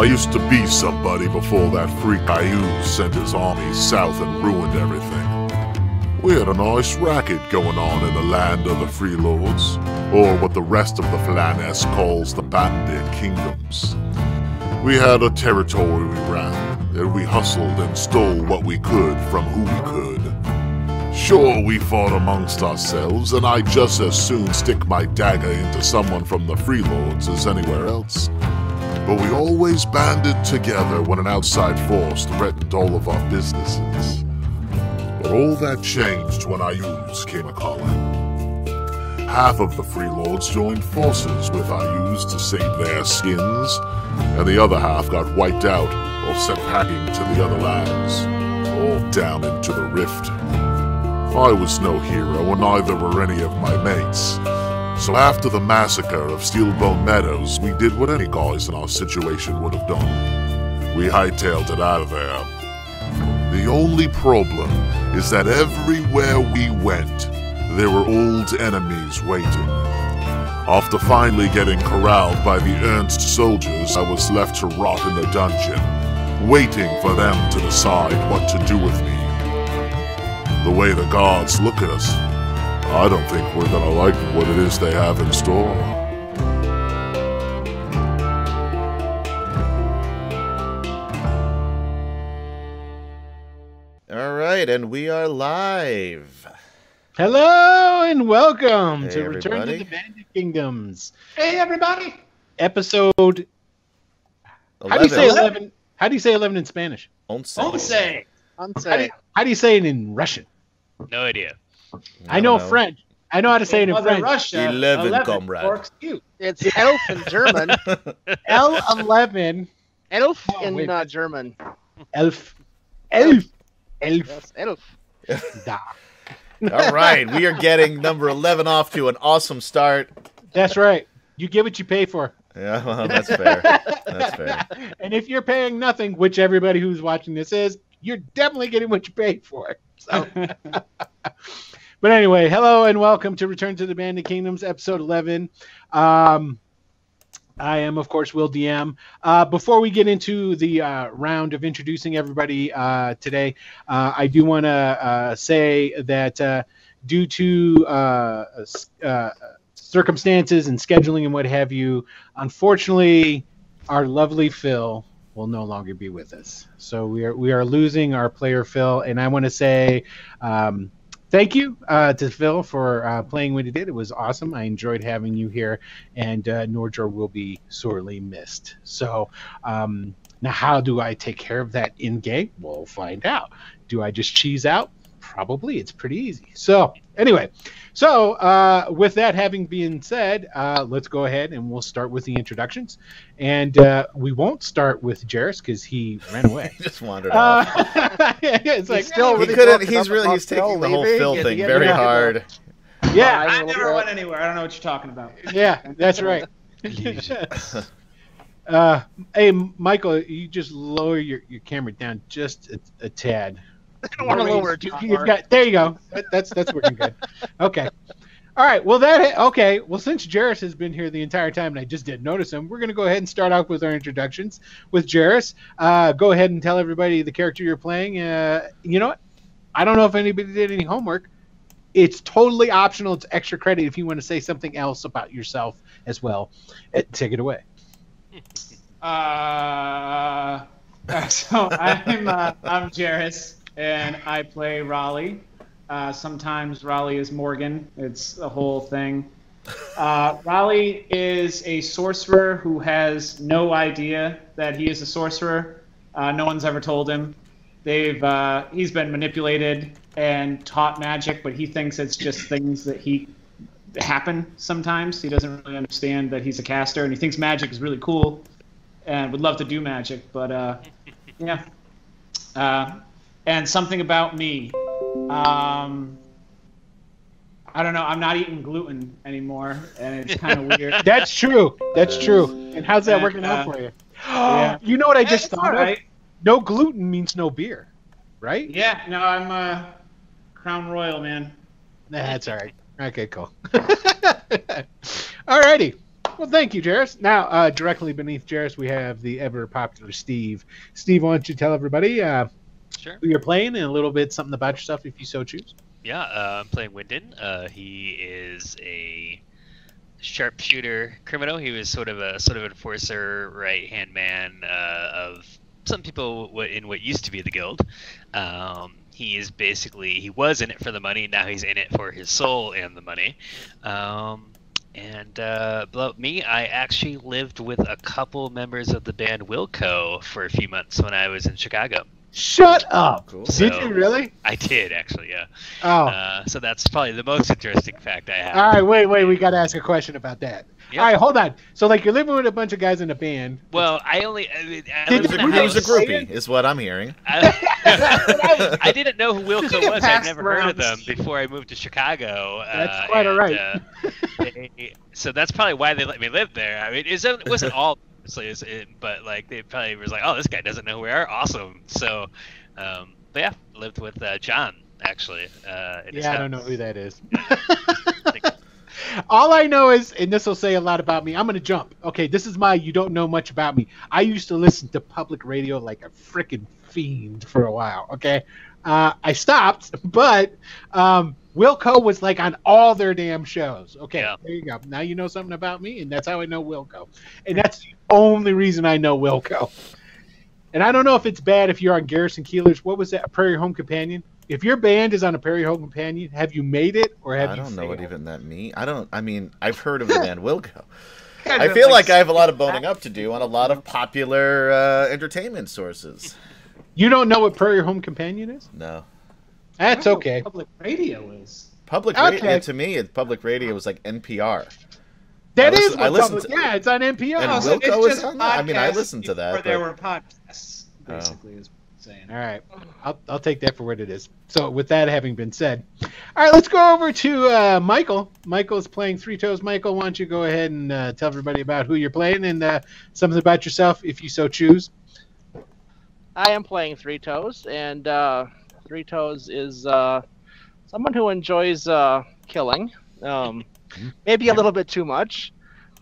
I used to be somebody before that freak Caillou sent his army south and ruined everything. We had a nice racket going on in the land of the freelords, or what the rest of the Flanaess calls the Bandit Kingdoms. We had a territory we ran, and we hustled and stole what we could from who we could. Sure, we fought amongst ourselves, and I'd just as soon stick my dagger into someone from the freelords as anywhere else. But we always banded together when an outside force threatened all of our businesses. But all that changed when Iuz came a calling. Half of the freelords joined forces with Iuz to save their skins, and the other half got wiped out or sent packing to the other lands, or down into the rift. I was no hero, and neither were any of my mates. So after the massacre of Steelbone Meadows, we did what any guys in our situation would have done. We hightailed it out of there. The only problem is that everywhere we went, there were old enemies waiting. After finally getting corralled by the Urnst soldiers, I was left to rot in a dungeon, waiting for them to decide what to do with me. The way the gods look at us, I don't think we're gonna like what it is they have in store. All right, and we are live. Hello and welcome Hey, to Return to everybody. the Bandit Kingdoms, Hey, everybody! episode. How do you say eleven? How do you say eleven in Spanish? Once. Once. How do, you, how do you say it in Russian? No idea. I know French. I know how to say it in Mother French. Russia. Eleven, comrade. Works cute. It's elf in German. L eleven elf Oh, in wait. uh, German. elf elf elf. Yes, elf. Da. All right, we are getting number eleven off to an awesome start. That's right. You get what you pay for. Yeah, well, that's fair. That's fair. and if you're paying nothing, which everybody who's watching this is, you're definitely getting what you paid for. So, but anyway, hello and welcome to Return to the Bandit Kingdoms, episode 11. Um, I am, of course, Will DM. Uh, before we get into the uh, round of introducing everybody uh, today, uh, I do want to uh, say that uh, due to circumstances and scheduling and what have you, unfortunately, our lovely Phil will no longer be with us. So we are we are losing our player Phil, and I want to say. Um, Thank you uh, to Phil for uh, playing what he did. It was awesome. I enjoyed having you here, and uh, Nordjor will be sorely missed. So, um, now how do I take care of that in game? We'll find out. Do I just cheese out? Probably. It's pretty easy. So, anyway, so uh, with that having been said, uh, let's go ahead and we'll start with the introductions. And uh, we won't start with Jarrus because he ran away. He just wandered off. Uh, it's like still He really couldn't. He's really. He's taking the whole leaving Phil thing very rid of him. hard. yeah, I never went anywhere. I don't know what you're talking about. Yeah, that's right. uh, hey, Michael, you just lower your, your camera down just a, a tad. I don't want to lower it too far. got, there you go. That, that's that's working good. Okay. All right. Well, that okay. Well, since Jarrus has been here the entire time, and I just didn't notice him, we're going to go ahead and start off with our introductions with Jarrus. Uh, go ahead and tell everybody the character you're playing. Uh, you know what? I don't know if anybody did any homework. It's totally optional. It's extra credit if you want to say something else about yourself as well. Uh, take it away. Uh, so I'm uh, I'm Jarrus, and I play Raleigh. Uh, sometimes Raleigh is Morgan. It's a whole thing. Uh, Raleigh is a sorcerer who has no idea that he is a sorcerer. Uh, no one's ever told him. They've uh, he's been manipulated and taught magic, but he thinks it's just things that he happen sometimes. He doesn't really understand that he's a caster, and he thinks magic is really cool, and would love to do magic. But uh, yeah, uh, and something about me. Um, I don't know. I'm not eating gluten anymore, and it's kind of weird. That's true. That's true. And how's that And, working out uh, for you? yeah. You know what I just It's thought all right. of? No gluten means no beer, right? Yeah, no, I'm uh, Crown Royal, man. That's all right. Okay, cool. Alrighty. Well, thank you, Jairus. Now, uh, directly beneath Jairus, we have the ever popular Steve. Steve, why don't you tell everybody uh, Sure. who you're playing and a little bit something about yourself if you so choose? Yeah, uh, I'm playing Wyndon. Uh, he is a sharpshooter criminal. He was sort of a sort of enforcer, right hand man uh, of some people in what used to be the guild. Um, he is basically he was in it for the money. Now he's in it for his soul and the money. Um, and uh, about me, I actually lived with a couple members of the band Wilco for a few months when I was in Chicago. Shut up. Cool. Did So- you really? I did actually, yeah. Oh. Uh, so that's probably the most interesting fact I have. All right, wait, wait. We got to ask a question about that. Yeah. All right, hold on. So, like, you're living with a bunch of guys in a band. Well, I only I, mean, I Did lived He was in a, a was a groupie, is what I'm hearing. I, I didn't know who Wilco was. I'd passed never heard of them before I moved to Chicago. That's uh, quite all and, right. uh, they- so that's probably why they let me live there. I mean, it wasn't all, obviously, it's- it, but like they probably was like, oh, this guy doesn't know who we are. Awesome. So, um, but yeah, lived with uh, John actually. Uh, Yeah, I don't know who that is. All I know is, and this will say a lot about me. I'm gonna jump. Okay, this is my. You don't know much about me. I used to listen to public radio like a freaking fiend for a while. Okay, uh, I stopped, but um, Wilco was like on all their damn shows. Okay, Yeah. there you go. Now you know something about me, and that's how I know Wilco. And that's the only reason I know Wilco. And I don't know if it's bad if you're on Garrison Keillor's. What was that? Prairie Home Companion. If your band is on a Prairie Home Companion, have you made it or have I don't know what even that means. I don't. I mean, I've heard of the band Wilco. I of feel like I have a lot of boning up to do on a lot of popular uh, entertainment sources. You don't know what Prairie Home Companion is? No. That's I don't know okay. what Public radio is. Public Okay. radio to me, it, public radio was like NPR. That I is listen- I what listen public. to- yeah, it's on NPR. And Oh, so Wilco it's is just on that? I mean, I podcasts listened to that, Where there were podcasts, Oh. basically, is what I'm saying. All right, I'll, I'll take that for what it is. So, with that having been said, all right, let's go over to uh, Michael. Michael's playing Three Toes. Michael, why don't you go ahead and uh, tell everybody about who you're playing and uh, something about yourself, if you so choose. I am playing Three Toes, and uh, Three Toes is uh, someone who enjoys uh, killing. Um, maybe a little bit too much,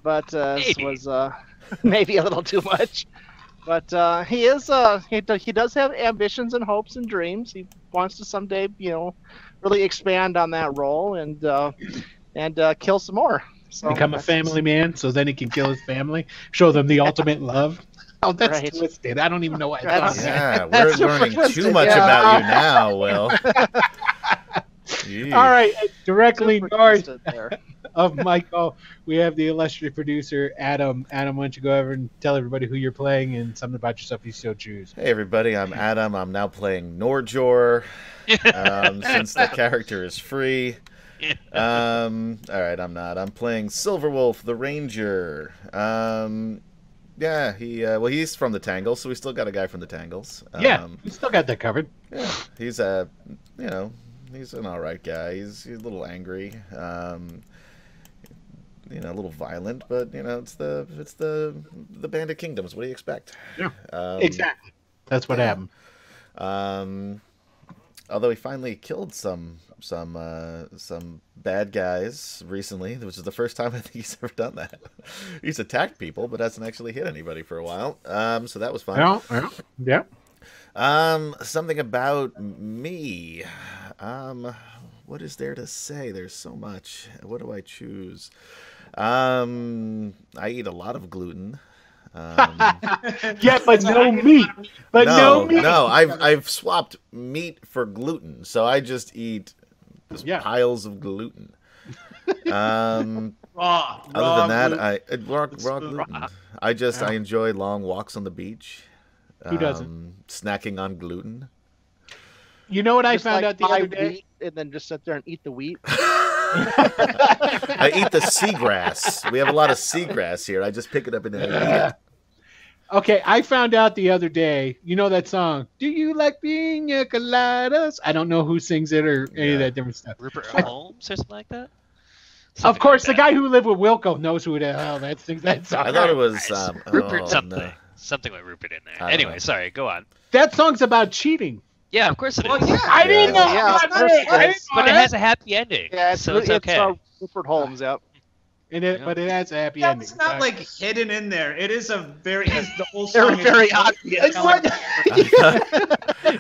but uh, this was uh, maybe a little too much. But uh, he is uh, he, he does have ambitions and hopes and dreams. He wants to someday, you know, really expand on that role and uh, and uh, kill some more. So Become a family man, so then he can kill his family, show them the ultimate love. Oh, that's Right. twisted. I don't even know why. I That's- thought that. Yeah, we're That's super learning too much yeah. about you now, Will. Jeez. All right, uh, directly super north there. of Michael, we have the illustrious producer Adam. Adam, why don't you go over and tell everybody who you're playing and something about yourself if you so choose. Hey everybody, I'm Adam. I'm now playing Norjor. Um, since the character is free. Um, all right, I'm not. I'm playing Silverwolf, the Ranger. Um, yeah, he. Uh, well, he's from the Tangles, so we still got a guy from the Tangles. Um, yeah, we still got that covered. yeah, he's a, you know, he's an all right guy. He's, he's a little angry. Um, you know, a little violent, but you know, it's the it's the the Bandit Kingdoms. What do you expect? Yeah, um, exactly. That's what yeah. happened. Um, although he finally killed some some uh, some bad guys recently, which is the first time I think he's ever done that. he's attacked people, but hasn't actually hit anybody for a while. Um, so that was fun. Yeah, yeah, yeah. Um, something about me. Um, what is there to say? There's so much. What do I choose? Um, I eat a lot of gluten. Um, Yeah, but no meat. But no, no, meat. no, I've I've swapped meat for gluten, so I just eat just Yeah. piles of gluten. Um, Raw. other raw than that, gluten. I uh, raw, It's raw raw. I just I enjoy long walks on the beach. Who doesn't? Um, Snacking on gluten. You know what I found like, out the buy other day? wheat and then just sit there and eat the wheat. I eat the seagrass. We have a lot of seagrass here. I just pick it up and then I eat it. Okay, I found out the other day. You know that song? Do you like pina coladas? I don't know who sings it or any of Yeah. that different stuff. Rupert I- Holmes or something like that. of Something course, like the that. guy who lived with Wilco knows who the hell that sings that song. I thought it was Nice. um, Rupert oh, something. no. Something with Rupert in there. Don't Anyway, know. sorry. Go on. that song's about cheating. Yeah, of course it is. Well, yeah. I didn't know. Yeah, I of course didn't know But it that. has a happy ending. Yeah, it's, so it's it's okay. uh, Rupert Holmes. Yep. and it, Yeah. but it has a happy Yeah, ending. it's not like hidden in there. It is a very it's the whole Very, song. is very telling- obvious. telling-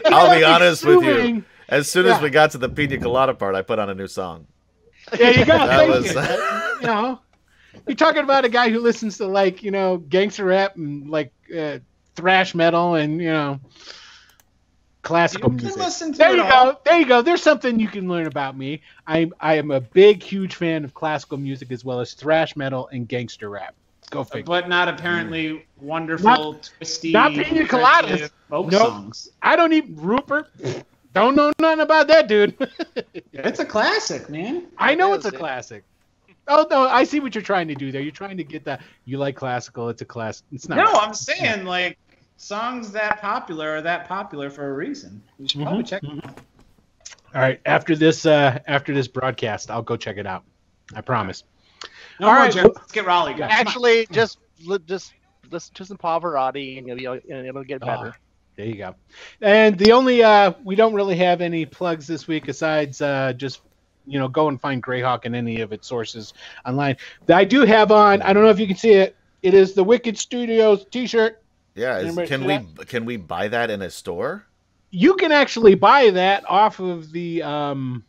I'll be honest with you. As soon as Yeah. we got to the Pina Colada part, I put on a new song. There you go. That Thank was- you. you know, you're talking about a guy who listens to like you know gangster rap and like uh, thrash metal and you know classical You can music. listen to There it you all. go. There you go. There's something you can learn about me. I I am a big, huge fan of classical music as well as thrash metal and gangster rap. Go figure. but not apparently wonderful, twisty, not pina coladas. folk Nope. songs. I don't even Rupert. Don't know nothing about that dude. It's a classic, man. I know it's a is, yeah. classic. Oh no, I see what you're trying to do there. You're trying to get that you like classical. It's a class. It's not. No, I'm saying like songs that popular are that popular for a reason. You should probably Mhm, check. mhm. All right, after this, uh, after this broadcast, I'll go check it out. I promise. No All more right, Jared. Let's get Raleigh. Yeah. Actually, just just listen to some Pavarotti and it'll, and it'll get better. Ah, there you go. And the only uh, we don't really have any plugs this week besides uh, just you know go and find Greyhawk in any of its sources online. I do have on. I don't know if you can see it. It is the Wicked Studios T-shirt. Yeah, is, can we can we buy that in a store? You can actually buy that off of the. Um,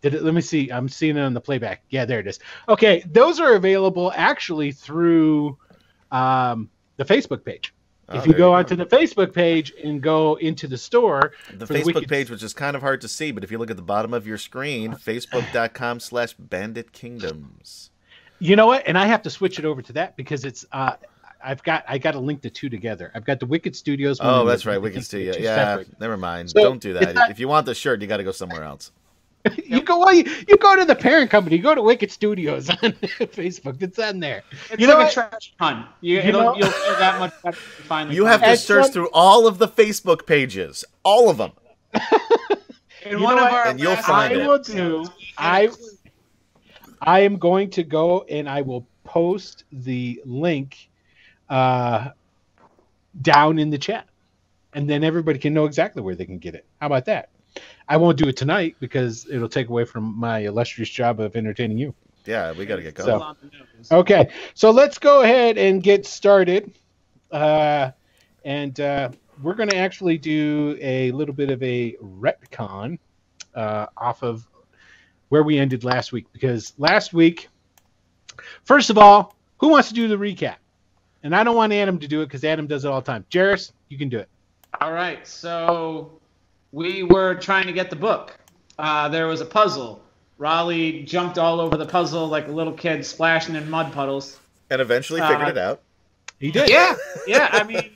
did it? Let me see. I'm seeing it on the playback. Yeah, there it is. Okay, those are available actually through um, the Facebook page. Oh, if you go onto the Facebook page and go into the store, the the Facebook Wicked- page, which is kind of hard to see, but if you look at the bottom of your screen, facebook.com slash bandit kingdoms. you know what? And I have to switch it over to that because it's. Uh, I've got I got to link the two together. I've got the Wicked Studios. one Oh, and the that's right. Wicked can Kingdom see you. two Yeah, separate. never mind. So, Don't do that. not- If you want the shirt, you got to go somewhere else. You go well, you, you go to the parent company. You go to Wicked Studios on Facebook. It's on there. It's You know like what? a trash hunt. You, You it'll, know- you'll feel that much better if you finally You have to search some- through all of the Facebook pages, all of them. it. In you one of our, and you'll find I it. will do. we had I a clue. I am going to go and I will post the link uh, down in the chat, and then everybody can know exactly where they can get it. How about that? I won't do it tonight because it'll take away from my illustrious job of entertaining you. Yeah, we got to get going. So- on the nose. Okay, so let's go ahead and get started. Uh, and uh, we're going to actually do a little bit of a retcon uh, off of where we ended last week. Because last week, first of all, who wants to do the recap? And I don't want Adam to do it because Adam does it all the time. Jairus, you can do it. All right, so we were trying to get the book. Uh, there was a puzzle. Raleigh jumped all over the puzzle like a little kid splashing in mud puddles. and eventually Uh, figured it out. He did. Yeah, yeah. I mean,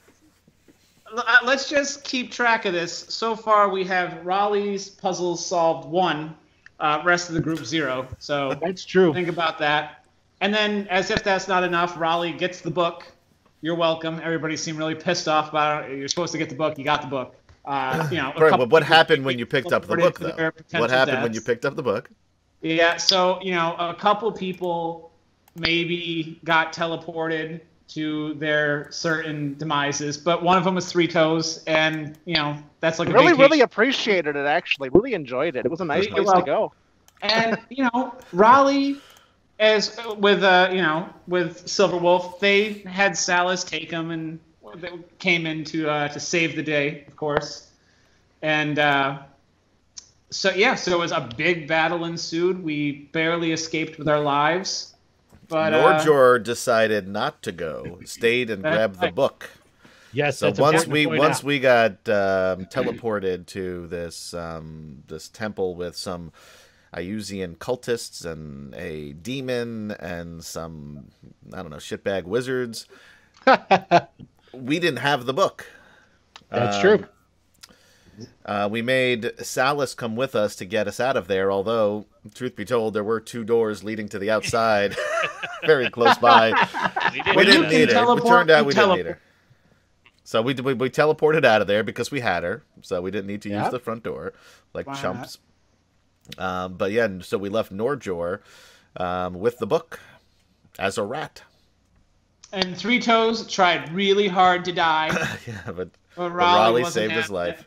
uh, let's just keep track of this. So far, we have Raleigh's puzzles solved one, uh, rest of the group zero. So That's true. think about that. And then, as if that's not enough, Raleigh gets the book. You're welcome. Everybody seemed really pissed off about it. You're supposed to get the book. You got the book. Uh, you know, Right, but what happened when you picked up the book, though? What potential happened when you picked up the book? Yeah, so you know, a couple people maybe got teleported to their certain demises, but one of them was Three Toes, and you know that's like a really, vacation. really appreciated it. Actually, really enjoyed it. It was a nice place well- to go. and you know Raleigh, as with uh you know with Silver Wolf, they had Salas take them and they came in to uh, to save the day, of course, and. uh so yeah, so it was a big battle ensued. We barely escaped with our lives, but uh, Norjor decided not to go, stayed and That's grabbed the book. Yes. So that's once we once out. we got um, teleported to this um, this temple with some Iuzian cultists and a demon and some I don't know shitbag wizards, we didn't have the book. That's Um, true. Uh, we made Salus come with us to get us out of there. Although, truth be told, there were two doors leading to the outside, very close by. We did We do didn't need her. It teleport, turned out you we didn't need teleport. her. So we, we we teleported out of there because we had her. So we didn't need to use the front door like Why not? Chumps. Um, but yeah, so we left Norjor um, with the book as a rat. and Three Toes tried really hard to die, yeah, but, but but Raleigh, Raleigh saved his life. it.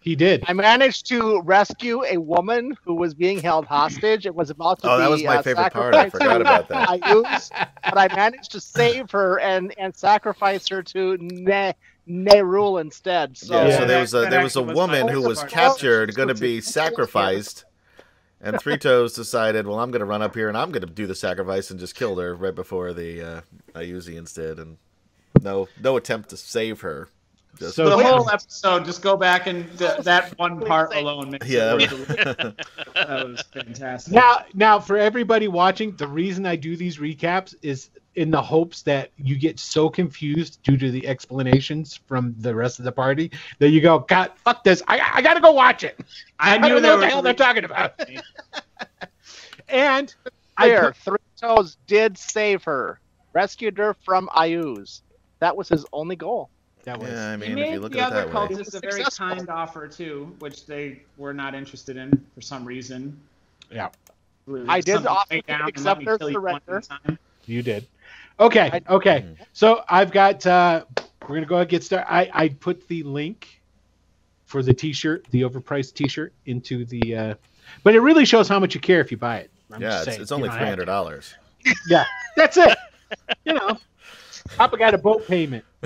He did. I managed to rescue a woman who was being held hostage. It was about to Oh, be. Oh, that was my uh, favorite part. I forgot about that. I used, but I managed to save her and and sacrifice her to ne- Nerull instead. So Yeah, Yeah, so there was a there was a actually was woman who was part. captured, going to be sacrificed, and Three Toes decided, well, I'm going to run up here and I'm going to do the sacrifice and just killed her right before the uh, Iuzians did, and no no attempt to save her. Just, So- the Yeah. whole episode, just go back and th- that one part alone makes yeah, it. That was fantastic. Now, now for everybody watching, the reason I do these recaps is in the hopes that you get so confused due to the explanations from the rest of the party that you go, God, fuck this! I, I gotta go watch it. I I knew don't know what the hell they're talking about. And I there, put, Three Toes did save her, rescued her from Iuz. That was his only goal. that was yeah, I He mean, if you look the at it other that way, cultists a very Successful. kind offer too, which they were not interested in for some reason. Yeah. I did something offer way to down and accept let their kill you one surrender. at a time. you did. Okay, okay. So I've got. uh We're gonna go ahead and get started. I I put the link for the T-shirt, the overpriced T-shirt, into the. uh But it really shows how much you care if you buy it. I'm yeah, just it's, saying, it's only don't three have to. hundred dollars. Yeah, that's it. you know, Papa got a boat payment.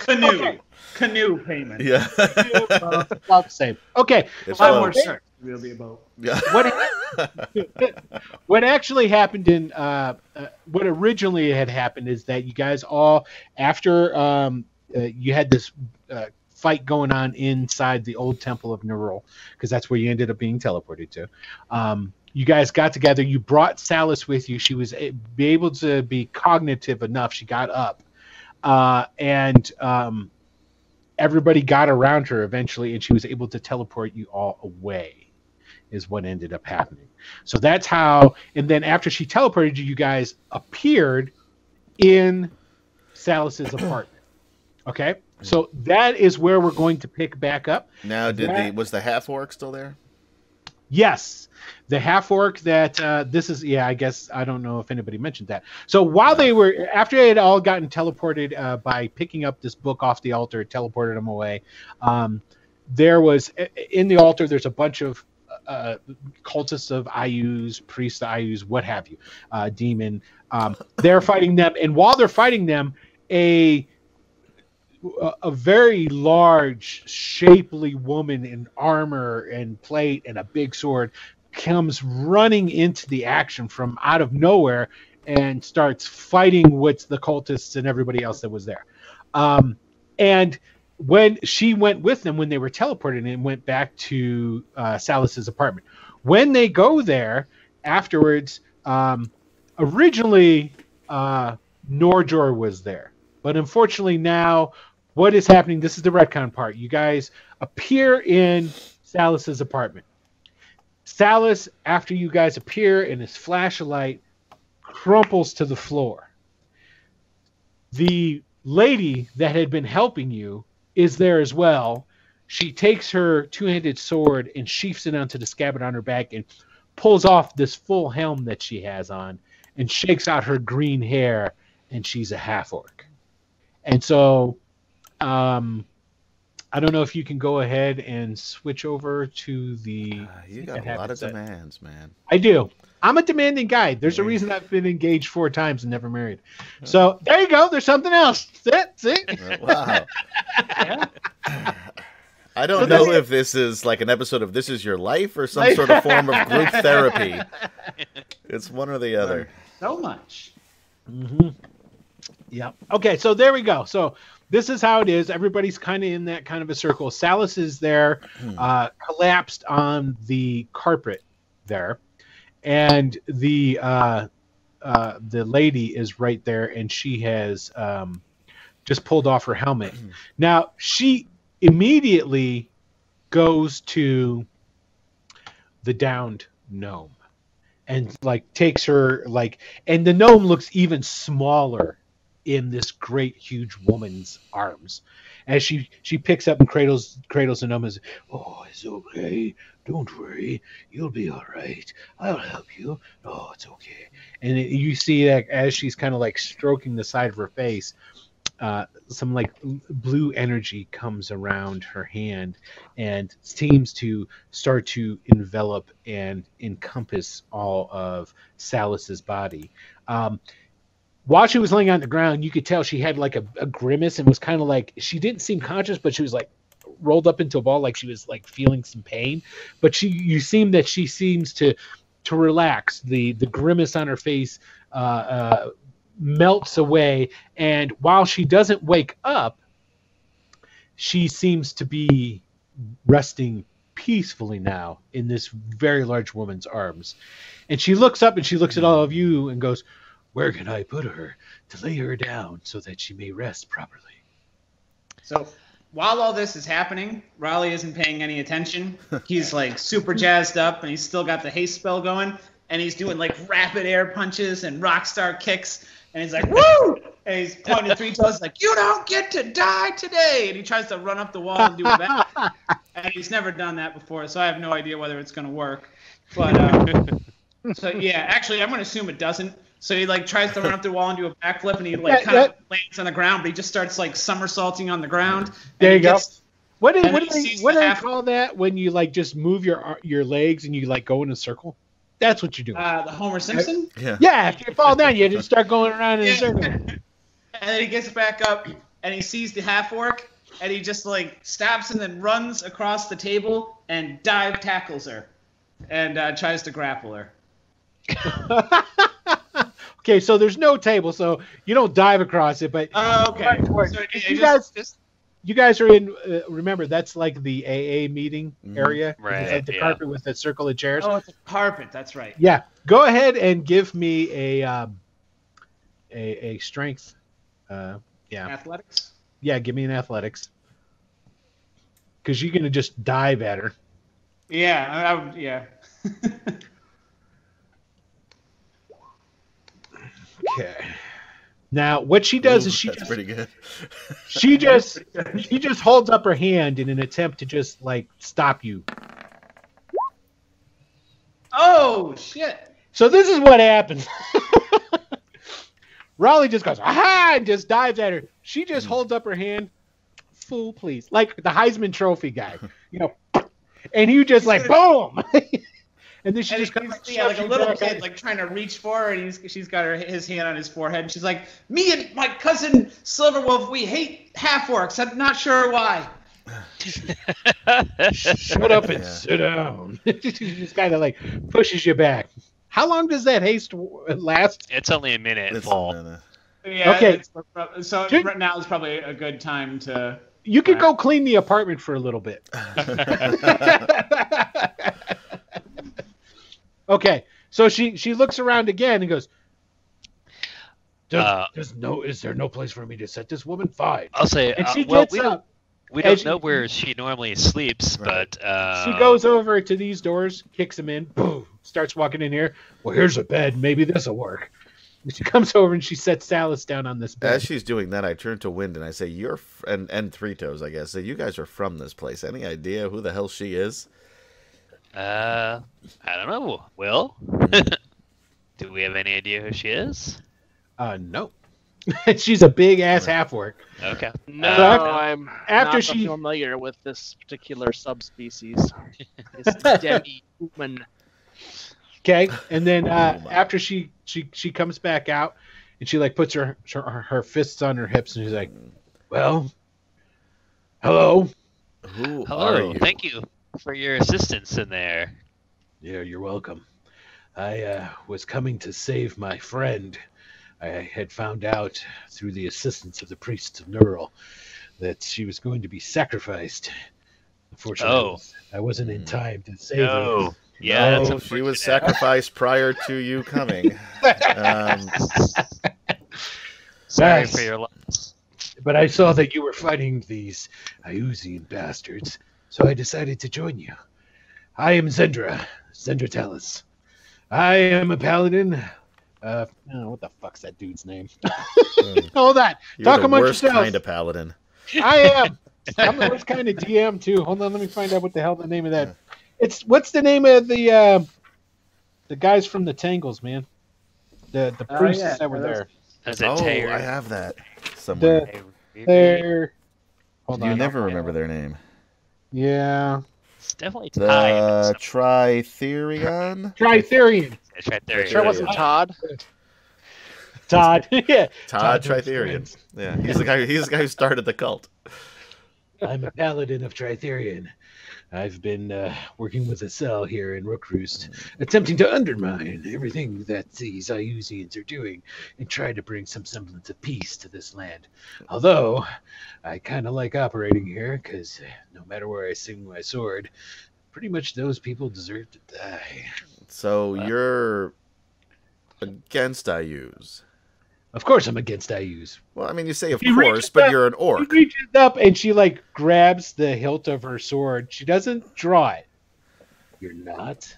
Canoe, canoe payment. Yeah, Uh, about the same. Okay, It's Five all- more shirts. Will be a boat. yeah. what what actually happened in uh, uh, what originally had happened is that you guys all after um, uh, you had this uh, fight going on inside the old temple of Nerull because that's where you ended up being teleported to. Um, you guys got together. You brought Salus with you. She was a- be able to be cognitive enough. She got up, uh, and um, everybody got around her eventually, and she was able to teleport you all away is what ended up happening. So that's how, and then after she teleported you, you guys appeared in Salus's apartment. Okay, so that is where we're going to pick back up. Now, did the was the half orc still there? Yes, the half orc that uh, this is. Yeah, I guess I don't know if anybody mentioned that. So while they were after they had all gotten teleported uh, by picking up this book off the altar, teleported them away. Um, there was in the altar. There's a bunch of uh, cultists of Iuz, priests of Iuz, what have you, uh, demon. Um, they're fighting them, and while they're fighting them, a a- very large, shapely woman in armor and plate and a big sword comes running into the action from out of nowhere and starts fighting with the cultists and everybody else that was there. Um, and when she went with them, when they were teleported and went back to uh, Salus's apartment, when they go there afterwards, um, originally uh, Norjor was there, but unfortunately now what is happening? This is the retcon part. You guys appear in Salas's apartment. Salas, after you guys appear in his flashlight, crumples to the floor. The lady that had been helping you is there as well. She takes her two-handed sword and sheaths it onto the scabbard on her back and pulls off this full helm that she has on and shakes out her green hair and she's a half orc. And so um I don't know if you can go ahead and switch over to the Ah, you I got a lot of set. demands, man. I do. I'm a demanding guy. There's a reason I've been engaged four times and never married. So there you go. There's something else. See? See? Uh, Wow. Yeah. I don't So know if this is like an episode of This Is Your Life or some sort of form of group therapy. It's one or the other. So much. Mm-hmm. Yeah. Okay. So there we go. So this is how it is. Everybody's kind of in that kind of a circle. Salus is there, uh, collapsed on the carpet there, and the uh, uh, the lady is right there, and she has um, just pulled off her helmet. now she immediately goes to the downed gnome and like takes her like and the gnome looks even smaller in this great huge woman's arms. As she she picks up and cradles cradles as oh it's okay. Don't worry. You'll be all right. I'll help you. Oh it's okay. And it, you see that as she's kind of like stroking the side of her face uh, some like blue energy comes around her hand and seems to start to envelop and encompass all of Salus's body. Um, while she was laying on the ground, you could tell she had like a, a grimace and was kind of like she didn't seem conscious, but she was like rolled up into a ball, like she was like feeling some pain. But she, you seem that she seems to to relax. The the grimace on her face uh, uh, melts away, and while she doesn't wake up, she seems to be resting peacefully now in this very large woman's arms. And she looks up and she looks at all of you and goes, Where can I put her to lay her down so that she may rest properly? So while all this is happening, Raleigh isn't paying any attention. He's like super jazzed up, and he's still got the haste spell going, and he's doing like rapid air punches and rock star kicks, and he's like woo, and he's pointing three toes like you don't get to die today, and he tries to run up the wall and do that, and he's never done that before, so I have no idea whether it's gonna work. But uh, so yeah, actually, I'm gonna assume it doesn't. So he like tries to run up the wall and do a backflip, and he like Yeah, kind of lands on the ground, but he just starts like somersaulting on the ground. and There he you go. gets- What do, And what do they, what the do they call that when you like just move your your legs and you like go in a circle? That's what you're doing. Uh, the Homer Simpson, Yeah. yeah, if you fall down, you just start going around in a circle. and then he gets back up and he sees the half orc, and he just like stops and then runs across the table and dive tackles her, and uh, tries to grapple her. okay, so there's no table, so you don't dive across it, but Oh, okay. Right, So, you yeah, guys- just, just you guys are in. Uh, remember, that's like the AA meeting Mhm. area, Right, It's like the yeah. carpet with the circle of chairs. oh, it's a carpet. That's right. Yeah, go ahead and give me a um, a, a strength. Uh, yeah, Athletics. yeah, give me an athletics because you're gonna just dive at her. Yeah, I, I would. Yeah. Okay. Now, what she does Ooh, is she that's just, pretty good. she just she just holds up her hand in an attempt to just like stop you. oh shit. So this is what happens. Raleigh just goes aha and just dives at her. She just hmm. holds up her hand. Fool, please, like the Heisman Trophy guy, you know. And you just like boom, and then she And just kind of yeah, like a little back kid, it. like trying to reach for her, and he's, she's got her his hand on his forehead, and she's like, "Me and my cousin Silverwolf, we hate half orcs. I'm not sure why." shut up and Yeah. sit down. she just kind of like pushes you back. How long does that haste last? It's only a minute It's full. a minute. Yeah. Okay. it's- So Did- right now is probably a good time to. You could go clean the apartment for a little bit. okay, so she she looks around again and goes, does, Uh, "There's no is there no place for me to set this woman? Fine." I'll say, And uh, she well, gets we don't, up. we don't she- know where she normally sleeps, Right. but uh, She goes over to these doors, kicks them in, boom, starts walking in here. Well, here's a bed. Maybe this will work. And she comes over and she sets Salus down on this bed. As she's doing that, I turn to Wind and I say, "You're f- and and Three Toes, I guess. Say, you guys are from this place. Any idea who the hell she is?" Uh, I don't know. Will, do we have any idea who she is? Uh, no. She's a big ass half orc. Okay. No, Uh, after- I'm after not she- familiar with this particular subspecies. It's demi-human. Okay, and then uh, Oh after she she she comes back out, and she like puts her her, her fists on her hips, and she's like, "Well, hello. Who are Hello. you? Thank you for your assistance in there. Yeah, you're welcome. I uh, was coming to save my friend. I had found out through the assistance of the priests of Nerull that she was going to be sacrificed. Unfortunately, I Oh. was- I wasn't in time to save her. No. Yeah, No, she was unfortunate. sacrificed prior to you coming. Um, Sorry for your loss. But I saw that you were fighting these Iuzian bastards, so I decided to join you. I am Zendra, Zendra Talus. I am a paladin. Uh, oh, what the fuck's that dude's name? Hold on. you're Talk the amongst worst yourselves. kind of paladin. I am. I'm the worst kind of DM too. Hold on, let me find out what the hell the name of that. It's what's the name of the uh, the guys from the Tangles, man. The the Oh, priests yeah, that were those- there. Is it Oh, I have that. somewhere. The- I really- They're. Hold you on. never remember their name. Yeah. It's definitely time. The Trithereon? Trithereon. It's right there. Sure wasn't Todd. Todd. yeah. Todd Todd Trithereon. Yeah, he's the guy. He's the guy who started the cult. I'm a paladin of Trithereon. I've been uh, working with a cell here in Rookroost, attempting to undermine everything that these Iuzians are doing and try to bring some semblance of peace to this land. Although, I kind of like operating here because no matter where I swing my sword, pretty much those people deserve to die. So Wow. you're against Iuz. Of course, I'm against Iuz. Well, I mean, you say of He course, but up- you're an orc. She reaches up and she like grabs the hilt of her sword. She doesn't draw it. You're not.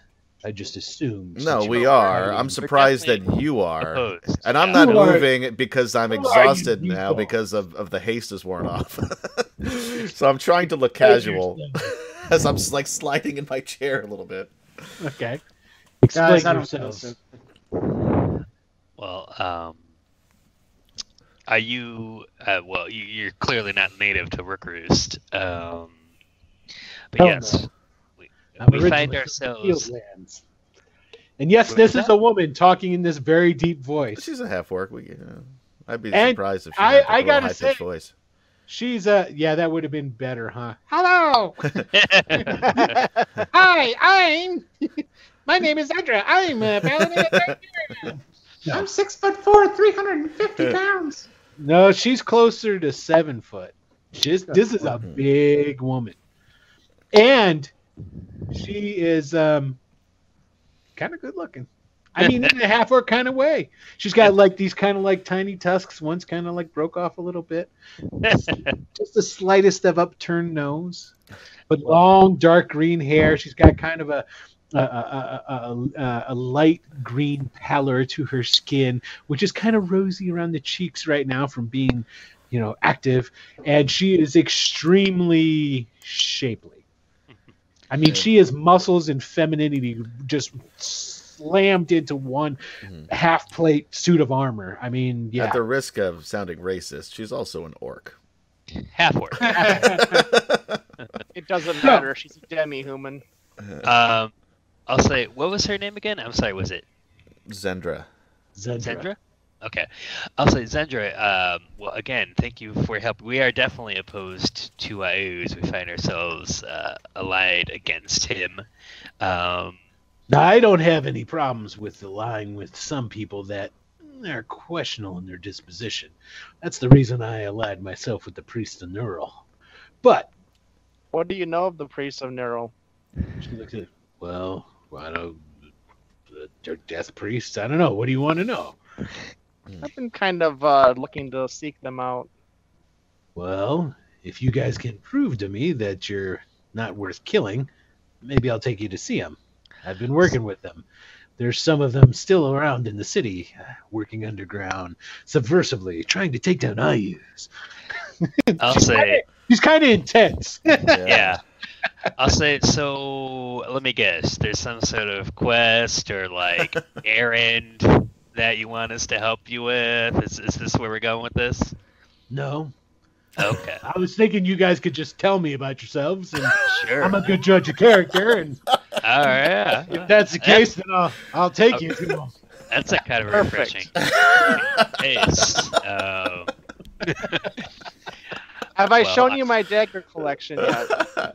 I just assumed. No, we you're are. I'm surprised that you are. Opposed. And I'm Yeah. not You are- moving because I'm Who are you, exhausted now dog? because of, of the haste is worn off. so I'm trying to look casual as I'm like sliding in my chair a little bit. Okay. Explain Guys, I yourselves. Well, um, are you? Uh, well, you, you're clearly not native to Rookroost. Um, but Hell yes, we, we find ourselves. Fieldlands. And yes, What this was is a woman talking in this very deep voice. She's a half orc. We, uh, I'd be And surprised if she I- had like, I a little gotta high-pitched say- voice. She's a yeah, that would have been better, huh? Hello, Hi. hi, I'm. My name is Andra. I'm a paladin. of I'm six foot four, three hundred and fifty pounds. No, she's closer to seven foot. She's, this is a big woman, and she is um kind of good looking. I mean, in a half orc kind of way. She's got like these kind of like tiny tusks. One's kind of like broke off a little bit. Just the slightest of upturned nose, but long dark green hair. She's got kind of a a, a, a, a, a light green pallor to her skin, which is kind of rosy around the cheeks right now from being, you know, active. And she is extremely shapely. I mean, Yeah. she has muscles and femininity just slammed into one Mhm. half plate suit of armor. I mean, yeah. At the risk of sounding racist, she's also an orc. Half orc. It doesn't matter. She's a demi-human. Um, I'll say, what was her name again? I'm sorry, was it Zendra. Zendra. Zendra? Okay. I'll say Zendra, um, well, again, thank you for your help. We are definitely opposed to Iuz. We find ourselves uh, allied against him. Um, Now, I don't have any problems with aligning with some people that are questionable in their disposition. That's the reason I allied myself with the priest of Nerull. But What do you know of the priest of Nerull? she looked at, well, I don't. They're death priests. I don't know. What do you want to know? I've been kind of uh, looking to seek them out. Well, if you guys can prove to me that you're not worth killing, maybe I'll take you to see them. I've been working with them. There's some of them still around in the city, uh, working underground, subversively, trying to take down Iuz. I'll say, He's kind of intense. yeah. I'll say, so let me guess. There's some sort of quest or like errand that you want us to help you with. Is, is this where we're going with this? no, Okay. I was thinking you guys could just tell me about yourselves, and Sure. I'm a good judge of character. And All right. yeah. if that's the case, then I'll I'll take you to. That's a kind of Perfect. refreshing taste. Um, Have I Well, shown I- you my dagger collection yet?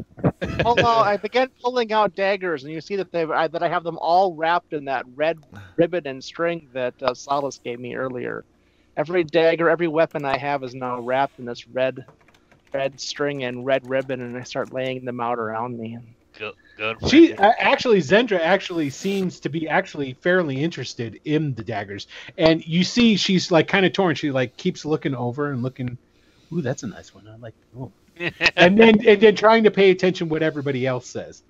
Hold on, I began pulling out daggers, and you see that they I, that I have them all wrapped in that red ribbon and string that uh, Solace gave me earlier. Every dagger, every weapon I have is now wrapped in this red, red string and red ribbon, and I start laying them out around me. good, good. She uh, actually Zendra actually seems to be actually fairly interested in the daggers, and you see she's like kind of torn. She like keeps looking over and looking. Ooh, that's a nice one. I like. Oh. And then and then trying to pay attention what everybody else says.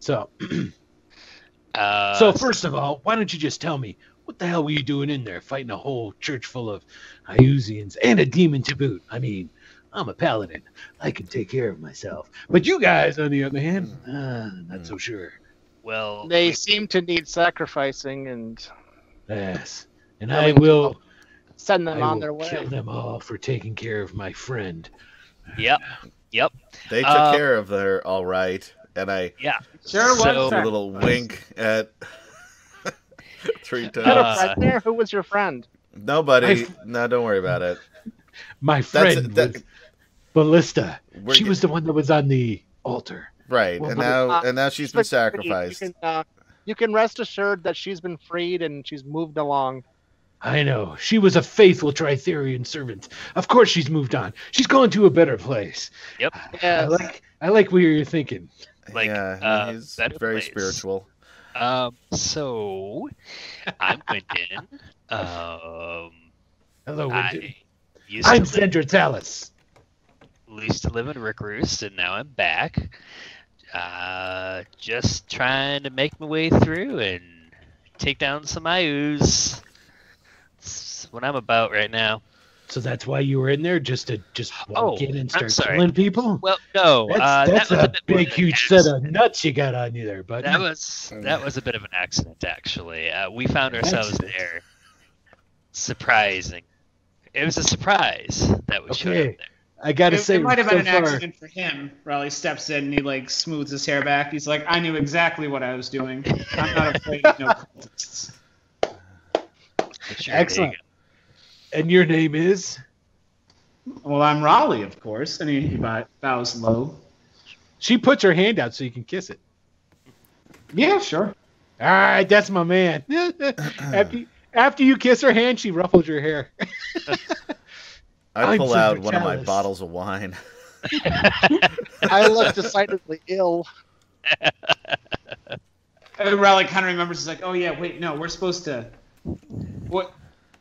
So uh, so first of all, why don't you just tell me what the hell were you doing in there, fighting a whole church full of Iuzians and a demon to boot? I mean. I'm a paladin. I can take care of myself. But you guys, on the other hand, uh, not so sure. well, They seem to need sacrificing, and Yes. And I will help. Send them I on will their way. kill them all for taking care of my friend. Yep. Yep. They took Uh, care of her all right, and I Yeah. Sure was a little wink at three You had a times. Uh, friend there. Who was your friend? Nobody. I- No, don't worry about it. My That's friend that, was Ballista. she get- was the one that was on the altar. right, well, and now uh, and now she's She's been been sacrificed. You can, uh, you can rest assured that she's been freed and she's moved along. I know. She was a faithful Trithereon servant. Of course she's moved on. She's gone to a better place. Yep. I like I like where you're thinking. Like, yeah, uh, he's very place. spiritual. Um. So, I'm Wyndon. Um. Hello, Wyndon. I used I'm to live, Sandra Tallis. used to live in Rookroost, and now I'm back. Uh, just trying to make my way through and take down some IOs. That's what I'm about right now. So that's why you were in there, just to just walk Oh, in and I'm start sorry. killing people. Well, no, That's, uh, that's that was a bit big, huge set of nuts you got on you there, bud. That was that was a bit of an accident, actually. Uh, we found ourselves Accident. there. Surprising. It was a surprise that we showed up there. I gotta It, say, it might have so been an far- accident for him. Raleigh steps in and he like smooths his hair back. He's like, I knew exactly what I was doing. I'm not afraid of no cultists. But sure, there you Excellent. go. And your name is? Well, I'm Raleigh, of course. And he, he bows low. She puts her hand out so you can kiss it. Yeah, sure. All right, that's my man. after, you, after you kiss her hand, she ruffles your hair. I I'm pull out Sandra one of my bottles of wine. I look decidedly ill. And Raleigh kind of remembers. He's like, oh yeah, wait, no, we're supposed to. What?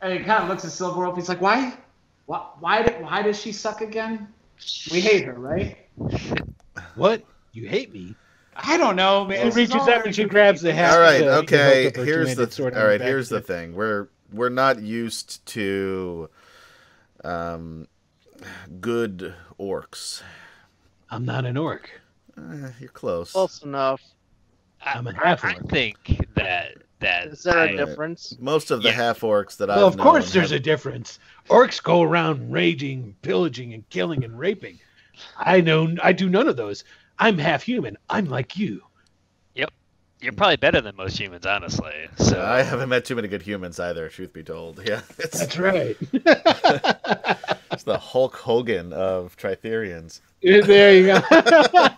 And he kind of looks at Silverwolf. He's like, why? Why? Why, did, why does she suck again? We hate her, right? What? You hate me? I don't know, man. She reaches all out and she grabs the hat. all right, the- the okay. hilt of her Here's the two-handed sword on all the right. back Here's the it. thing. We're we're not used to um good orcs. I'm not an orc. Eh, you're close. Close enough. I'm a I, half I think that that Is there a I- difference? Most of the Yeah. half orcs that I've Well, of course there's have- a difference. Orcs go around raging, pillaging, and killing and raping. I know I do none of those. I'm half human. I'm like you. Yep, you're probably better than most humans, honestly. So I haven't met too many good humans either. Truth be told, yeah, it's, That's right. it's the Hulk Hogan of Trithereons. there you go.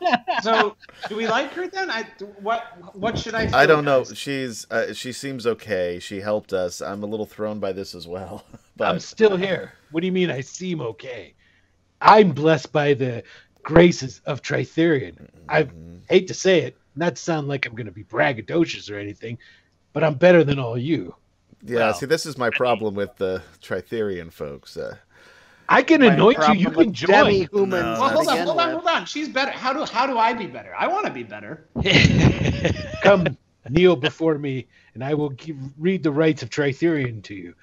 So, do we like her then? I what what should I? Say? I don't know. guys? She's uh, she seems okay. She helped us. I'm a little thrown by this as well. But I'm still here. What do you mean I seem okay? I'm blessed by the graces of Trithereon. I Mhm. hate to say it, not to sound like I'm going to be braggadocious or anything, but I'm better than all you. yeah, Well, see, this is my problem with the Trithereon folks. Uh, I can anoint you. You with can join. Demi-humans No, Well, hold on, hold on, with. hold on. She's better. How do how do I be better? I want to be better. Come kneel before me, and I will give, read the rights of Trithereon to you.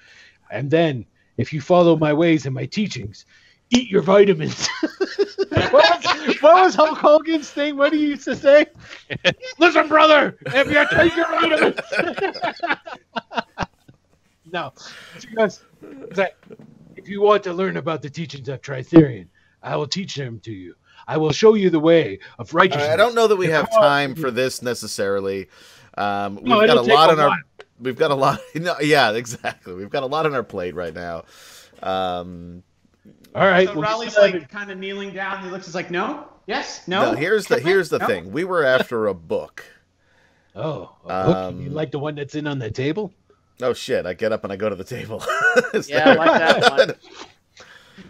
And then, if you follow my ways and my teachings, eat your vitamins. what, was, what was Hulk Hogan's thing? What do you used to say? Listen, brother, if you take your vitamins. no. She goes, that if you want to learn about the teachings of Trithereon, I will teach them to you. I will show you the way of righteousness. right, I don't know that we have time for this necessarily. Um, we've No, got a lot a on our. while. We've got a lot. No, yeah, exactly. We've got a lot on our plate right now. Um, All right. so well, Raleigh's like kind of kneeling down. He looks he's like, no, yes, no. no, here's the Can I? here's the No? thing. We were after a book. Oh, a book? Um, you like the one that's in on the table? Oh shit! I get up and I go to the table. Is Yeah, I like that one.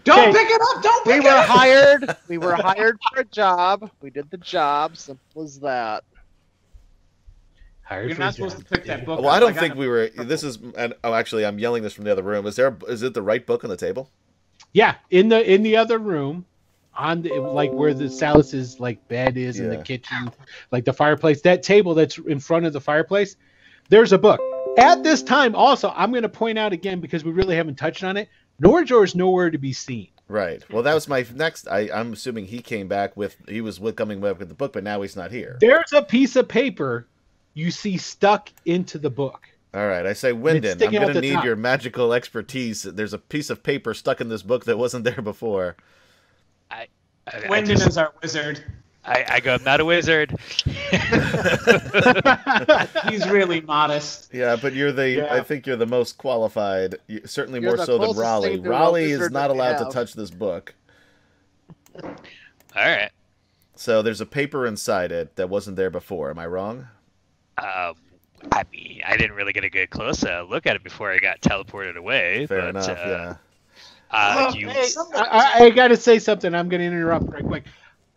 Don't Okay. pick it up. Don't We pick were it up. hired. We were hired for a job. We did the job. Simple as that. Hired You're for a not supposed job. to pick that book. Well, I don't got think we were. This is. And, oh, actually, I'm yelling this from the other room. Is there? Is it the right book on the table? Yeah, in the in the other room, on the like where the Salus's like bed is in the kitchen, like the fireplace. That table that's in front of the fireplace, there's a book. At this time, also, I'm going to point out again because we really haven't touched on it. Norjor is nowhere to be seen. Right. Well, that was my next. I, I'm assuming he came back with. He was with, coming back with the book, but now he's not here. There's a piece of paper you see stuck into the book. All right, I say, Wyndon, I'm going to need top. your magical expertise. There's a piece of paper stuck in this book that wasn't there before. I, I, Wyndon just- is our wizard. I, I go, I'm not a wizard. He's really modest. Yeah, but you're the. Yeah. I think you're the most qualified. Certainly You're more so than Raleigh. thing to a Raleigh is not that we allowed to touch this book. All right. So there's a paper inside it that wasn't there before. Am I wrong? Um, I mean, I didn't really get a good close uh, look at it before I got teleported away. Fair but, enough. uh, yeah. Uh, Oh, you, hey, I, I, I got to say something. I'm going to interrupt right quick.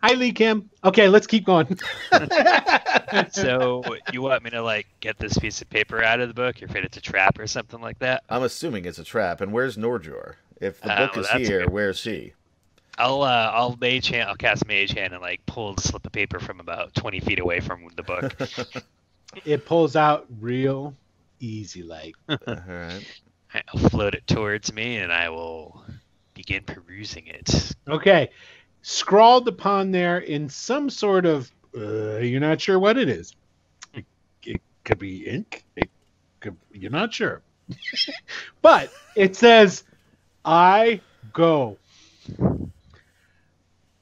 Hi, Lee Kim. Okay, let's keep going. so you want me to like get this piece of paper out of the book? You're afraid it's a trap or something like that? I'm assuming it's a trap. And where's Norjor? If the Uh, book well, is here, good- where's she? I'll uh, I'll mage hand, I'll cast mage hand and like pull the slip of paper from about 20 feet away from the book. it pulls out real easy, like. All right. I'll float it towards me and I will begin perusing it. Okay. Scrawled upon there in some sort of, uh, you're not sure what it is. It, it could be ink. It could, you're not sure. but it says, I go.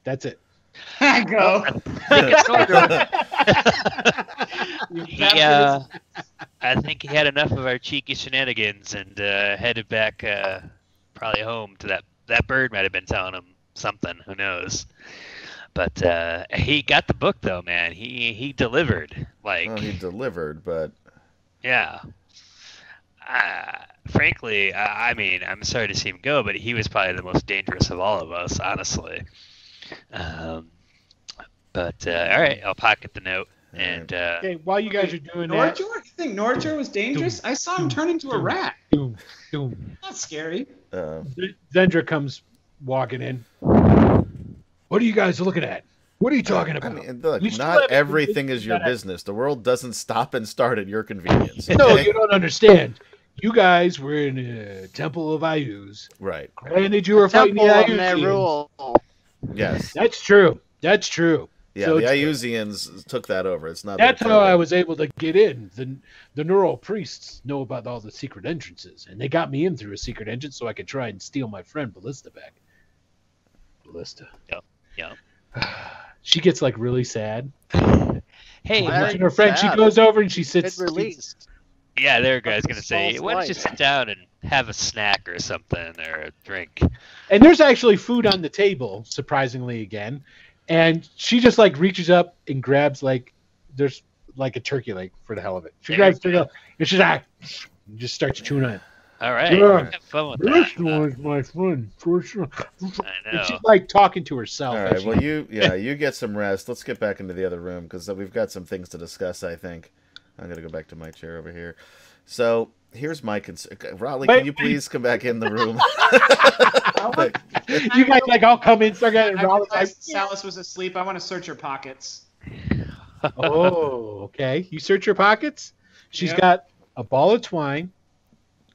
That's it. I go. You He, uh, I think he had enough of our cheeky shenanigans and uh, headed back, uh, probably home to that. That bird might have been telling him something. Who knows? But uh, he got the book though, man. He he delivered. Like, Well, he delivered, but yeah. Uh, frankly, I, I mean, I'm sorry to see him go, but he was probably the most dangerous of all of us, honestly. Um, but uh, all right, I'll pocket the note and. Uh, Okay, while you guys are doing that, Norjor? You think Norjor was dangerous? I saw him turn into a rat. doom, doom. That's scary. uh, Zendra comes walking in. What are you guys looking at? What are you talking I about? mean, look, You not everything is your convinced me that I- business. The world doesn't stop and start at your convenience. no, you don't understand. You guys were in a temple of Iuz. Right. Granted, you were fighting the Temple of that Iuzians. rule. Yes. That's true. That's true. Yeah, So the it's- Iuzians took that over. It's not. That's how I was able to get in. The the Nerull priests know about all the secret entrances, and they got me in through a secret entrance so I could try and steal my friend Ballista back. Ballista. Yep, yep. She gets like really sad. Hey, Why her you friend, she goes over and she sits. It's released. Yeah, there, guys. Fucking Gonna say, Saul's why don't you sit down and have a snack or something or a drink? And there's actually food on the table, surprisingly again. And she just like reaches up and grabs like there's like a turkey leg for the hell of it. She There grabs you turkey and she's like and just starts chewing on it. All right, Yeah. have fun with This that. one's my friend for sure. I know. she's like talking to herself. All right. as Well, you yeah, you get some rest. Let's get back into the other room because we've got some things to discuss. I think I'm gonna go back to my chair over here. So here's my concern. Uh, Raleigh, can you please come back in the room? You guys like I'll come in, start getting I Raleigh's Salus was asleep. I want to search her pockets. oh, okay. You search her pockets. She's Yep. got a ball of twine,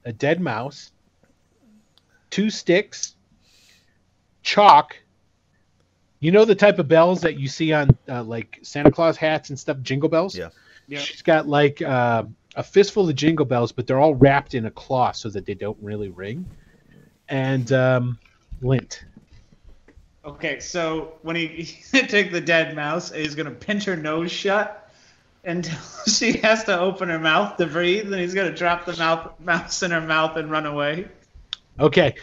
a dead mouse, two sticks, chalk. You know the type of bells that you see on uh, like Santa Claus hats and stuff, jingle bells. Yeah. Yeah. She's got like uh, a fistful of jingle bells, but they're all wrapped in a cloth so that they don't really ring. And um, lint. Okay, so when he take the dead mouse, he's gonna pinch her nose shut until she has to open her mouth to breathe, and he's gonna drop the mouth mouse in her mouth and run away. Okay.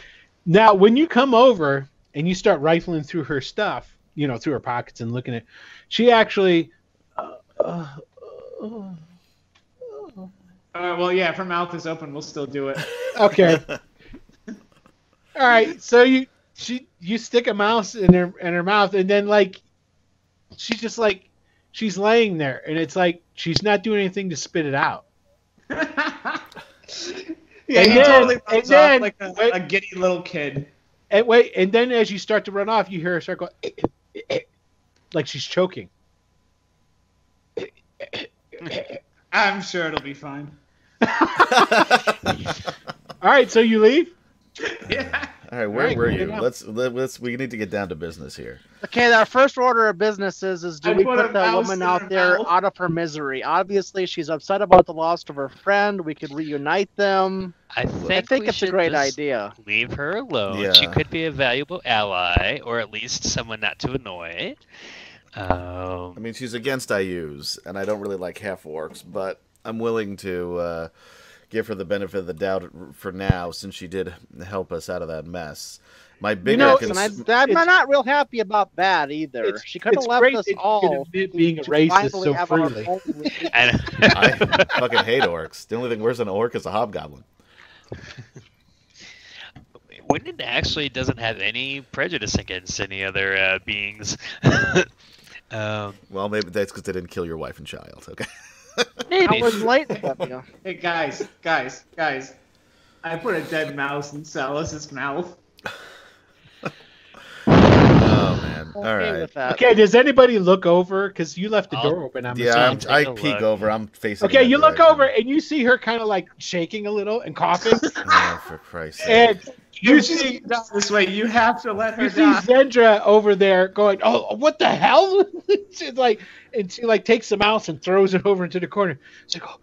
Now, when you come over and you start rifling through her stuff, you know, through her pockets and looking at, she actually. Uh, uh, uh, well, yeah, if her mouth is open, we'll still do it. okay. All right. So you she you stick a mouse in her in her mouth, and then like she's just like she's laying there, and it's like she's not doing anything to spit it out. yeah, And he then- totally runs off like a, a giddy little kid. And wait, and then as you start to run off, you hear her start going eh, eh, eh, like she's choking. I'm sure it'll be fine. All right, so you leave. Yeah. All right, where All right, were you? enough. Let's let, let's we need to get down to business here. Okay, our first order of business is, is do I we put a put the woman out there mouth. out of her misery? Obviously, she's upset about the loss of her friend. We could reunite them. I think, I think it's a great idea. Leave her alone. She could be a valuable ally, or at least someone not to annoy. I Um, mean, she's against Iuz, and I don't really like half orcs, but I'm willing to uh, give her the benefit of the doubt for now, since she did help us out of that mess. My bigger You know, cons- and I, I'm not real happy about that either. She could have it's left great us that you can all admit being a racist so freely. and I fucking hate orcs. The only thing worse than an orc is a hobgoblin. Wyndon actually doesn't have any prejudice against any other uh, beings. um, Well, maybe that's because they didn't kill your wife and child. Okay. How maybe. enlightened of you. Hey guys, guys, guys! I put a dead mouse in Salus's mouth. Oh man. All Okay right. Okay, does anybody look over? Because you left the I'll- door open. I'm Yeah, I'm. I peek look. over. I'm facing. Okay, that you look over and you see her kind of like shaking a little and coughing, Oh, for Christ's sake. and you see gonna this way, you have to let her you see die. Zendra over there going, "Oh, what the hell?" She's like, and she like takes the mouse and throws it over into the corner. It's like, "Oh,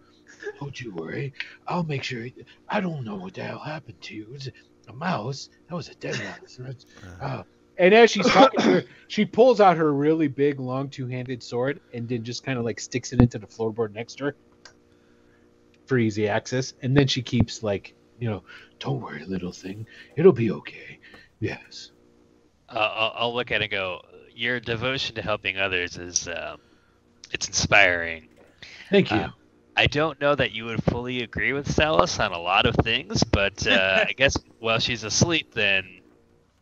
don't you worry. I'll make sure. I don't know what the hell happened to you. It was a mouse. That was a dead mouse." That's- oh." Uh, and as she's talking to her, she pulls out her really big, long, two-handed sword and then just kind of like sticks it into the floorboard next to her for easy access. And then she keeps like, you know, don't worry, little thing. It'll be okay. Yes. uh, I'll, I'll look at it and go, your devotion to helping others is um, it's inspiring. Thank you. Uh, I don't know that you would fully agree with Salus on a lot of things, but uh, I guess while she's asleep, then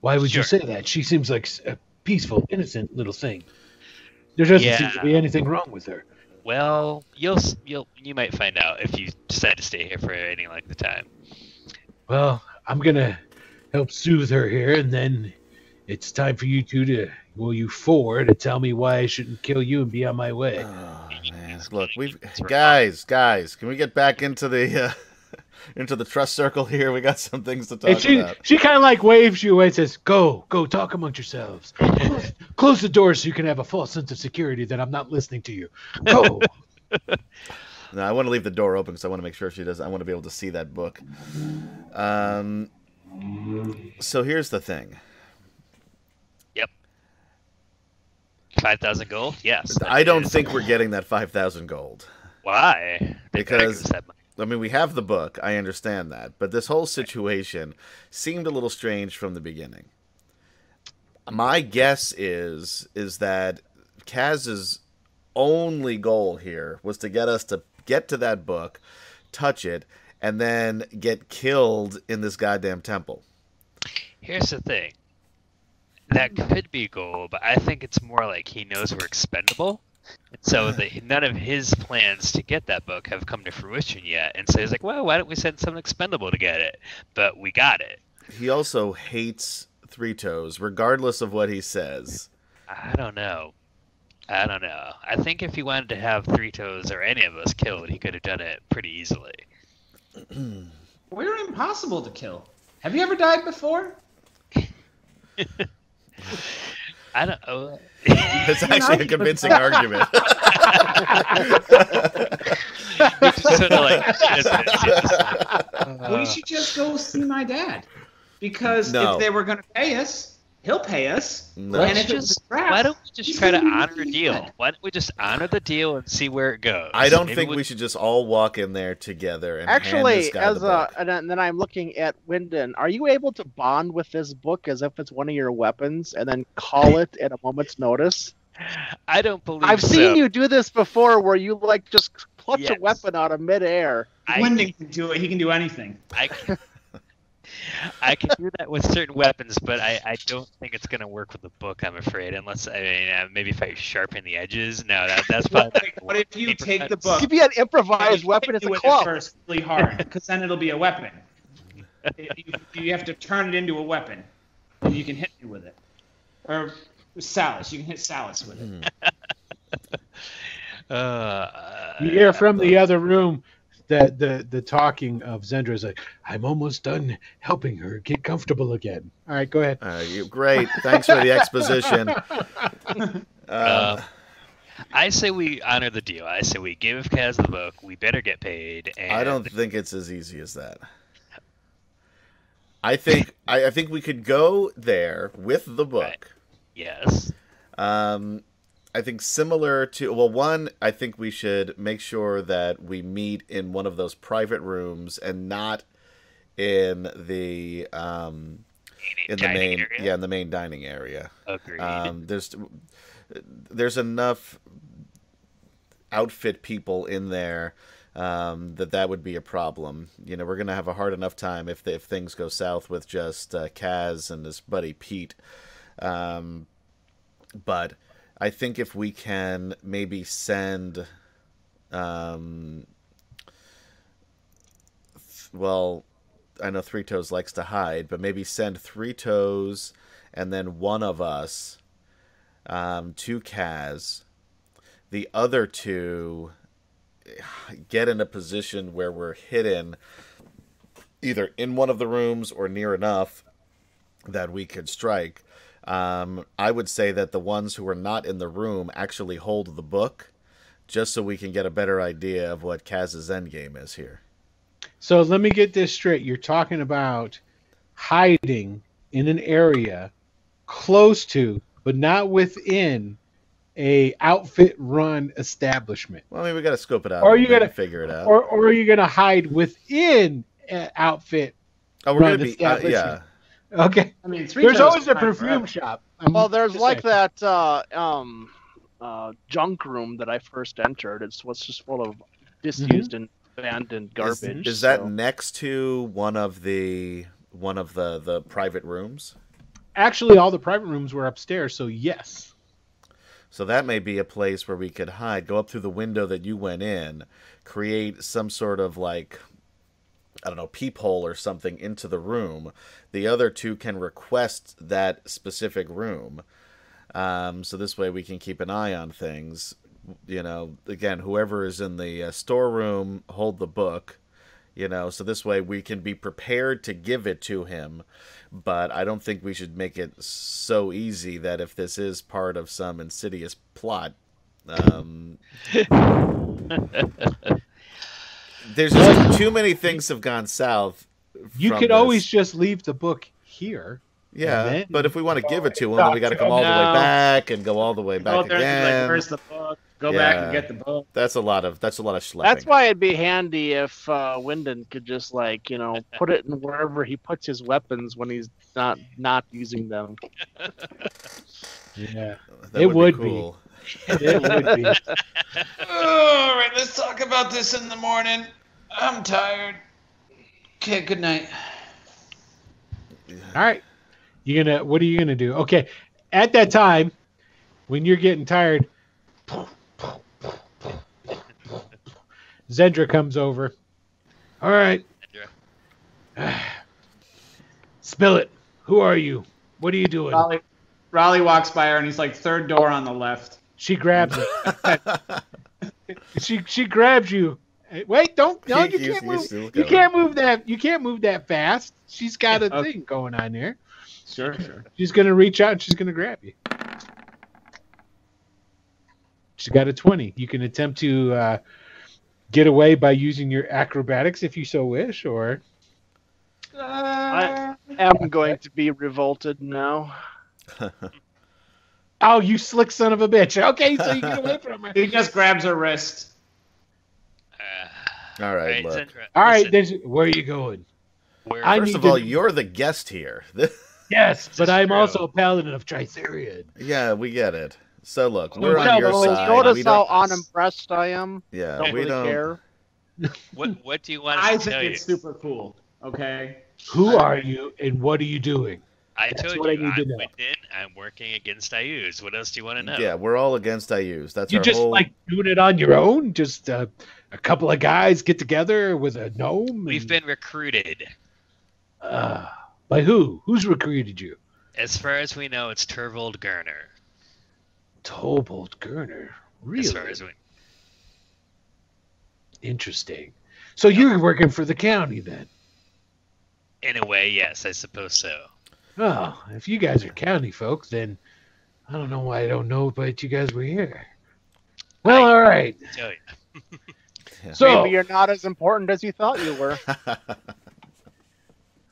Why would you say that? She seems like a peaceful, innocent little thing. There doesn't seem to be anything wrong with her. well, you'll you'll you might find out if you decide to stay here for any length of time. Well, I'm gonna help soothe her here, and then it's time for you two to, well, you four, to tell me why I shouldn't kill you and be on my way. Oh man, look, we've guys, guys, can we get back into the uh, into the trust circle here? We got some things to talk And she, about. she kind of like waves you away and says, "Go, go, talk amongst yourselves. Close the door so you can have a false sense of security that I'm not listening to you. Go." No, I want to leave the door open because I want to make sure she does. I want to be able to see that book. Um. So here's the thing. Yep. Five thousand gold? Yes. I don't is- think we're getting that five thousand gold. why They Because- us that money. I mean, we have the book. I understand that, but this whole situation seemed a little strange from the beginning. My guess is is that Kaz's only goal here was to get us to get to that book, touch it, and then get killed in this goddamn temple. Here's the thing. That could be goal, but I think it's more like he knows we're expendable. And so the, none of his plans to get that book have come to fruition yet. And so he's like, well, why don't we send someone expendable to get it? But we got it. He also hates Three Toes, regardless of what he says. I don't know. I don't know. I think if he wanted to have Three Toes or any of us killed, he could have done it pretty easily. We're impossible to kill. Have you ever died before? I don't. Oh, It's actually a convincing argument. it's just sort of like. it's- it's just- we should just go see my dad. Because No. if they were going to pay us, he'll pay us. No. And Let's if just, a trap, why don't we just try to honor a deal? mad. Why don't we just honor the deal and see where it goes? I don't Maybe think we should just all walk in there together and hand Actually, this guy as uh, the a, and then- then I'm looking at Wyndon. Are you able to bond with this book as if it's one of your weapons, and then call it at a moment's notice? I don't believe. I've so. seen you do this before, where you like just clutch Yes. a weapon out of midair. I Wyndon can do it. He can do anything. I can, I can do that with certain weapons, but I, I don't think it's gonna work with the book. I'm afraid, unless I mean uh, maybe if I sharpen the edges. No, that, that's probably. not gonna What if you Paper take the cuts. book? Give me an improvised weapon. hit It's a you with it club. first really hard, because then it'll be a weapon. you, you have to turn it into a weapon, and you can hit me with it. Or Salus, you can hit Salus with it. Uh, You hear from the other room the the the talking of Zendra is like, I'm almost done helping her get comfortable again. All right, go ahead. Uh, you, great. Thanks for the exposition. Uh, Uh, I say we honor the deal. I say we give Kaz the book. We better get paid. And I don't think it's as easy as that. I think I, I think we could go there with the book. Right. Yes. Um, I think similar to well, one, I think we should make sure that we meet in one of those private rooms and not in the um, in the main area? yeah in the main dining area. Agreed. Um, there's there's enough outfit people in there um, that that would be a problem. You know, we're gonna have a hard enough time if if things go south with just uh, Kaz and his buddy Pete. Um, but I think if we can maybe send, um, well, I know Three Toes likes to hide, but maybe send Three Toes and then one of us um, to Kaz. The other two get in a position where we're hidden either in one of the rooms or near enough that we could strike. Um, I would say that the ones who are not in the room actually hold the book, just so we can get a better idea of what Kaz's endgame is here. So let me get this straight. You're talking about hiding in an area close to, but not within, a outfit run establishment. Well, I mean, we got to scope it out. Or a you bit gotta- figure it out. Or, or are you going to hide within an outfit? oh, we're run gonna be uh, yeah. Okay. I mean, There's always a perfume forever. shop. I'm Well, there's like saying. that uh, um, uh, junk room that I first entered. It's what's just full of disused and abandoned Is, garbage. is that so- next to one of the one of the the private rooms? Actually, all the private rooms were upstairs, so yes. So that may be a place where we could hide, go up through the window that you went in, create some sort of like I don't know, peephole or something into the room. The other two can request that specific room. Um, so this way we can keep an eye on things. You know, again, whoever is in the uh, storeroom, hold the book. You know, so this way we can be prepared to give it to him. But I don't think we should make it so easy that if this is part of some insidious plot, um, there's just too many things have gone south. You could this. always just leave the book here. Yeah, then- but if we want to give it to him, then we got to come all the way back and go all the way back up there and be again. like, where's the book? Go back and get the book. That's a lot of that's a lot of schlepping. That's why it'd be handy if uh, Wyndon could just like you know put it in wherever he puts his weapons when he's not not using them. Yeah, That it would, would be be. cool. It would be. All right, let's talk about this in the morning. I'm tired. Okay, good night. All right. You gonna what are you gonna do? Okay. At that time, when you're getting tired, Zendra comes over. All right. Spill it. Who are you? What are you doing? Raleigh, Raleigh walks by her and he's like third door on the left. She grabs it. she she grabs you. Wait, don't no, you You- can't move. You can't move that. You can't move that fast. She's got a Okay. thing going on there. Sure, sure. She's gonna reach out and she's gonna grab you. She's got a twenty. You can attempt to uh, get away by using your acrobatics if you so wish, or I am going to be revolted now. oh, you slick son of a bitch. Okay, so you get away from her. He just grabs her wrist. Uh, All right, look. All right, listen, then where are you going? we're- I First of all, to- you're the guest here. Yes, but I'm true. also a paladin of Trithereon. yeah, we get it. So look, we're on your side. Notice we how don't, unimpressed I am. yeah, Don't we really don't. care. what what do you want us I to think tell it's you? super cool. Okay. Who are you and what are you doing? I That's told what I you, need to I'm know. Wyndon, I'm working against Iuz. What else do you want to know? Yeah, we're all against Iuz. That's You our just whole. like doing it on your own? Just uh, a couple of guys get together with a gnome? We've and- been recruited. Uh, by who? Who's recruited you? As far as we know, it's Turvold Gerner. Tobold Gurner. Really As far as we, interesting. So you're working for the county then? In a way, yes, I suppose so. Oh, if you guys are county folk, then I don't know why I don't know but you guys were here. Well, all right. Tell you. So, Maybe you're not as important as you thought you were.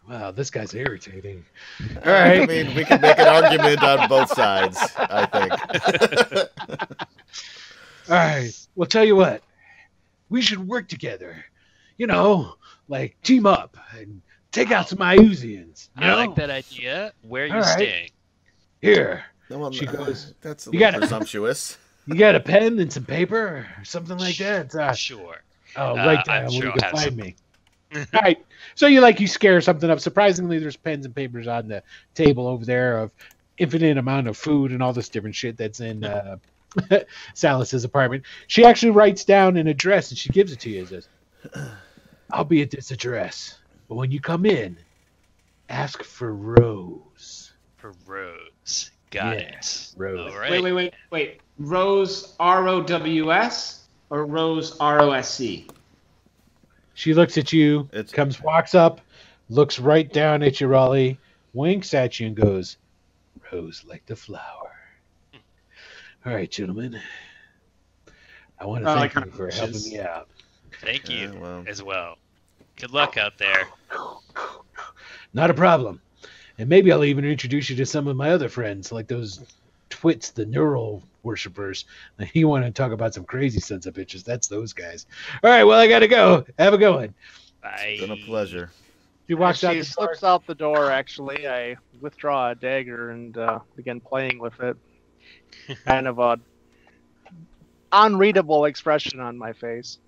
wow, this guy's irritating. All right. I mean, we can make an argument on both sides. I think. All right. Well, tell you what, we should work together. You know, like team up and take out some Iuzians. You I know? like that idea. Where are you All right. staying? Here, Well, She uh, goes, That's a "You little gotta- presumptuous. you got a pen and some paper or something like that? Uh, Sure. oh, Uh, right there. I'm where sure you I'll can find some. me. All right. So you like you scare something up. Surprisingly, there's pens and papers on the table over there of infinite amount of food and all this different shit that's in uh, Salus's apartment. She actually writes down an address and she gives it to you. It says, "I'll be at this address, but when you come in, ask for Rose." For Rose. Got Yeah, it. Rose. All right. Wait, wait, wait, wait. Rose R O W S or Rose R O S C? She looks at you, It's- comes, walks up, looks right down at you, Raleigh, winks at you, and goes, Rose like the flower. Hmm. All right, gentlemen. I want to thank like you for hunches. helping me out. Thank you Yeah, well. as well. Good luck out there. Not a problem. And maybe I'll even introduce you to some of my other friends, like those twits, the Nerull worshippers. You want to talk about some crazy sons of bitches? That's those guys. All right, well, I got to go. Have a good one. Bye. It's been a pleasure. She walks out she the door. slips out the door. Actually, I withdraw a dagger and uh, begin playing with it. kind of a unreadable expression on my face.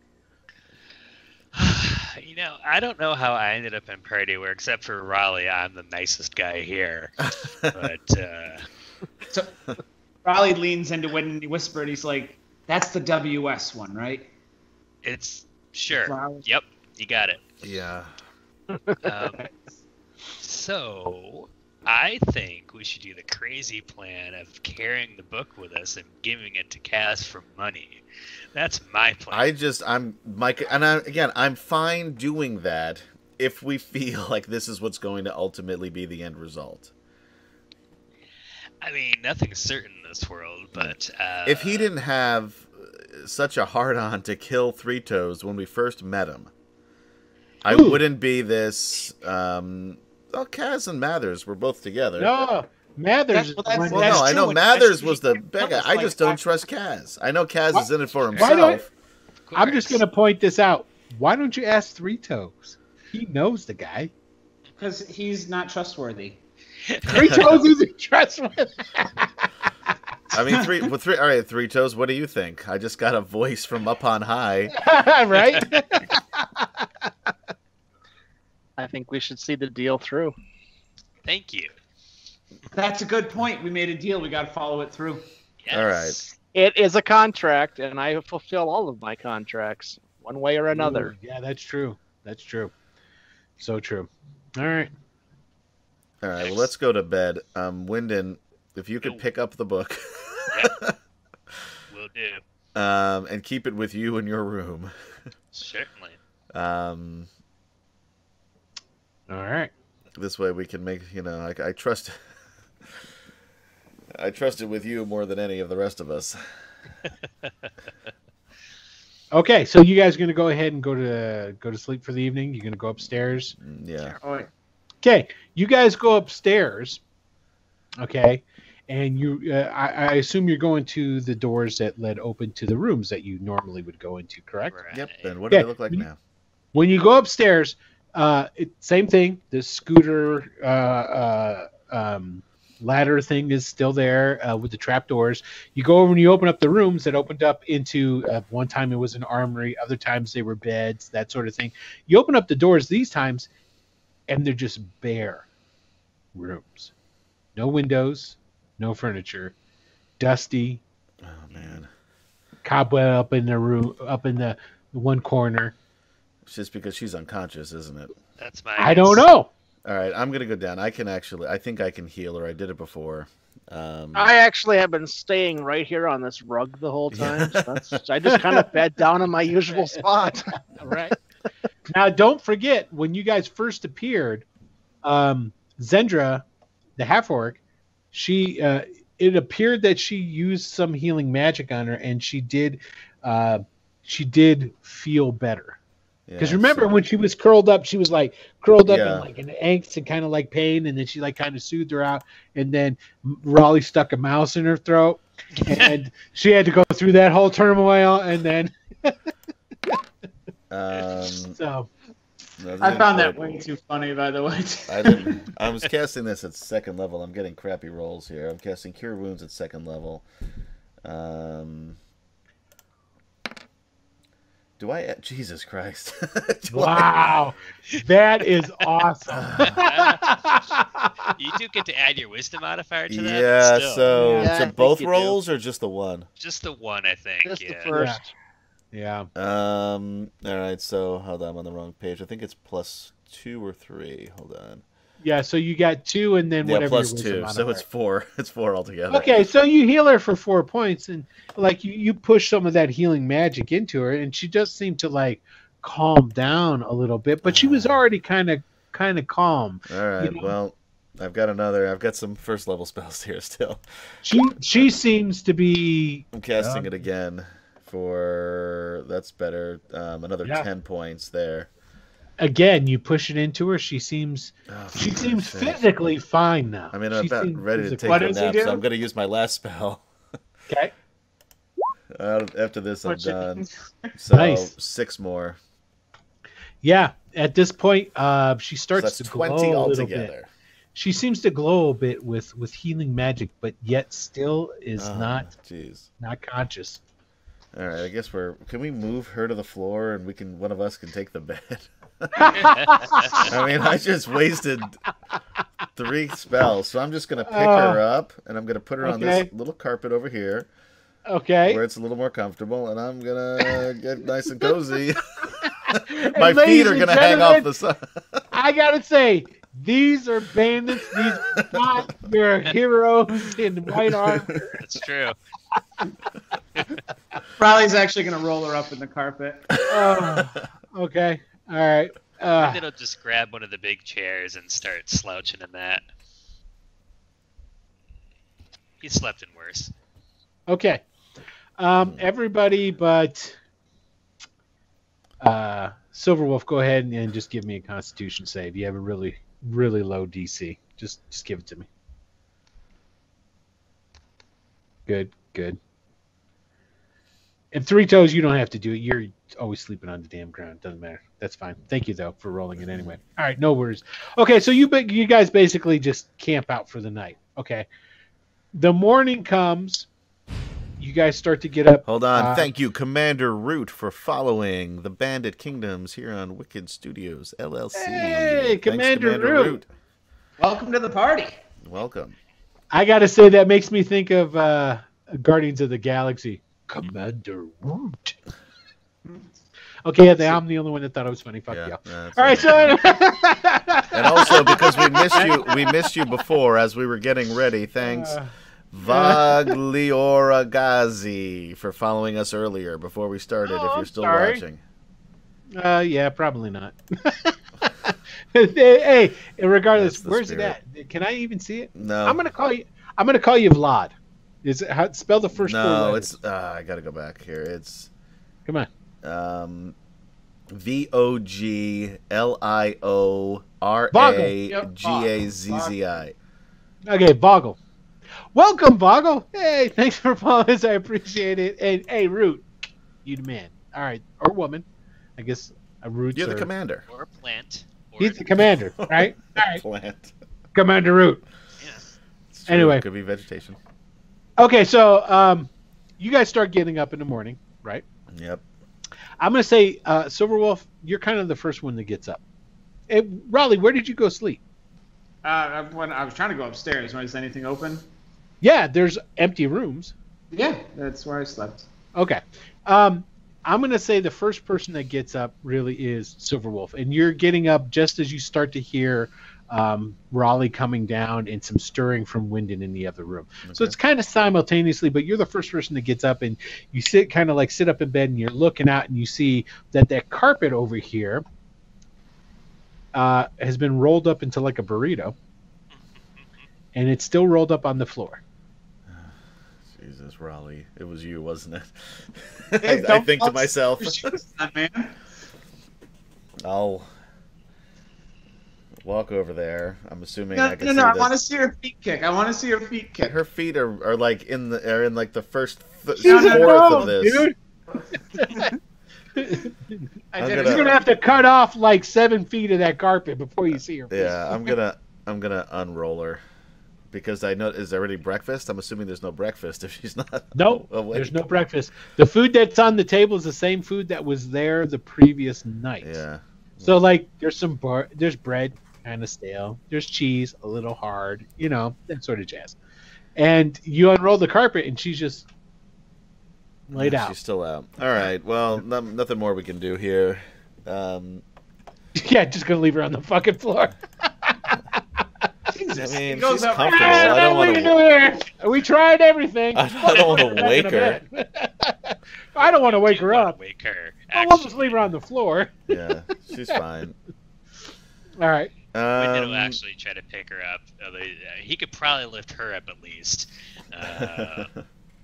you know, I don't know how I ended up in party where, except for Raleigh, I'm the nicest guy here. But uh, So Raleigh leans into when and he whispered, he's like, "That's the WS one, right?" it's sure. Flowers. Yep, you got it. Yeah. Um, so, I think we should do the crazy plan of carrying the book with us and giving it to Kaz for money. That's my plan. I just I'm Mike, and I, again I'm fine doing that if we feel like this is what's going to ultimately be the end result. I mean, nothing's certain in this world, but uh, if he didn't have uh, such a hard on to kill Three Toes when we first met him, I wouldn't be this. Um, well, Kaz and Mathers were both together. No, Mathers. That's- well, that's- well, that's no, I know Mathers was the he bad guy. was I like just don't five- trust Kaz. I know Kaz Why- is in it for why do I- himself. of I'm just gonna point this out. Why don't you ask Three Toes? He knows the guy. Because he's not trustworthy. Three Toes isn't trustworthy. I mean, three. Well, three. All right, Three Toes. What do you think? I just got a voice from up on high. right? I think we should see the deal through. Thank you. That's a good point. We made a deal. We got to follow it through. Yes. All right. It is a contract, and I fulfill all of my contracts, one way or another. Ooh, yeah, that's true. That's true. So true. All right. All right. Well, let's go to bed. Um, Wyndon, if you could pick up the book, Yep. Will do. um, and keep it with you in your room. Certainly. Um, All right. this way we can make you know. I, I trust. I trust it with you more than any of the rest of us. Okay, so you guys are gonna go ahead and go to go to sleep for the evening. You're gonna go upstairs. Mm, Yeah. Okay, you guys go upstairs. Okay, and you, uh, I, I assume you're going to the doors that led open to the rooms that you normally would go into, correct? Right. Yep. And what do Okay. they look like now? When you go upstairs, uh, it, same thing. The scooter uh, uh, um, ladder thing is still there uh, with the trap doors. You go over and you open up the rooms that opened up into. Uh, one time it was an armory. Other times they were beds, that sort of thing. You open up the doors these times, and they're just bare rooms. No windows, no furniture, dusty, Oh man. cobweb up in the room, up in the one corner. It's just because she's unconscious, isn't it? That's my. I don't know. All right. I'm gonna go down. I can actually. I think I can heal her. I did it before. Um, I actually have been staying right here on this rug the whole time. so that's, I just kind of bed down in my usual spot. All right. Now, don't forget when you guys first appeared, um, Zendra, the half orc, she uh, it appeared that she used some healing magic on her, and she did uh, she did feel better. Because Yeah, remember so- when she was curled up, she was like curled up Yeah. in like an angst and kind of like pain, and then she like kind of soothed her out, and then Raleigh stuck a mouse in her throat, and she had to go through that whole turmoil, and then Um, so I found that way too funny, by the way. I didn't. I was casting this at second level. I'm getting crappy rolls here. I'm casting Cure Wounds at second level. Um, do I? Jesus Christ! Do I- wow, that is awesome. you do get to add your wisdom modifier to that. yeah. still, So Yeah, I to both you do. rolls or just the one? just the one, I think. Just the yeah. first. yeah. Um. All right. So hold on. I'm on the wrong page. I think it's plus two or three. Hold on. Yeah, so you got two, and then Yeah, whatever. plus your two. So it's four. It's four altogether. Okay, so you heal her for four points, and like you, you push some of that healing magic into her, and she does seem to like calm down a little bit, but she was already kind of kind of calm. All right. know- Well, I've got another. I've got some first level spells here still. She she seems to be I'm casting Yeah. it again for that's better. Um, another Yeah. ten points there. Again. You push it into her. She seems Oh, she seems goodness sakes. physically fine now. I mean, I'm She about seems ready to take a nap, so I'm going to use my last spell. Okay. Uh, after this, I'm Push it. done. So Nice. six more. Yeah. At this point, uh, she starts that's to twenty glow a little bit. She seems to glow a bit with with healing magic, but yet still is Oh, not Jeez. not conscious. All right. I guess we're. Can we move her to the floor and we can? One of us can take the bed. I mean, I just wasted three spells, so I'm just gonna pick uh, her up and I'm gonna put her on this. Little carpet over here. Okay. where it's a little more comfortable, and I'm gonna get nice and cozy. And My feet are gonna hang off the side. I gotta say, these are bandits. These are not your heroes in white armor. That's true. Riley's actually gonna roll her up in the carpet. Oh, okay, all right. Uh, then he'll just grab one of the big chairs and start slouching in that. He slept in worse. okay. Um, everybody, but uh, Silverwolf, go ahead and, and just give me a Constitution save. You have a really, really low DC. Just, just give it to me. Good, good. And three toes, you don't have to do it. You're always sleeping on the damn ground. Doesn't matter. That's fine. Thank you though for rolling it anyway. All right, no worries. Okay, so you you guys basically just camp out for the night. Okay. The morning comes. You guys start to get up. Hold on. Uh, Thank you, Commander Root, for following the Bandit Kingdoms here on Wicked Studios LLC. Hey, Thanks, Commander Root. Welcome to the party. Welcome. I gotta say that makes me think of uh, Guardians of the Galaxy. Commander Root. Okay, yeah, I'm the only one that thought it was funny. Fuck Yeah, you. that's All right, so And also because we missed you, we missed you before as we were getting ready. Thanks, Uh, Voglioragazzi, for following us earlier before we started. Oh, if you're still sorry. watching. uh, yeah, probably not. hey, regardless, where's spirit. it at? Can I even see it? No. I'm gonna call you. I'm gonna call you Vlad. Is it how spell the first four no, letters? it's. Uh, I gotta go back here. It's Come on. um, V O G L I O R Vogel. A Yep, G A Z Z I. Okay, Boggle. Welcome, Boggle. Hey, thanks for following us. I appreciate it. And hey, Root, you the man. All right, or woman. I guess a Root. You're the commander. Or a plant. Or He's the commander, right? All right, Plant. Commander Root. Yeah. It's true, Anyway. could be vegetation. Okay, so um, you guys start getting up in the morning, right? Yep. I'm gonna say, uh, Silverwolf, you're kind of the first one that gets up. Hey, Raleigh, where did you go sleep? Uh, I- when I was trying to go upstairs, was anything open? Yeah, there's empty rooms. Yeah, that's where I slept. Okay. Um, I'm going to say the first person that gets up really is Silverwolf. And you're getting up just as you start to hear um, Raleigh coming down and some stirring from Wyndon in the other room. So it's kind of simultaneously, but you're the first person that gets up and you sit kind of like sit up in bed and you're looking out and you see that that carpet over here uh, has been rolled up into like a burrito, and it's still rolled up on the floor. Jesus, Raleigh, it was you, wasn't it? Hey, I, I think to myself, your shoes man. I'll walk over there. I'm assuming No, I can no, see no. I want to see her feet kick. I want to see her feet kick. Her feet are, are like in the are in like the first th- No, no, fourth no, of this. dude. I I'm gonna- You're gonna have to cut off like seven feet of that carpet before you see her. face. Yeah, I'm gonna I'm gonna unroll her because I know is there any breakfast? I'm assuming there's no breakfast if she's not. Nope, there's no breakfast. The food that's on the table is the same food that was there the previous night. Yeah. So like, there's some bar, there's bread, kind of stale. There's cheese, a little hard. You know that sort of jazz. And you unroll the carpet, and she's just laid out. She's still out. All right. Well, no, nothing more we can do here. Um, yeah, just gonna leave her on the fucking floor. I mean, goes she's up- comfortable. Ah, I don't want we to. do here. We tried everything. I- I don't wanna wake her. I don't want to wake her up. Wake her. Well, we'll just leave her on the floor. Yeah, she's fine. All right. Wyndon will Um, actually try to pick her up. uh, He could probably lift her up at least, uh,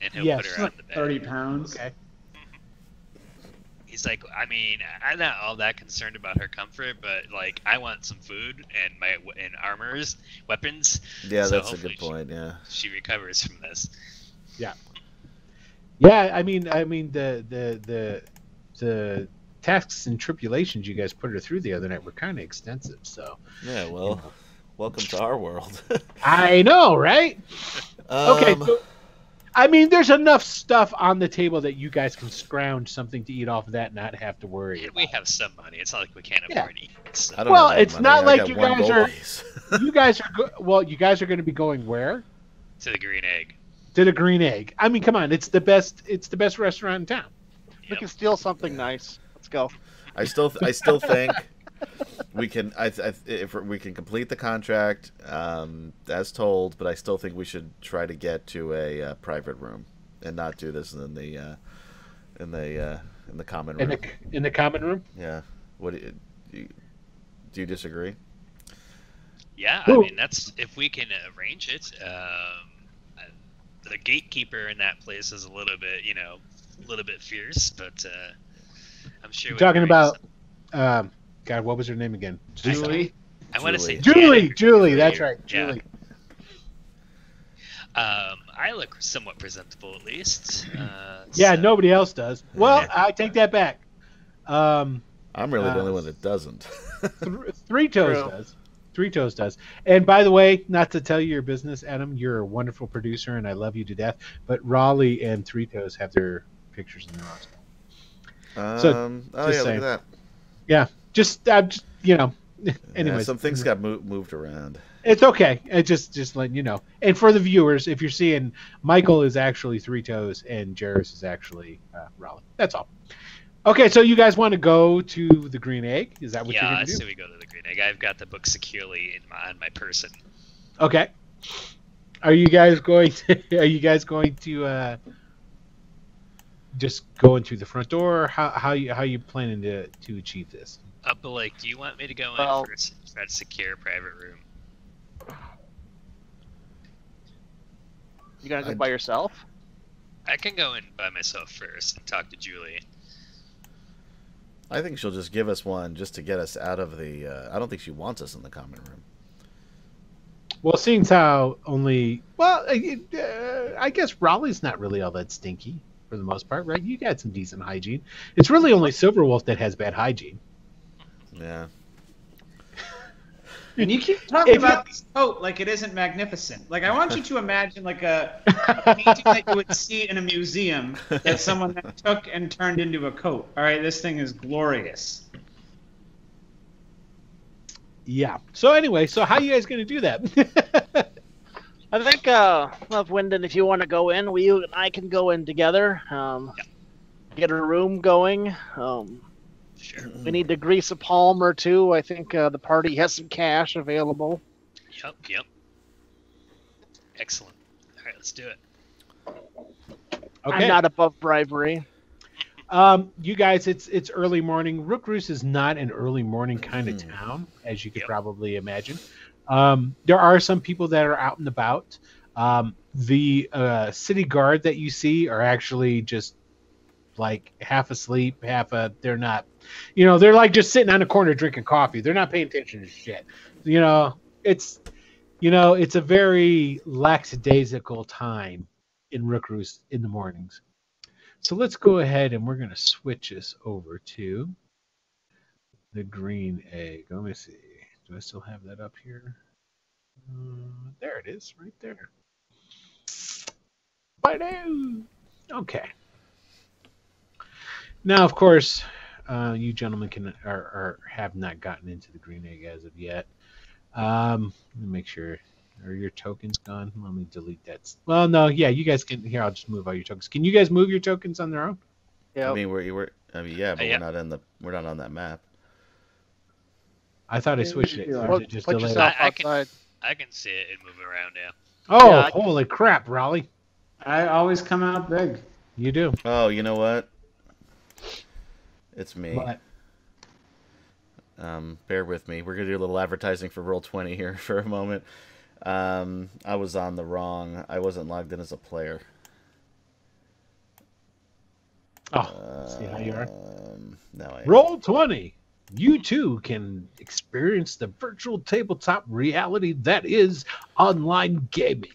and he'll Yes. put her on the bed. Thirty pounds. Okay. He's like, I mean, I'm not all that concerned about her comfort, but like, I want some food and my and armors, weapons. yeah, So that's a good point. Yeah. She recovers from this. Yeah. Yeah, I mean, I mean the the the the tasks and tribulations you guys put her through the other night were kind of extensive. So Yeah. Well, welcome to our world. I know, right? Okay. Um, So, I mean, there's enough stuff on the table that you guys can scrounge something to eat off of that, and not have to worry. And we have some money. It's not like we can't Yeah. afford to eat. So. I don't Well, it's money. not I like got you guys are- you guys are go- well. You guys are going to be going where? to the green egg. To the Green Egg. I mean, come on, it's the best. It's the best restaurant in town. We can steal something nice. Let's go. I still, I still think we can. I, I, if we can complete the contract um, as told, but I still think we should try to get to a uh, private room and not do this in the uh, in the uh, in the common In room. the in the common room. Yeah. What do you, do you, do you disagree? Yeah, I mean that's if we can arrange it. Um, the gatekeeper in that place is a little bit, you know, a little bit fierce, but uh, I'm sure. You're talking about, arrange um, God, what was her name again? Julie. I want to say Julie. Janet. Julie. That's right. Yeah. Julie. Um, I look somewhat presentable at least. Uh, Yeah, so- nobody else does. Well, I take that back. Um, I'm really the Uh, only one that doesn't. th- Three Toes True. does. Three Toes does. And by the way, not to tell you your business, Adam, you're a wonderful producer and I love you to death. But Raleigh and Three Toes have their pictures in their arms. So, um, oh just yeah, saying. look at that. Just, uh, just you know. Yeah, Anyways, some things got mo- moved around. It's okay. It just just letting you know. And for the viewers, if you're seeing Michael is actually Three Toes and Jarvis is actually uh, Raleigh. That's all. Okay, so you guys want to go to the Green Egg? Is that what yeah, you're I going to do? say we go to the green egg. I've got the book securely in my on my person. Okay. Are you guys going to? Are you guys going to uh, just going through the front door? Or how how you how you planning to to achieve this? Uh, but like, do you want me to go in Well- first? Try to secure a private room. You gonna go I'd- by yourself? I can go in by myself first and talk to Julie. I think she'll just give us one just to get us out of the. Uh, I don't think she wants us in the common room. Well, seeing as how only well, uh, I guess Raleigh's not really all that stinky for the most part, right? You got some decent hygiene. It's really only Silverwolf that has bad hygiene. Yeah. And you keep talking If about this coat oh, like it isn't magnificent. Like I want you to imagine like a, a painting that you would see in a museum that someone then took and turned into a coat. All right, this thing is glorious. Yeah. So anyway, so how are you guys going to do that? I think, uh, well, Wyndon, if you want to go in, we you and I can go in together. Um, get a room going. Um, Sure. we need to grease a palm or two. I think uh, the party has some cash available. Yep. Yep. Excellent. All right, let's do it. okay. I'm not above bribery. um, you guys, it's it's early morning. Rookroost is not an early morning kind of Hmm. town, as you could Yep. probably imagine. Um, there are some people that are out and about. Um, the uh, city guard that you see are actually just like half asleep, half a. They're not, you know, they're like just sitting on a corner drinking coffee. They're not paying attention to shit. You know, it's, you know, it's a very lackadaisical time in Rookroost in the mornings. So let's go ahead and we're going to switch this over to the green egg. Let me see. Do I still have that up here? Uh, there it is, right there. Bye Okay. Now, of course, uh, you gentlemen can are, are have not gotten into the green egg as of yet. Um, let me make sure. Are your tokens gone? Let me delete that. Well, no, yeah, you guys can. Here, I'll just move all your tokens. Can you guys move your tokens on their own? Yeah. I mean, we're, we're I mean, yeah, but yeah. we're not in the we're not on that map. I thought I switched it. or is it just Put delayed? yourself I- I can- outside. I can see it and move around now. Oh, Yeah, I- holy crap, Raleigh! I always come out big. You do. Oh, you know what? It's me. But Um, bear with me. We're gonna do a little advertising for Roll Twenty here for a moment. Um, I was on the wrong. I wasn't logged in as a player. oh, see how you are. Um, now I am. Roll twenty. You too can experience the virtual tabletop reality that is online gaming.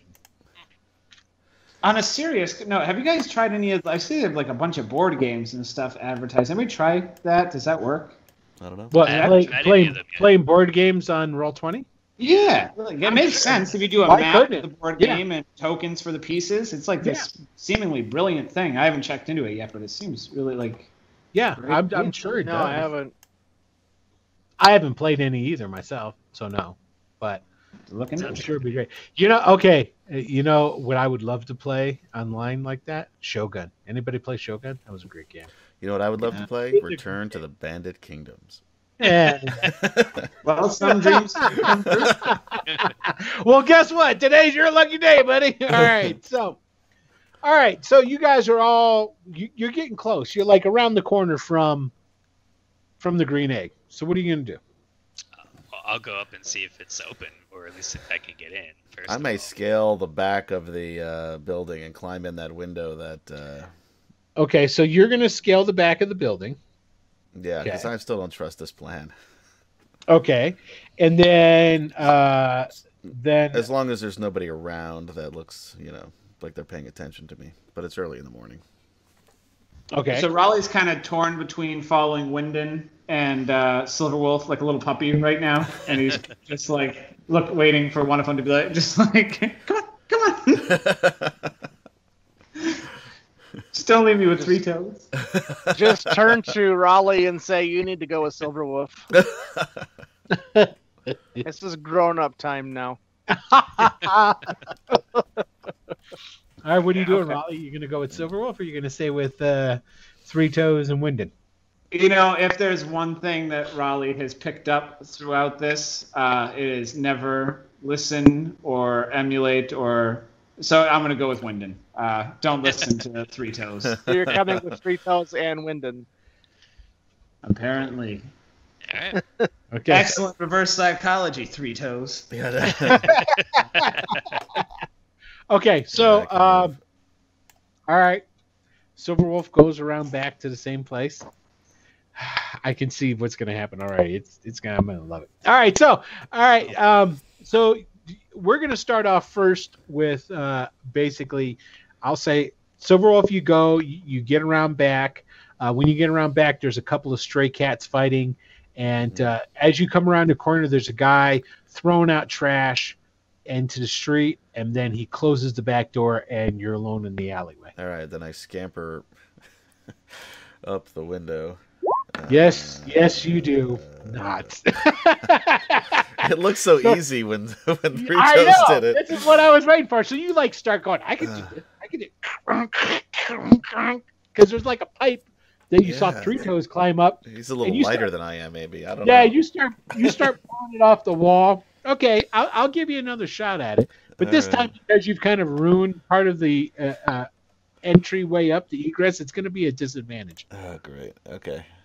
On a serious note, have you guys tried any of? I see they have like a bunch of board games and stuff advertised. Have we tried that? Does that work? I don't know. What I haven't play, any playing of them playing board games on Roll Twenty? Yeah, like, it makes sense if you do a Why map of the board Yeah. game and tokens for the pieces. It's like this seemingly brilliant thing. I haven't checked into it yet, but it seems really like Yeah, I'm, I'm sure No. I haven't. I haven't played any either myself, so no. But looking. I'm sure it'd be great. You know, okay. uh, You know what I would love to play online like that? Shogun. Anybody play Shogun? That was a great game. You know what I would love Yeah. to play? Return to the Bandit Kingdoms. Yeah. Well, some dreams well, guess what? Today's your lucky day, buddy. All right. So, all right. So you guys are all you, you're getting close. You're like around the corner from from the green egg. So what are you gonna do? Well, I'll go up and see if it's open, or at least if I can get in first. I may scale the back of the uh, building and climb in that window. That uh, Okay. So you're gonna scale the back of the building. yeah, because Okay. I still don't trust this plan. Okay. And then uh then As long as there's nobody around that looks, you know, like they're paying attention to me. But it's early in the morning. Okay. So Raleigh's kind of torn between following Wyndon and uh, Silverwolf, like a little puppy right now, and he's just like look, waiting for one of them to be like, just like, come on, come on, just don't leave me with three toes. Just turn to Raleigh and say you need to go with Silverwolf. This is grown up time now. All right, what are you doing, okay. Raleigh? You're gonna go with Silverwolf or you're gonna stay with uh Three Toes and Wyndon? You know, if there's one thing that Raleigh has picked up throughout this, uh, it is never listen or emulate or. So I'm gonna go with Wyndon. Uh, don't listen to Three Toes. So you're coming with Three Toes and Wyndon. Apparently, All right. Okay. excellent reverse psychology. Three Toes. Okay, so Yeah, um, move. all right, Silverwolf goes around back to the same place. I can see what's gonna happen. All right, it's it's gonna I'm gonna love it. All right, so all right, um, so we're gonna start off first with uh, basically, I'll say Silverwolf, you go, you, you get around back. Uh, when you get around back, there's a couple of stray cats fighting, and uh, as you come around the corner, there's a guy throwing out trash into the street, and then he closes the back door, and you're alone in the alleyway. All right, then I scamper up the window. Yes, Uh, yes, you do. Not. It looks so So- easy when when Three I Toes know. did it. This is what I was waiting for. So you like start going. I can do Uh. this. I can do. Because there's like a pipe that you saw Yeah. three toes climb up. He's a little lighter start- than I am, maybe. I don't Yeah, know. Yeah, you start you start pulling it off the wall. Okay, I'll, I'll give you another shot at it. But this time, because you've kind of ruined part of the uh, uh, entryway up the egress, it's going to be a disadvantage. Oh, great. Okay.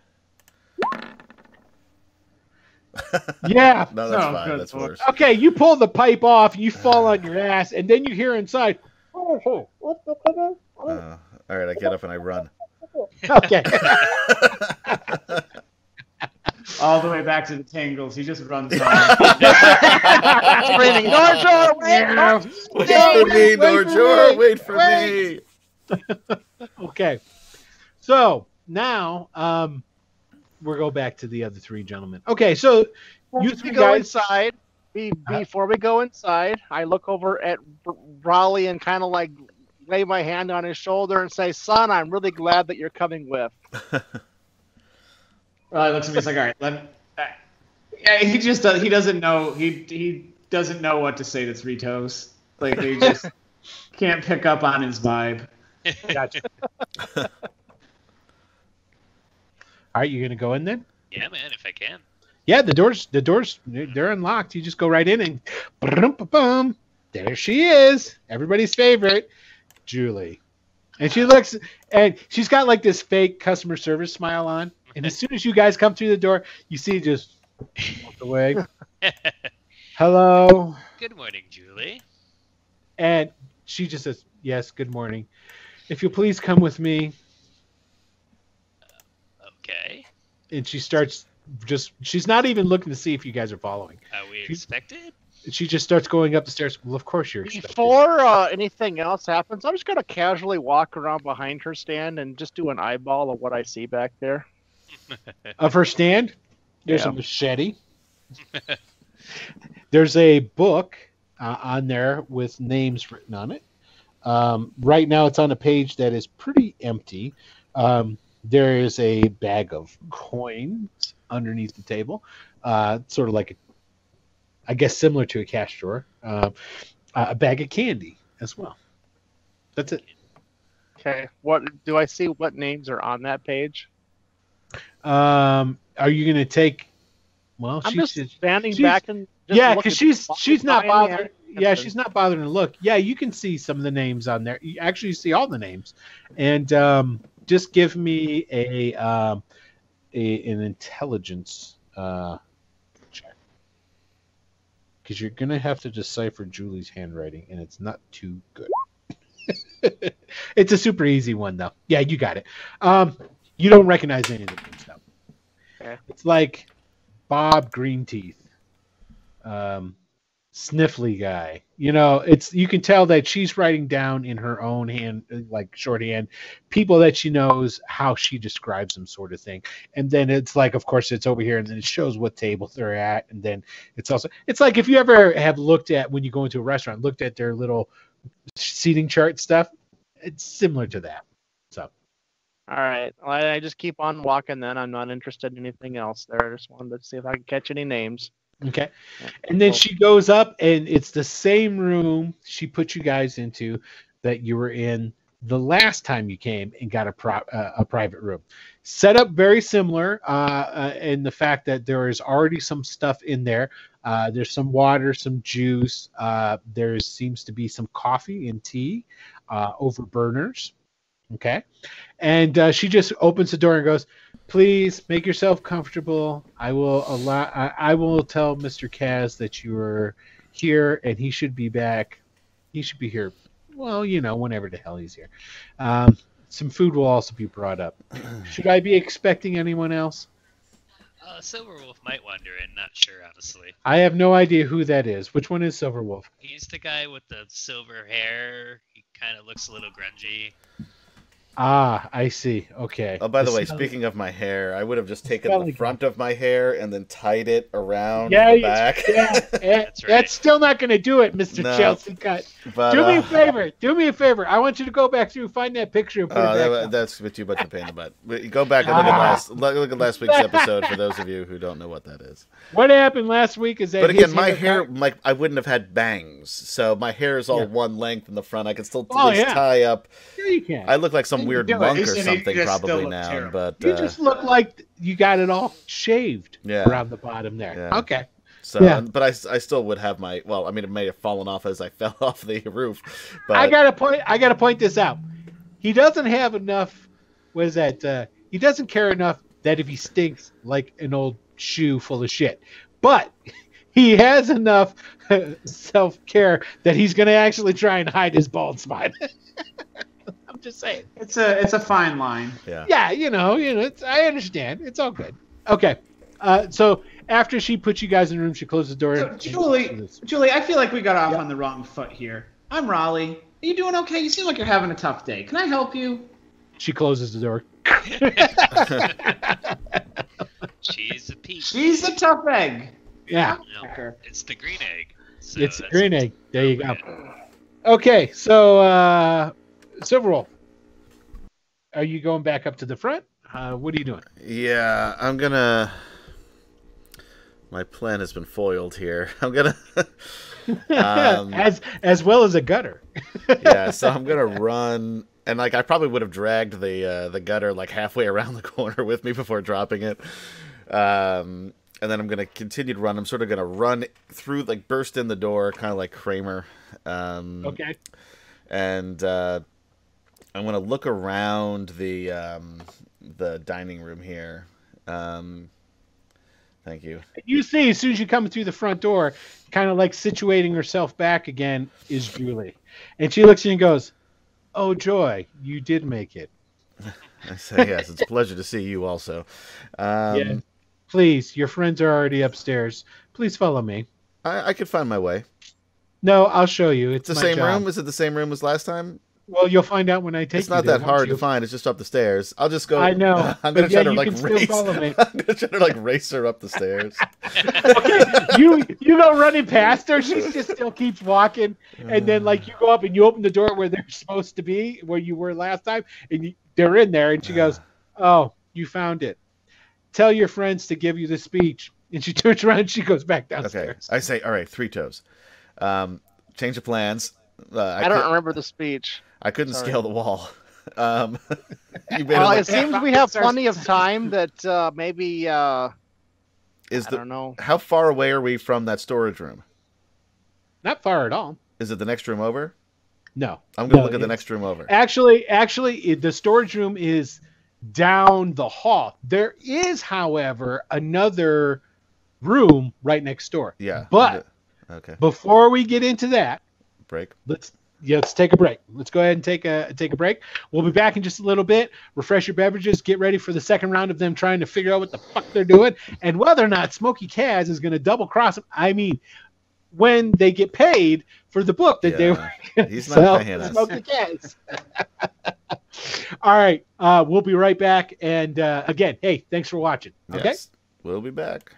Yeah. No, that's Oh, fine. That's worse. Okay, you pull the pipe off, you fall on your ass, and then you hear inside. Uh, all right, I get up and I run. Okay. All the way back to the tangles. He just runs on. Screaming, Norjo, wait! Wait for me, wait for Norjor. me. Wait for Wait. me. Okay. So now um we'll go back to the other three gentlemen. Okay, so you You three go guys inside. Be, before we go inside, I look over at Raleigh and kind of like lay my hand on his shoulder and say, "Son, I'm really glad that you're coming with." Riley looks at me. He's like, "All right, let." Uh, yeah, he just does. He doesn't know. He he doesn't know what to say to Three Toes. Like he just can't pick up on his vibe. Gotcha. All right, you gonna go in then? Yeah, man, if I can. Yeah, the doors the doors they're unlocked. You just go right in and brum-pa-bum. there she is. Everybody's favorite, Julie. And she looks and she's got like this fake customer service smile on. And as soon as you guys come through the door, you see just walk away. Hello. Good morning, Julie. And she just says, Yes, good morning. If you'll please come with me. Okay. And she starts just she's not even looking to see if you guys are following. Are we She- expected? She just starts going up the stairs. Well, of course you're expected. Before uh, anything else happens, I'm just gonna casually walk around behind her stand and just do an eyeball of what I see back there. Of her stand. There's Yeah. a machete. There's a book uh, on there with names written on it. Um, right now, it's on a page that is pretty empty. Um, there is a bag of coins underneath the table, uh, sort of like, a, I guess, similar to a cash drawer. Uh, a bag of candy as well. That's it. Okay. What do I see? What names are on that page? Um, are you going to take? Well, I'm she's just standing she's- back and just yeah, because she's she's not bothered. Yeah, she's not bothering to look. Yeah, you can see some of the names on there. You actually see all the names, and um, just give me a um, a an intelligence uh, check because you're gonna have to decipher Julie's handwriting, and it's not too good. it's a super easy one though. Yeah, you got it. Um, you don't recognize any of the names though. Okay. It's like Bob Greenteeth, um, Sniffly guy. You know, it's you can tell that she's writing down in her own hand, like shorthand, people that she knows how she describes them, sort of thing. And then it's like, of course, it's over here, and then it shows what table they're at, and then it's also it's like if you ever have looked at when you go into a restaurant, looked at their little seating chart stuff. It's similar to that. All right. Well, I I just keep on walking. Then I'm not interested in anything else. There. I just wanted to see if I can catch any names. Okay. And then she goes up, and it's the same room she put you guys into that you were in the last time you came and got a pro- uh, a private room. Set up very similar uh, uh, in the fact that there is already some stuff in there. Uh, there's some water, some juice. Uh, there seems to be some coffee and tea uh, over burners. Okay. And uh, she just opens the door and goes, please make yourself comfortable. I will allow. I, I will tell Mr. Kaz that you are here, and he should be back. He should be here. Well, you know, whenever the hell he's here. Um, some food will also be brought up. Should I be expecting anyone else? Uh, Silverwolf might wander in. Not sure, honestly. I have no idea who that is. Which one is Silverwolf? He's the guy with the silver hair. He kind of looks a little grungy. Ah, I see. Okay. Oh, by the way, speaking of my hair, I would have just taken the front of my hair and then tied it around Yeah, the back. yeah, eh, That's right. that's still not going to do it, Mister No. Chelsea Cut. but, do me a uh, favor. Do me a favor. I want you to go back through, find that picture, and put Oh, it back. that, up. that's too much of a pain in the butt. Go back and look at Ah. last look, look at last week's episode for those of you who don't know what that is. What happened last week is that. But again, my hair got- like I wouldn't have had bangs, so my hair is all Yeah. one length in the front. I can still at Oh, least yeah. tie up. Yeah, you can. I look like some You weird do monk or something probably now, terrible. but you uh, just look like you got it all shaved Yeah. around the bottom there. Yeah. Okay. so yeah. but I, I still would have my well, I mean it may have fallen off as I fell off the roof, but I gotta point. I gotta point this out. he doesn't have enough. What is that? Uh, he doesn't care enough that if he stinks like an old shoe full of shit, but he has enough self care that he's going to actually try and hide his bald spot. I'm just saying. It's a it's a fine line. Yeah. Yeah, you know, you know, it's, I understand. It's all good. Okay. Uh, so after she puts you guys in the room, she closes the door. So, and- Julie, Julie, I feel like we got off on the wrong foot here. I'm Raleigh. Are you doing okay? You seem like you're having a tough day. Can I help you? She closes the door. She's a peach. She's a tough egg. Yeah, No, it's the green egg. So it's a that's- green egg. There you go. Okay, so uh, Silver Wolf, are you going back up to the front? Uh, what are you doing? Yeah, I'm gonna. My plan has been foiled here. I'm gonna. um, as as well as a gutter. yeah, so I'm gonna run, and like I probably would have dragged the uh, the gutter like halfway around the corner with me before dropping it. Um, and then I'm gonna continue to run. I'm sort of gonna run through, like burst in the door, kind of like Kramer. Um, Okay. and uh, I'm gonna look around the um, the dining room here. Um, thank you. You see, as soon as you come through the front door, kind of like situating herself back again, is Julie, and she looks at you and goes, "Oh joy, you did make it. I say yes. It's a pleasure to see you also. Um, Yeah. Please, your friends are already upstairs. Please follow me." I, I could find my way. No, I'll show you. It's the same job. room. Is it the same room as last time? Well, you'll find out when I take it. it's you not there, that hard you? to find. It's just up the stairs. I'll just go. I know, I'm gonna but try yeah, to you like can still race. follow me. I'm gonna try to like race her up the stairs. okay, you you go running past her. She just still keeps walking, and then like you go up and you open the door where they're supposed to be, where you were last time, and you, they're in there. And she goes, "Oh, you found it. Tell your friends to give you the speech." And she turns around. and She goes back downstairs. Okay. I say, all right, three toes. Um, change of plans. Uh, I, I, don't cou- remember the speech. I couldn't sorry. scale the wall. Um, you made Well, it it seems we have plenty of time that uh, maybe uh, is I the don't know. how far away are we from that storage room? Not far at all. Is it the next room over? No. I'm gonna No, look at the next room over. Actually, actually, it, the storage room is down the hall. There is, however, another room right next door. Yeah. But okay, before we get into that, break. let's yeah, let's take a break. Let's go ahead and take a take a break. We'll be back in just a little bit. Refresh your beverages. Get ready for the second round of them trying to figure out what the fuck they're doing and whether or not Smokey Kaz is going to double cross them. I mean, when they get paid for the book that they Yeah, were gonna he's not sell paying us. Smokey Kaz. All right, uh, we'll be right back. And uh, again, hey, thanks for watching. Okay. Yes, we'll be back.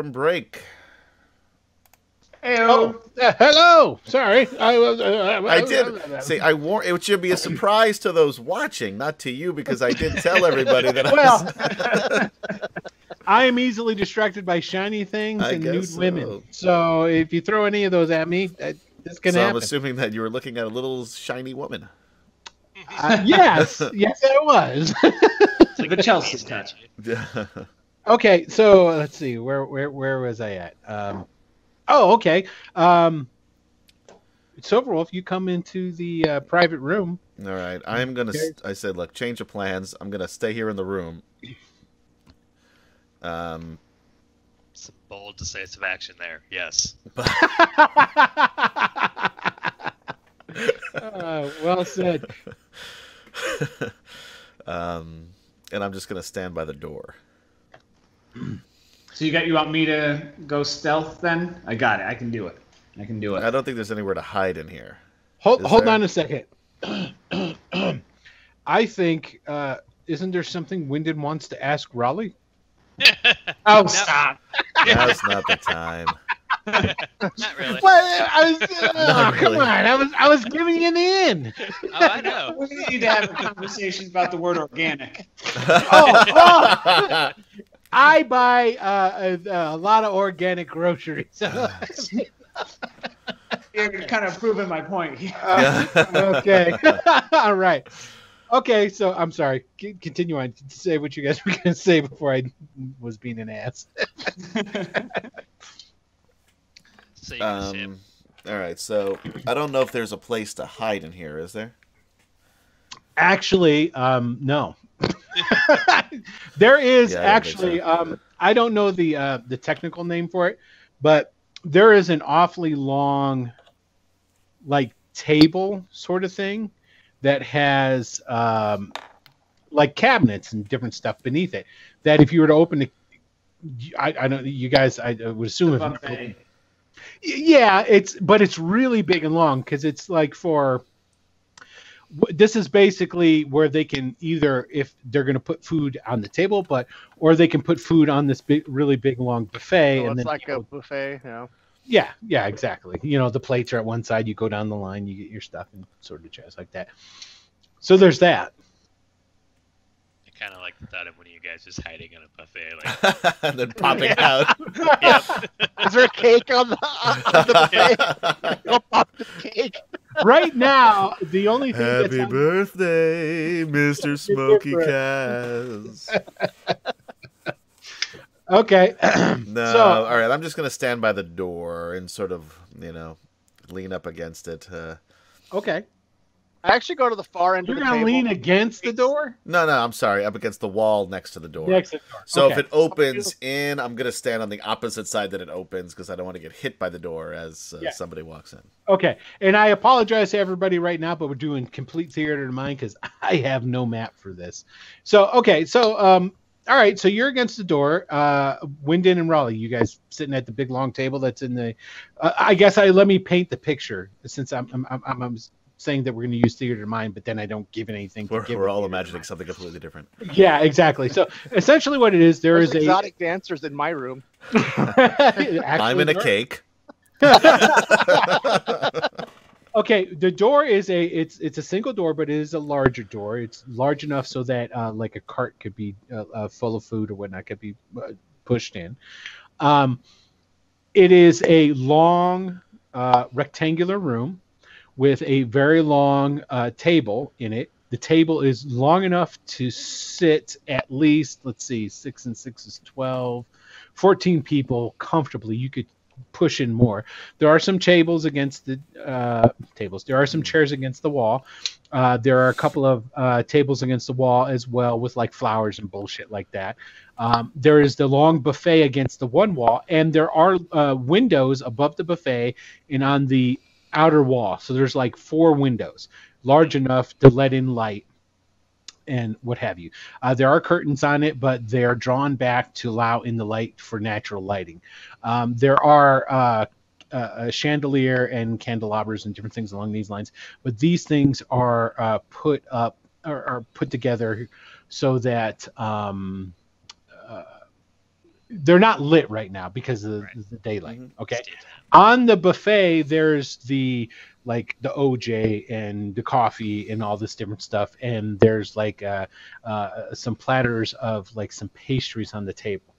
From break. Oh, uh, hello. Sorry, I. Uh, I did say I war. It should be a surprise to those watching, not to you, because I did tell everybody that. Well, I was... I am easily distracted by shiny things I and nude so. women. So if you throw any of those at me, that, that's gonna so I'm assuming that you were looking at a little shiny woman. Uh, yes, yes, I was. it's like The Chelsea touch. okay, so let's see. Where where where was I at? Um, oh, okay. Um, Silverwolf, you come into the uh, private room. All right, I'm gonna. Okay. I said, look, change of plans. I'm gonna stay here in the room. Um, Some bold, decisive action there. Yes. Uh, well said. um, and I'm just gonna stand by the door. So you got you want me to go stealth then? I got it. I can do it. I can do it. I don't think there's anywhere to hide in here. Hold, Is hold there? on a second. I think, uh, isn't there something Wyndon wants to ask Raleigh? Oh, stop. Now's not the time. Not really. Well, I was, uh, Not come really. on, I was, I was giving you the in. Oh, I know. We need to have a conversation about the word organic. Oh, oh, I buy uh, a, a lot of organic groceries. You're kind of proving my point. Uh, okay, all right. Okay, so I'm sorry. C- continue on. Say what you guys were going to say before I was being an ass. So you can see him. Um, all right, so I don't know if there's a place to hide in here. Is there? Actually, um, no. there is Yeah, I don't think actually. Um, I don't know the uh, the technical name for it, but there is an awfully long, like table sort of thing that has um, like cabinets and different stuff beneath it. That if you were to open it, I, I don't. You guys, I would assume if yeah, it's but it's really big and long because it's like for. W- This is basically where they can either, if they're going to put food on the table, but or they can put food on this big, really big long buffet, So and it's then like you a buffet, you know. yeah, yeah, exactly. You know, the plates are at one side. You go down the line, you get your stuff, and sort of jazz like that. So there's that. I kind of like the thought of one of you guys just hiding in a buffet. Like, and then popping out. Is there a cake on the, on the buffet? Go pop the cake. Right now, the only thing that's Happy on- birthday, Mr. Smoky Kaz. okay. No, So- all right. I'm just gonna stand by the door and sort of, you know, lean up against it. Uh, okay. I actually go to the far end You're of the gonna table. lean against the door. no, no, I'm sorry. Up against the wall next to the door. Next to the door. So okay. if it opens in, I'm gonna stand on the opposite side that it opens because I don't want to get hit by the door as uh, Yeah. somebody walks in. Okay, and I apologize to everybody right now, but we're doing complete theater of mind because I have no map for this. So okay, so um, all right, so you're against the door. Uh, Wyndon and Raleigh, you guys sitting at the big long table that's in the. Uh, I guess I let me paint the picture since I'm I'm, I'm, I'm saying that we're going to use theater of mind, but then I don't give anything. We're, give we're all imagining something completely different. Yeah, exactly. So essentially, what it is, there There's is a. exotic dancers in my room. I'm in a cake. Okay, the door is a it's it's a single door, but it is a larger door. It's large enough so that uh, like a cart could be uh, uh, full of food or whatnot could be uh, pushed in. Um, it is a long uh, rectangular room with a very long uh, table in it. The table is long enough to sit at least let's see, six and six is 12, 14 people comfortably. You could push in more. There are some tables against the uh, tables. There are some chairs against the wall. Uh, there are a couple of uh, tables against the wall as well with like flowers and bullshit like that. Um, there is the long buffet against the one wall, and there are uh, windows above the buffet and on the outer wall. So there's like four windows, large enough to let in light and what have you. Uh, there are curtains on it, but they're drawn back to allow in the light for natural lighting. Um, there are uh, uh, a chandelier and candelabras and different things along these lines, but these things are uh, put up or are put together so that um, uh, they're not lit right now because of Right. the daylight. Mhm. Okay. On the buffet, there's the like the OJ and the coffee and all this different stuff, and there's like uh, uh, some platters of like some pastries on the table,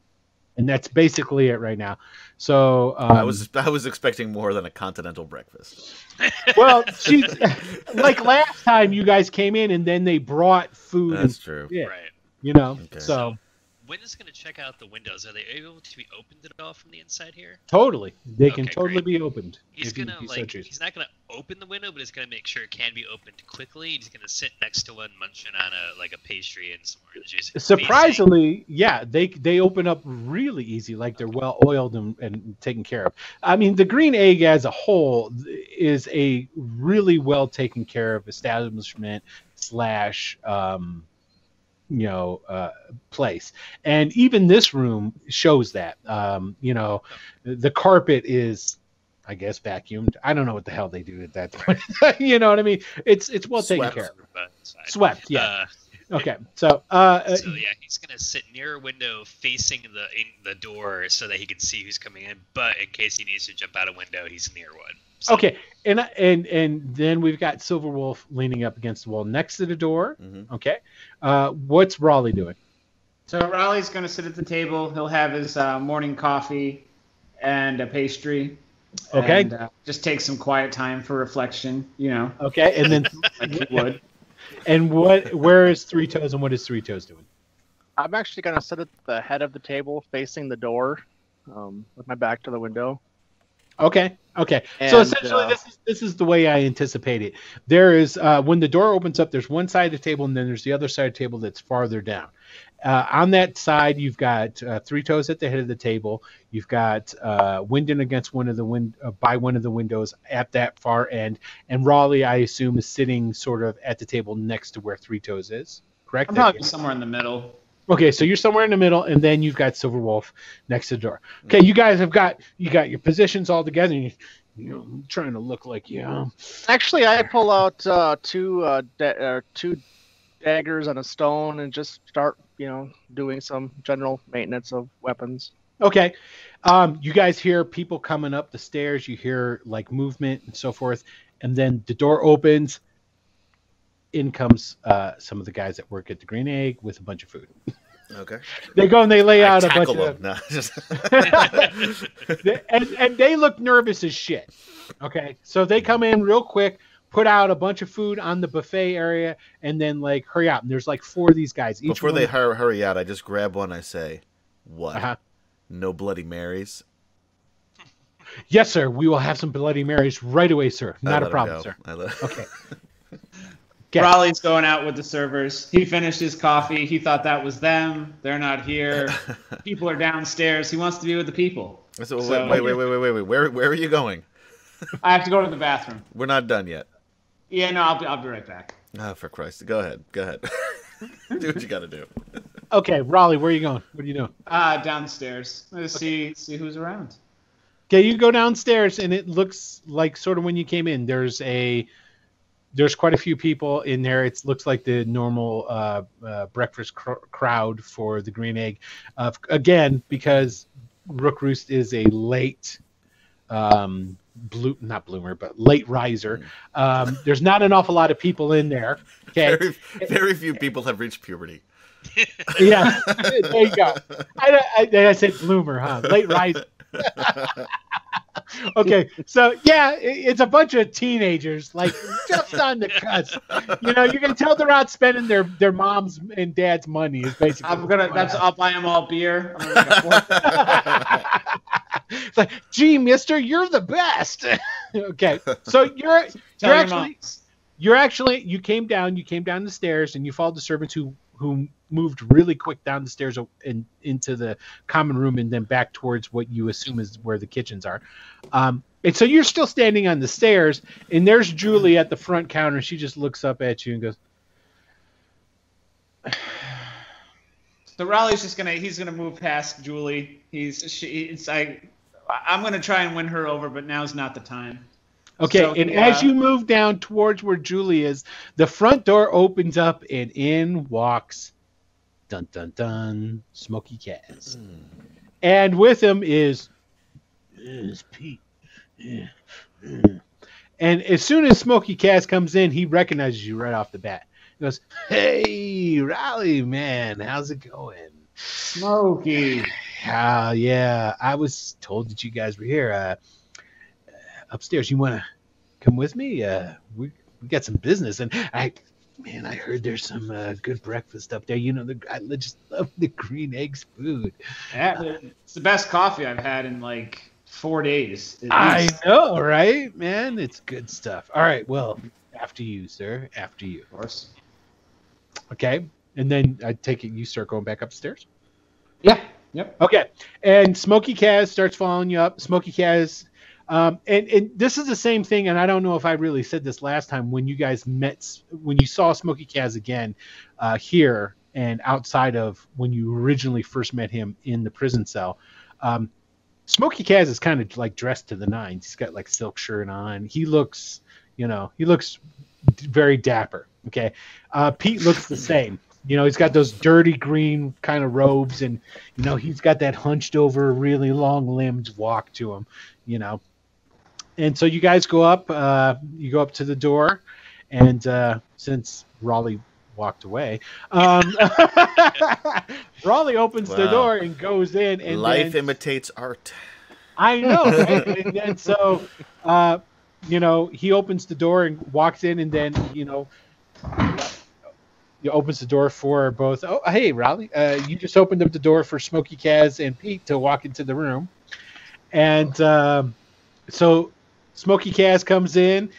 and that's basically it right now. So um, I was I was expecting more than a continental breakfast. well, she's like last time you guys came in, and then they brought food. That's and, true. yeah, Right. you know. Okay. So Is going to check out the windows? Are they able to be opened at all from the inside here? totally, they can totally great. be opened. He's gonna he so like he's not gonna open the window, but he's gonna make sure it can be opened quickly. He's gonna sit next to one, munching on a like a pastry and some orange juice. It's amazing. surprisingly yeah they they open up really easy like they're well oiled and, and taken care of i mean the green egg as a whole is a really well taken care of establishment slash um you know uh place and even this room shows that um you know the carpet is I guess vacuumed. I don't know what the hell they do at that point. you know what I mean? It's it's well taken Swept. care of. Swept, yeah. Uh, Okay, so uh, uh, so yeah, he's gonna sit near a window facing the in the door so that he can see who's coming in. But in case he needs to jump out a window, he's near one. So, Okay, and and and then we've got Silver Wolf leaning up against the wall next to the door. Mhm. Okay, uh, what's Raleigh doing? So Raleigh's going to sit at the table. He'll have his uh, morning coffee and a pastry. Okay. And, uh, just take some quiet time for reflection. You know, Okay, and then like he would. and what? Where is Three Toes and what is Three Toes doing? I'm actually gonna sit at the head of the table, facing the door, um, with my back to the window. Okay, okay. so essentially, uh, this is this is the way I anticipate it. There is uh, when the door opens up, there's one side of the table, and then there's the other side of the table that's farther down. Uh, on that side, you've got uh, Three Toes at the head of the table. You've got uh, Wyndon against one of the wind uh, by one of the windows at that far end, and Raleigh, I assume, is sitting sort of at the table next to where Three Toes is. Correct. I'm probably somewhere in the middle. Okay, so you're somewhere in the middle, and then you've got Silver Wolf next to the door. Okay, you guys have got you got your positions all together. And you, you know, trying to look like you. Actually, I pull out uh, two uh, da- uh, two daggers and a stone and just start, you know, doing some general maintenance of weapons. Okay, um, you guys hear people coming up the stairs. You hear like movement and so forth, and then the door opens. In comes uh, some of the guys that work at the Green Egg with a bunch of food. Okay. They go and they lay I out a bunch of. No, just and and they look nervous as shit. Okay, so they come in real quick, put out a bunch of food on the buffet area, and then like hurry out. And there's like four of these guys. Each before one- they hurry, hurry out, I just grab one. I say, "What? Uh-huh. No Bloody Marys." Yes, sir. We will have some Bloody Marys right away, sir. Not a problem, go. sir. I let- Okay. Okay. Raleigh's going out with the servers. He finished his coffee. He thought that was them. They're not here. people are downstairs. He wants to be with the people. I said, So- wait, wait, wait, wait, wait, wait. Where, where are you going? I have to go to the bathroom. We're not done yet. Yeah, no, I'll be, I'll be right back. Ah, for Christ. Go ahead. Go ahead. do what you got to do. Okay, Raleigh, where are you going? What are you doing? Uh, downstairs. Let's see see who's around. Okay, you go downstairs, and it looks like sort of when you came in. There's a there's quite a few people in there. It looks like the normal uh, uh, breakfast cr- crowd for the Green Egg. Uh, again, because Rookroost is a late um, blue, not bloomer, but late riser. Um, there's not an awful lot of people in there. Okay, Very, very few people have reached puberty. yeah, there you go. I, I, I said bloomer, huh? Late riser. okay, so yeah, it's a bunch of teenagers, like just on the cusp. You know, you can tell they're out spending their their mom's and dad's money. Is basically. I'm gonna. That's. I'll buy them all beer. I'm gonna make a four- it's like, gee, Mister, you're the best. okay, so you're you're actually you're actually you came down you came down the stairs and you followed the servants who who moved really quick down the stairs and into the common room and then back towards what you assume is where the kitchens are um, and so you're still standing on the stairs and there's julie at the front counter she just looks up at you and goes So Raleigh's just gonna. He's gonna move past Julie. He's. She. It's. I. I'm gonna try and win her over, but now's not the time. okay So, and yeah. as you move down towards where julie is the front door opens up and in walks dun dun dun smoky Kaz. and with him is is Pete. And as soon as Smoky Kaz comes in, he recognizes you right off the bat. He goes, "Hey, Raleigh, man, how's it going?" Smokey. Uh, yeah, I was told that you guys were here. Uh, upstairs, you want to come with me? Uh, we we got some business, and I, man, I heard there's some uh, good breakfast up there. You know, the, I just love the green eggs food. Yeah, it's the best coffee I've had in like four days. I know, right, man? It's good stuff. All right, well, after you, sir. After you. Of course. Okay, and then I take it you start going back upstairs. Yeah. Yep. Okay, and Smokey Kaz starts following you up. Smokey Kaz, um, and and this is the same thing. And I don't know if I really said this last time when you guys met, when you saw Smokey Kaz again uh, here and outside of when you originally first met him in the prison cell. Um, Smokey Kaz is kind of like dressed to the nines. He's got like silk shirt on. He looks, you know, he looks very dapper. Okay, uh, Pete looks the same. You know, he's got those dirty green kind of robes, and you know he's got that hunched over, really long limbed walk to him. You know, and so you guys go up. Uh, you go up to the door, and uh, since Raleigh walked away, um, Raleigh opens the door and goes in, and Life then, imitates art. I know, right? and then so, uh, you know, he opens the door and walks in, and then you know, he opens the door for both. Oh, hey, Raleigh, uh, you just opened up the door for Smokey Kaz and Pete to walk into the room, and um, so Smokey Kaz comes in,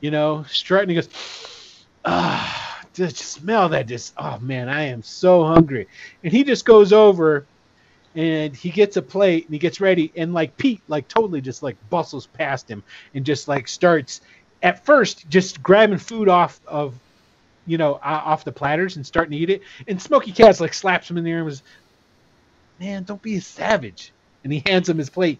you know, strutting. He goes, ah, just smell that. Just oh man, I am so hungry, and he just goes over and he gets a plate and he gets ready and like Pete like totally just like bustles past him and just like starts at first just grabbing food off of you know off the platters and starting to eat it and Smoky Cat's like slaps him in the ear and was man don't be a savage and he hands him his plate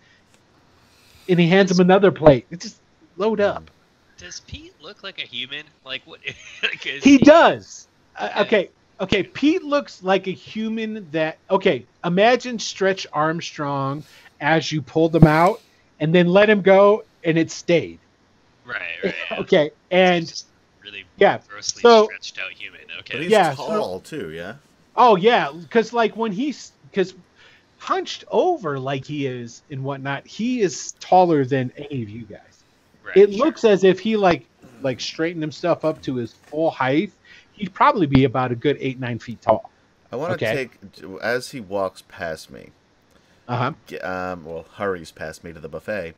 and he hands him another plate it just load up Does Pete look like a human? Like what? like, is He does. Uh, okay. Okay. Pete looks like a human that. Okay. Imagine Stretch Armstrong as you pulled him out and then let him go and it stayed. Right. Right. Okay. And just really yeah, grossly so- stretched out human. But Okay. he's Yeah, so- tall too, yeah. oh yeah, because like when he's because hunched over like he is and whatnot, he is taller than any of you guys. right, It sure. looks as if he like like straightened himself up to his full height. He'd probably be about a good eight nine feet tall. I want to Okay. take as he walks past me. Uh huh. Um, well, hurries past me to the buffet.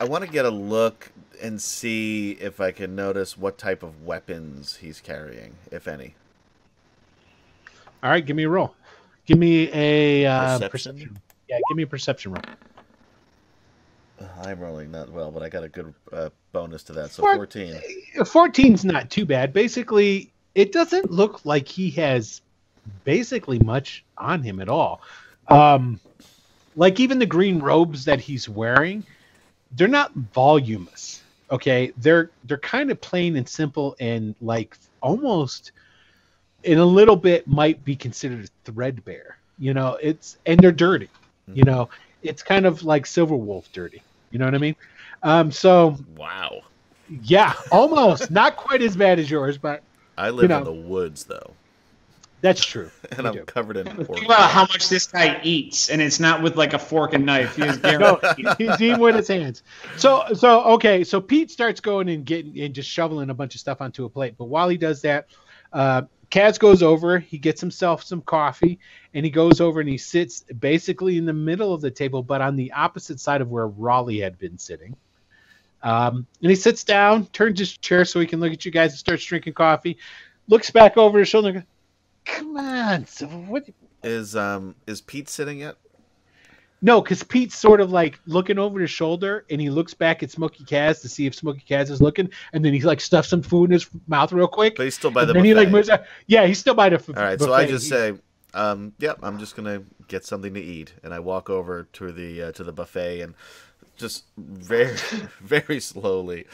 I want to get a look and see if I can notice what type of weapons he's carrying, if any. All right, give me a roll. Give me a uh, Perception? perception. Yeah, give me a perception roll. Uh, I'm rolling not well, but I got a good uh, bonus to that, so Four- 14. 14's not too bad. Basically, it doesn't look like he has basically much on him at all. Um, like even the green robes that he's wearing, they're not voluminous. Okay, they're they're kind of plain and simple and like almost in a little bit might be considered threadbare. You know, it's and they're dirty. You know, it's kind of like Silver Wolf dirty. You know what I mean? Um, so Wow. yeah, almost. Not quite as bad as yours, but I live know. in the woods, though, that's true. and I'm do. covered in pork. Think about how much this guy eats, and it's not with like a fork and knife. He is No, he's eating with his hands. So, so okay. So Pete starts going and getting and just shoveling a bunch of stuff onto a plate. But while he does that, uh, Kaz goes over. He gets himself some coffee, and he goes over and he sits basically in the middle of the table, but on the opposite side of where Raleigh had been sitting. Um, and he sits down, turns his chair so he can look at you guys and starts drinking coffee. Looks back over his shoulder. and goes, Come on, so what? Is um is Pete sitting yet? No, because Pete's sort of like looking over his shoulder and he looks back at Smokey Kaz to see if Smokey Kaz is looking, and then he like stuffs some food in his mouth real quick. But he's still by and the then buffet. he like moves out. Yeah, he's still by the. f- All right, so I just say, um, yep, I'm just gonna get something to eat, and I walk over to the uh, to the buffet and just very very slowly,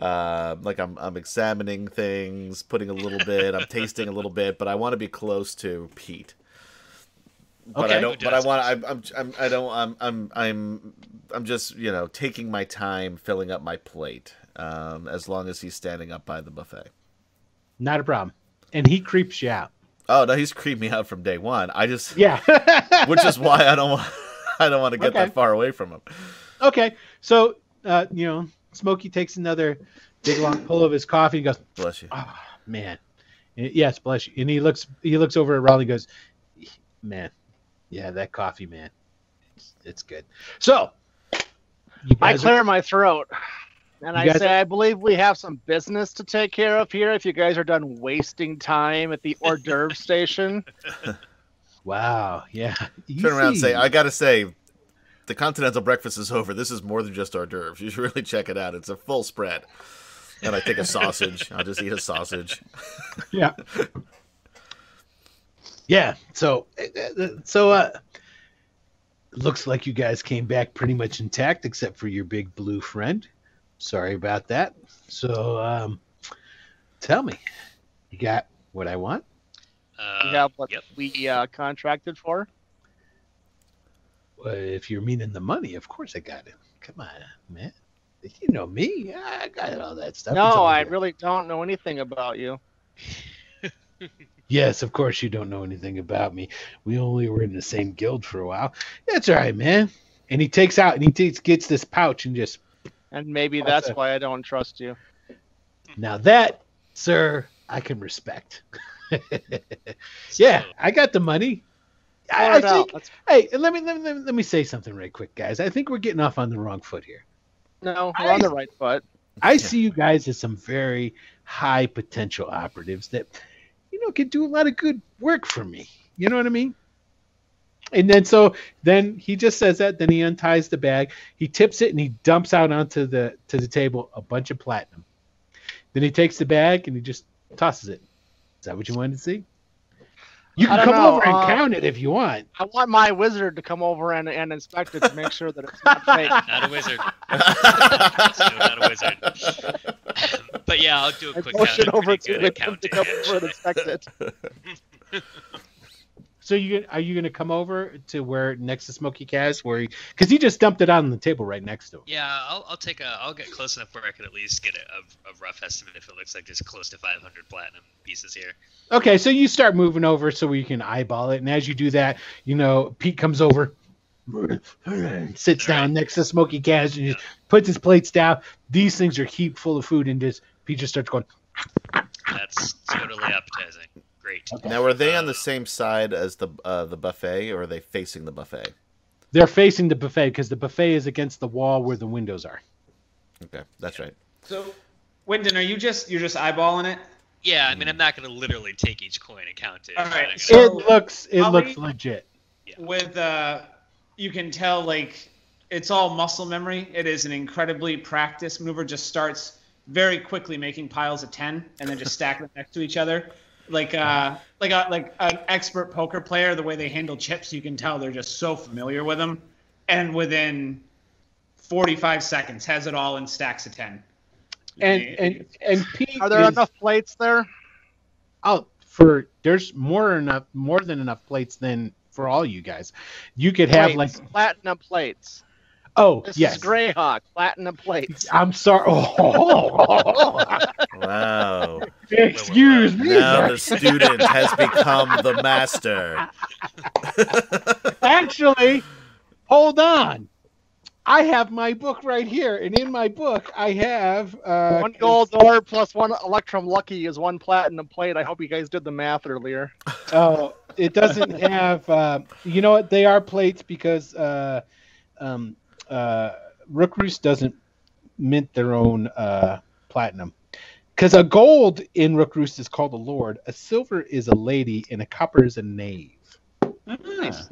uh, like I'm I'm examining things, putting a little bit, I'm tasting a little bit, but I want to be close to Pete. But Okay. I don't. But I want. I'm, I'm. I'm. I don't. I'm. I'm. I'm. I'm just you know taking my time filling up my plate. Um, as long as he's standing up by the buffet. Not a problem. And he creeps you out. Oh no, he's creeped me out from day one. I just, Yeah. which is why I don't want. I don't want to get Okay. that far away from him. okay. So, uh, you know, Smokey takes another big long pull of his coffee and goes, Bless you. oh, man. And- yes, bless you. And he looks he looks over at Raleigh and goes, man, yeah, that coffee, man. It's, it's good. So, I guys are- clear my throat. And You I guys say, I believe we have some business to take care of here. If you guys are done wasting time at the hors d'oeuvre station, wow, yeah. Turn around and say, I gotta say, the continental breakfast is over. This is more than just hors d'oeuvres. You should really check it out. It's a full spread. And I take a sausage. I'll just eat a sausage. yeah yeah so uh, so uh looks like you guys came back pretty much intact except for your big blue friend. Sorry about that. So um tell me you got what i want? Uh, we have what Yep. we uh, contracted for. uh, if you're meaning the money of course i got it. Come on man. You know me i got all that stuff. No, I really don't know anything about you. Yes, of course you don't know anything about me. We only were in the same guild for a while. That's all right, man. And he takes out and he takes, gets this pouch and just And maybe that's that? why I don't trust you. now that, sir, I can respect. yeah, I got the money. I, I think. Hey, let me, let me let me say something right quick, guys. I think we're getting off on the wrong foot here. no, we're on the right foot. I see you guys as some very high potential operatives that, you know, can do a lot of good work for me. You know what I mean? And then so then he just says that. Then he unties the bag. He tips it and he dumps out onto the to the table a bunch of platinum. Then he takes the bag and he just tosses it. Is that what you wanted to see? You can come know, over and uh, count it if you want. I want my wizard to come over and, and inspect it to make sure that it's not fake. Not a wizard. not a wizard. but yeah, I'll do a quick push count. it over to good him at to counting. come over and actually. inspect it. So you are you going to come over to where next to Smoky Kaz where he because he just dumped it on the table right next to him. Yeah, I'll, I'll take a. I'll get close enough where I can at least get a, a, a rough estimate if it looks like there's close to 500 platinum pieces here. Okay, so you start moving over so we can eyeball it, and as you do that, you know Pete comes over, sits down next to Smoky Kaz, and just puts his plates down. These things are heaped full of food, and just Pete just starts going. That's totally appetizing. Great. Now, are they on the same side as the uh, the buffet, or are they facing the buffet? They're facing the buffet because the buffet is against the wall where the windows are. Okay, that's right. So, Wyndon, are you just you're just eyeballing it? Yeah, I mean, I'm not going to literally take each coin and count it. All but right, so- it looks it I'll looks leave- legit. With uh, you can tell like it's all muscle memory. It is an incredibly practiced mover. Just starts very quickly making piles of ten and then just stack them next to each other. Like uh, like a like an expert poker player, the way they handle chips, you can tell they're just so familiar with them. And within 45 seconds, has it all in stacks of ten. And and and Pete Are there is enough plates there? oh for there's more enough more than enough plates than for all you guys. You could have Plates, like platinum plates. Oh This yes. is Greyhawk, platinum plates. I'm sorry. Oh, Wow. excuse me. now the student has become the master. Actually, hold on. I have my book right here, and in my book, I have uh, one gold orb plus one Electrum Lucky is one platinum plate. I hope you guys did the math earlier. Oh, it doesn't have. Uh, you know what? They are plates because uh, um, uh, Rookroost doesn't mint their own uh, platinum. Because a gold in Rookroost is called a lord, a silver is a lady, and a copper is a knave. Nice.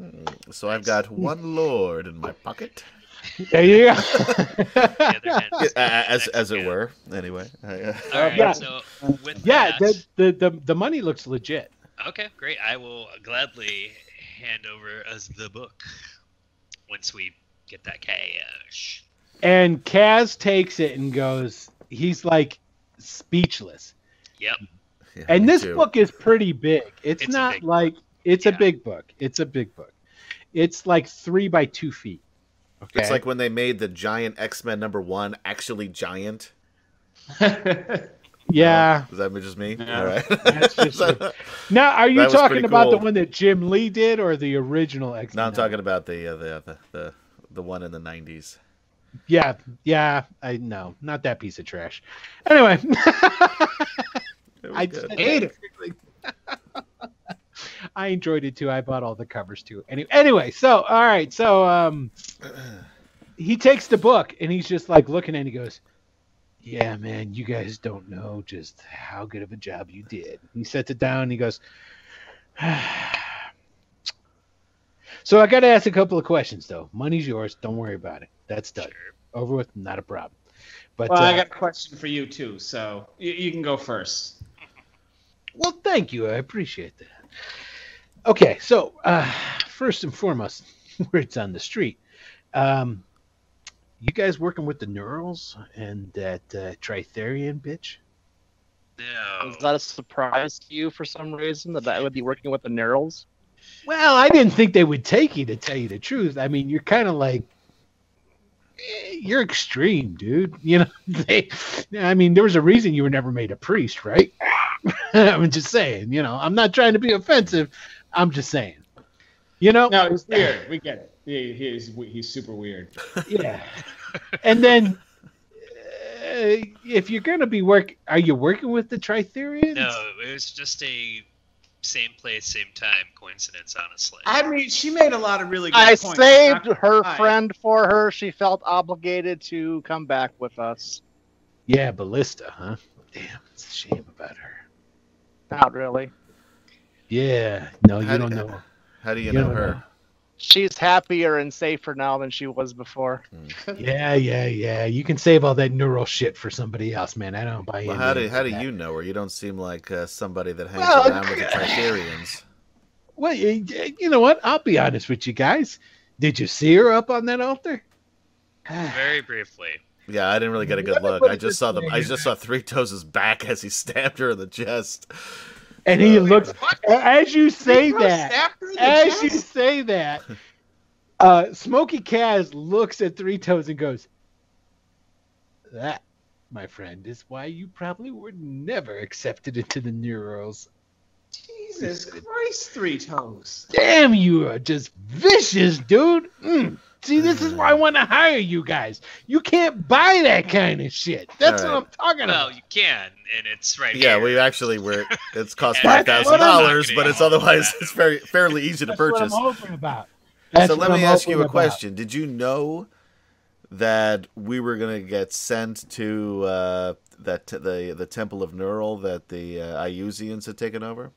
So I've got one lord in my pocket, There you go. The other hand is as as it were. Anyway. All right, Yeah. so with yeah, that, the, the, the, the money looks legit. okay, great. I will gladly hand over us the book once we get that cash. And Kaz takes it and goes, he's like speechless. Yep. yeah, And this too. book is pretty big. It's, It's not big like it's a big book. It's a big book. It's like three by two feet. Okay. It's like when they made the giant X Men number one actually giant. yeah. Is that just me? Yeah. All right. That's just Now, are you talking pretty about the one that Jim Lee did or the original X? Men? No, I'm talking about the, uh, the the the the one in the '90s. Yeah, yeah. I no, not that piece of trash. Anyway, I good. hate it. I enjoyed it too. I bought all the covers too. Anyway, anyway, so all right, so um, he takes the book and he's just like looking at it. He goes, "Yeah, man, you guys don't know just how good of a job you did." He sets it down. And he goes, "So I got to ask a couple of questions though. Money's yours. Don't worry about it. That's done. Over with. Not a problem." But well, uh, I got a question for you too, so you, you can go first. Well, thank you. I appreciate that. Okay, so uh, first and foremost, where it's on the street, um, you guys working with the Nerulls and that uh, Trithereon bitch? No. Was that a surprise to you for some reason that I would be working with the Nerulls? Well, I didn't think they would take you to tell you the truth. I mean, you're kind of like eh, you're extreme, dude. You know, they. I mean, there was a reason you were never made a priest, right? I'm just saying. You know, I'm not trying to be offensive. I'm just saying. You know, No, he's weird. We get it. He, he's he's super weird. yeah. And then, uh, if you're gonna be work, are you working with the Trithereons? No, it was just a same place, same time coincidence, honestly. I mean, she made a lot of really good I points. saved her gonna friend for her. She felt obligated to come back with us. Yeah, Ballista, huh? Damn, it's a shame about her. Not really. Yeah, no, you How do- don't know. How do you You know don't her? She's happier and safer now than she was before. Yeah, yeah, yeah. You can save all that Nerull shit for somebody else, man. I don't buy Well, into how do how of do that. you know her? You don't seem like uh, somebody that hangs Well, around with the Trithereons. Well, you, you know what? I'll be honest with you guys. Did you see her up on that altar? Very briefly. Yeah, I didn't really get a good Let look. I just saw the way. I just saw Three Toes' back as he stabbed her in the chest. And he Uh, looks as you say that. Stabbed her in the As you say that, uh, Smokey Kaz looks at Three Toes and goes, "That, my friend, is why you probably were never accepted into the Nerulls. Jesus Christ, three toes. Damn, you are just vicious, dude. Mm. See, this is why I want to hire you guys. You can't buy that kind of shit. That's All what I'm talking Well, about. you can, and it's right Yeah, here. we actually were. It's cost Yeah, five that's thousand what I'm dollars, but it's otherwise it's very fairly easy to That's what purchase. I'm hoping about. That's So let me I'm ask you hoping a about. question. Did you know that we were gonna get sent to uh, that the the Temple of Nerull that the uh, Iuzians had taken over?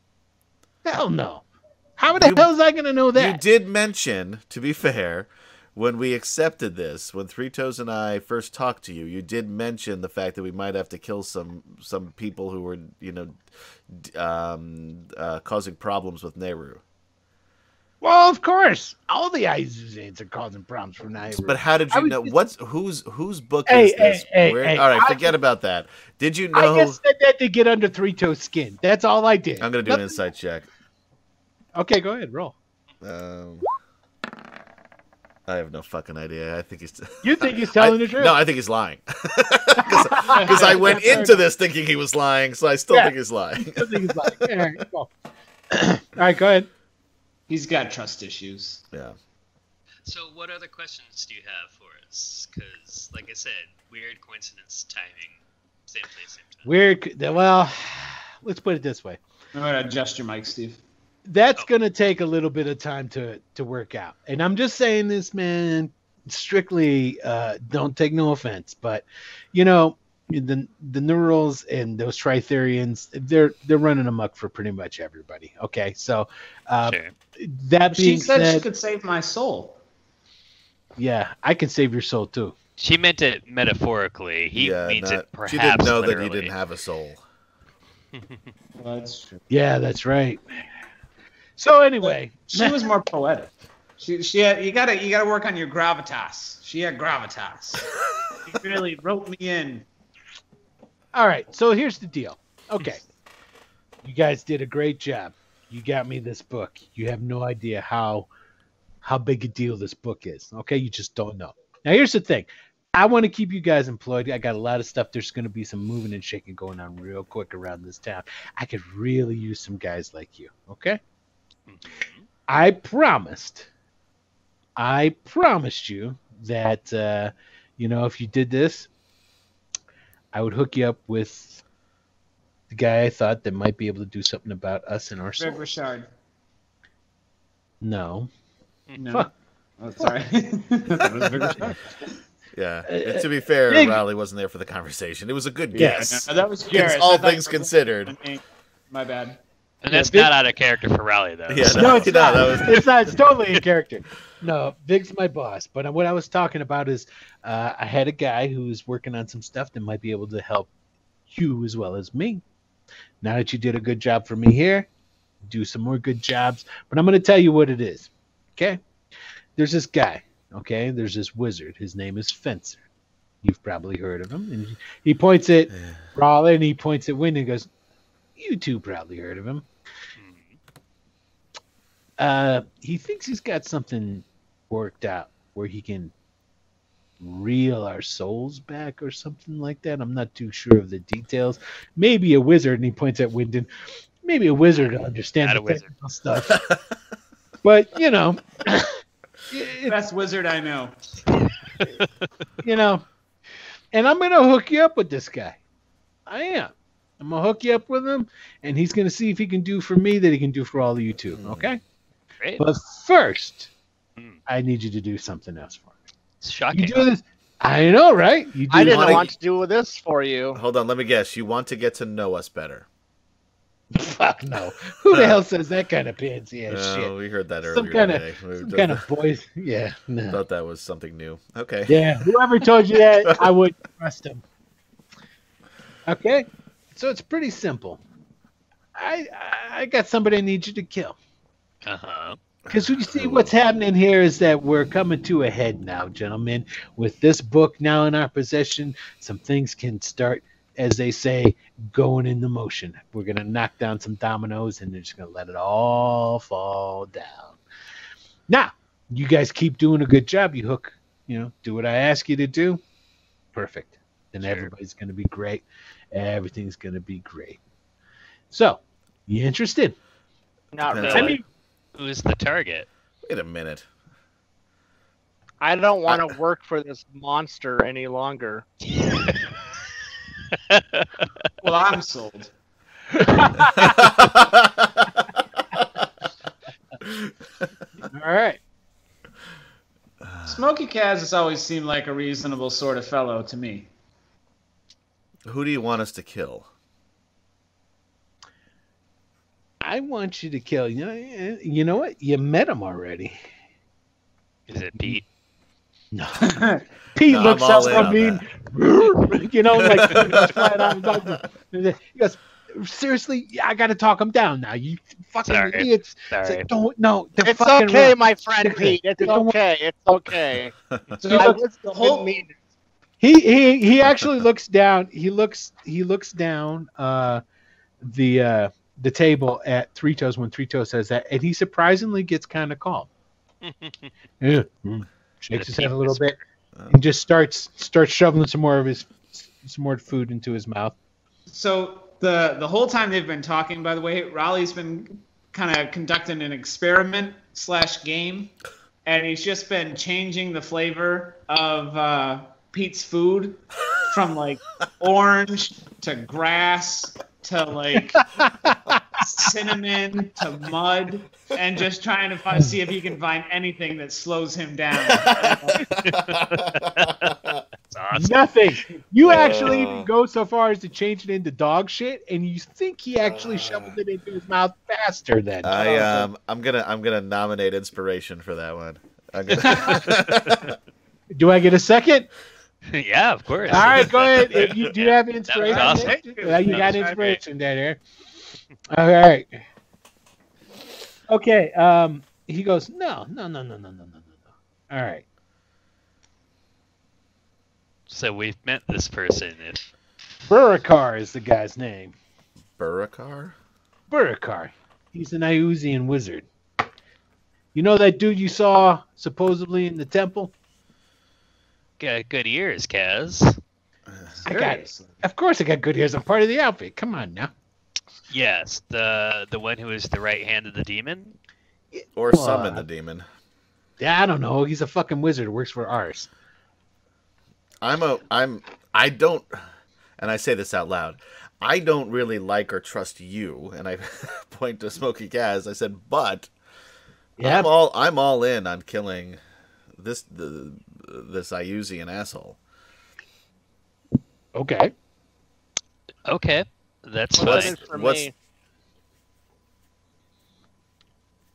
Hell no. How the You- hell is I going to know that? You did mention, to be fair, when we accepted this, when Three Toes and I first talked to you, you did mention the fact that we might have to kill some some people who were, you know, um, uh, causing problems with Nerull. Well, of course. All the Iuzians are causing problems for now. But how did you know? just- What's whose whose book Hey, is this? hey, Where- hey, all right, I- forget about that. Did you know? I just said that to get under Three Toes' skin. That's all I did. I'm gonna do an Nothing- insight check. Okay, go ahead, roll. Um, I have no fucking idea. I think he's. You think he's telling I- the truth? No, I think he's lying. Because I went into this thinking he was lying, so I still Yeah. think he's lying. I think he's like, all right, go. all right, go ahead. He's got trust issues. yeah. So, what other questions do you have for us? Because, like I said, weird coincidence timing, same place, same time. Weird. Well, let's put it this way. I'm gonna adjust your mic, Steve. That's Oh. gonna take a little bit of time to to work out. And I'm just saying this, man. Strictly, uh, don't take no offense, but you know, the the Nerulls and those Trithereons, they're they're running amok for pretty much everybody. Okay, so uh, Sure. that She said, said, she could save my soul. yeah, I can save your soul too. She meant it metaphorically. He yeah, means not- it perhaps she didn't know literally. that you didn't have a soul. Well, that's true. Yeah, that's right. So anyway, She was more poetic. She, she had, you gotta you gotta work on your gravitas. She had gravitas. she really wrote me in. All right, so here's the deal. Okay. You guys did a great job. You got me this book. You have no idea how how big a deal this book is. Okay, you just don't know. Now here's the thing. I want to keep you guys employed. I got a lot of stuff. There's going to be some moving and shaking going on real quick around this town. I could really use some guys like you. Okay. I promised. I promised you that uh, you know if you did this, I would hook you up with the guy I thought that might be able to do something about us and our Vic souls. Richard. No. No. Fuck. Oh, sorry. That was Vic Richard. Yeah. and to be fair, Big- Riley wasn't there for the conversation. It was a good Yeah, guess. no, that was Against Jarrett. all things you considered. My bad. And that's Vic- not out of character for Raleigh, though. Yeah, so- No, it's not. that was- It's not. It's totally in character. No, Vig's my boss. But what I was talking about is uh, I had a guy who's working on some stuff that might be able to help you as well as me. Now that you did a good job for me here, do some more good jobs. But I'm going to tell you what it is. Okay? There's this guy. Okay? There's this wizard. His name is Fencer. You've probably heard of him. And he points at Raleigh and he points at Wind and goes, You two probably heard of him. Uh, he thinks he's got something worked out where he can reel our souls back or something like that. I'm not too sure of the details. Maybe a wizard, and he points at Wyndon. Maybe a wizard will understand Not the a wizard. technical stuff. but you know, Best wizard I know. you know, and I'm gonna hook you up with this guy. I am. I'm gonna hook you up with him, and he's gonna see if he can do for me that he can do for all of you too. Okay. Great. But first, Hmm. I need you to do something else for me. It's You shocking. do this. I know, right? You do I didn't wanna- want to do this for you. Hold on, let me guess. You want to get to know us better. Fuck no. Who the hell says that kind of pansy ass Oh, shit? we heard that earlier Some kind of today. We some kind of boys. Yeah, no. thought that was something new. Okay. Yeah, whoever told you that, I would trust him. Okay, so it's pretty simple. I I- I got somebody I need you to kill. Uh huh. Because you see, what's happening here is that we're coming to a head now, gentlemen. With this book now in our possession, some things can start, as they say, going into motion. We're going to knock down some dominoes and they're just going to let it all fall down. Now, you guys keep doing a good job. You hook, you know, do what I ask you to do. Perfect. Then Sure. everybody's going to be great. Everything's going to be great. So, you interested? Not really. I mean, Who's the target? Wait a minute. I don't want to work for this monster any longer. Well, I'm sold. all right. Smoky Kaz has always seemed like a reasonable sort of fellow to me. Who do you want us to kill? I want you to kill. You know, you know what? You met him already. Is it Pete? No. Pete No, looks all up. in I mean, you know, like flat out, like, he goes, "Seriously, yeah, I got to talk him down now. You fucking Sorry. idiots! Sorry. Say, don't no. It's okay, wrong." my friend Pete. It's Don't- okay. It's okay. So I was the whole mean. He he he actually looks down. He looks he looks down uh the uh the table at Three Toes when Three Toes says that, and he surprisingly gets kind of calm. Yeah. mm. Shakes his head a little bit and just starts starts shoveling some more of his some more food into his mouth. so the the whole time they've been talking, by the way, Raleigh's been kind of conducting an experiment slash game, and he's just been changing the flavor of uh, Pete's food from like orange to grass to like cinnamon to mud, and just trying to find, see if he can find anything that slows him down. Awesome. Nothing. You actually Uh. even go so far as to change it into dog shit, and you think he actually shoveled it into his mouth faster than. I um I'm gonna I'm gonna nominate inspiration for that one. I'm gonna Do I get a second? yeah, of course. All right, go ahead. If you do you have inspiration, awesome. Yeah, you got inspiration down there. All right. Okay. Um, he goes, no, no, no, no, no, no, no, no, no. All right. So we've met this person. If Burakar is the guy's name. Burakar? Burakar. He's an Iuzian wizard. You know that dude you saw supposedly in the temple? Got good ears, Kaz. I got it. Of course, I got good ears. I'm part of the outfit. Come on now. Yes, the the one who is the right hand of the demon. Or Well, summon the demon. Yeah, I don't know. He's a fucking wizard. Works for ours. I'm a I'm I don't and I say this out loud. I don't really like or trust you, and I point to Smoky Kaz. I said, but Yeah. I'm all I'm all in on killing this the this Iuzian asshole. Okay. Okay, that's What's fine. in it for what's- me?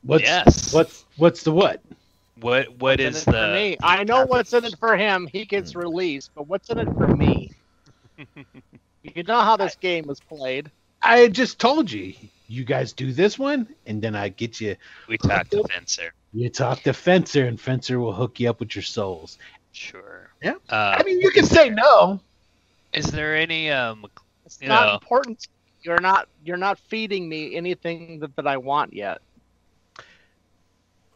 What's Yes. what's what's the what? What what What's is it for the? me? I know what's in it for him. He gets released, but what's in it for me? you know how this game is played. I just told you. You guys do this one, and then I get you. We talk to Fencer. You talk to Fencer, and Fencer will hook you up with your souls. Sure. Yeah. Uh, I mean, you can say no. is there any um? It's You not know. important. You're not you're not feeding me anything that, that I want yet.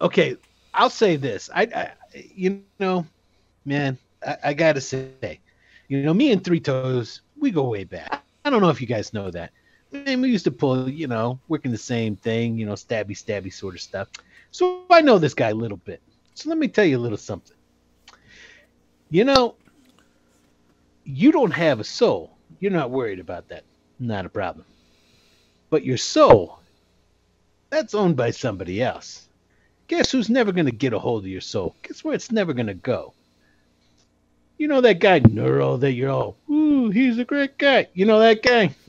Okay, I'll say this. I, I you know, man, I, I gotta say, you know, me and Three Toes, we go way back. I don't know if you guys know that. And we used to pull, you know, working the same thing, you know, stabby, stabby sort of stuff. So I know this guy a little bit. So let me tell you a little something. You know, you don't have a soul. You're not worried about that. Not a problem. But your soul, that's owned by somebody else. Guess who's never going to get a hold of your soul? Guess where it's never going to go? You know that guy Nerull that you're all, ooh, he's a great guy. You know that guy?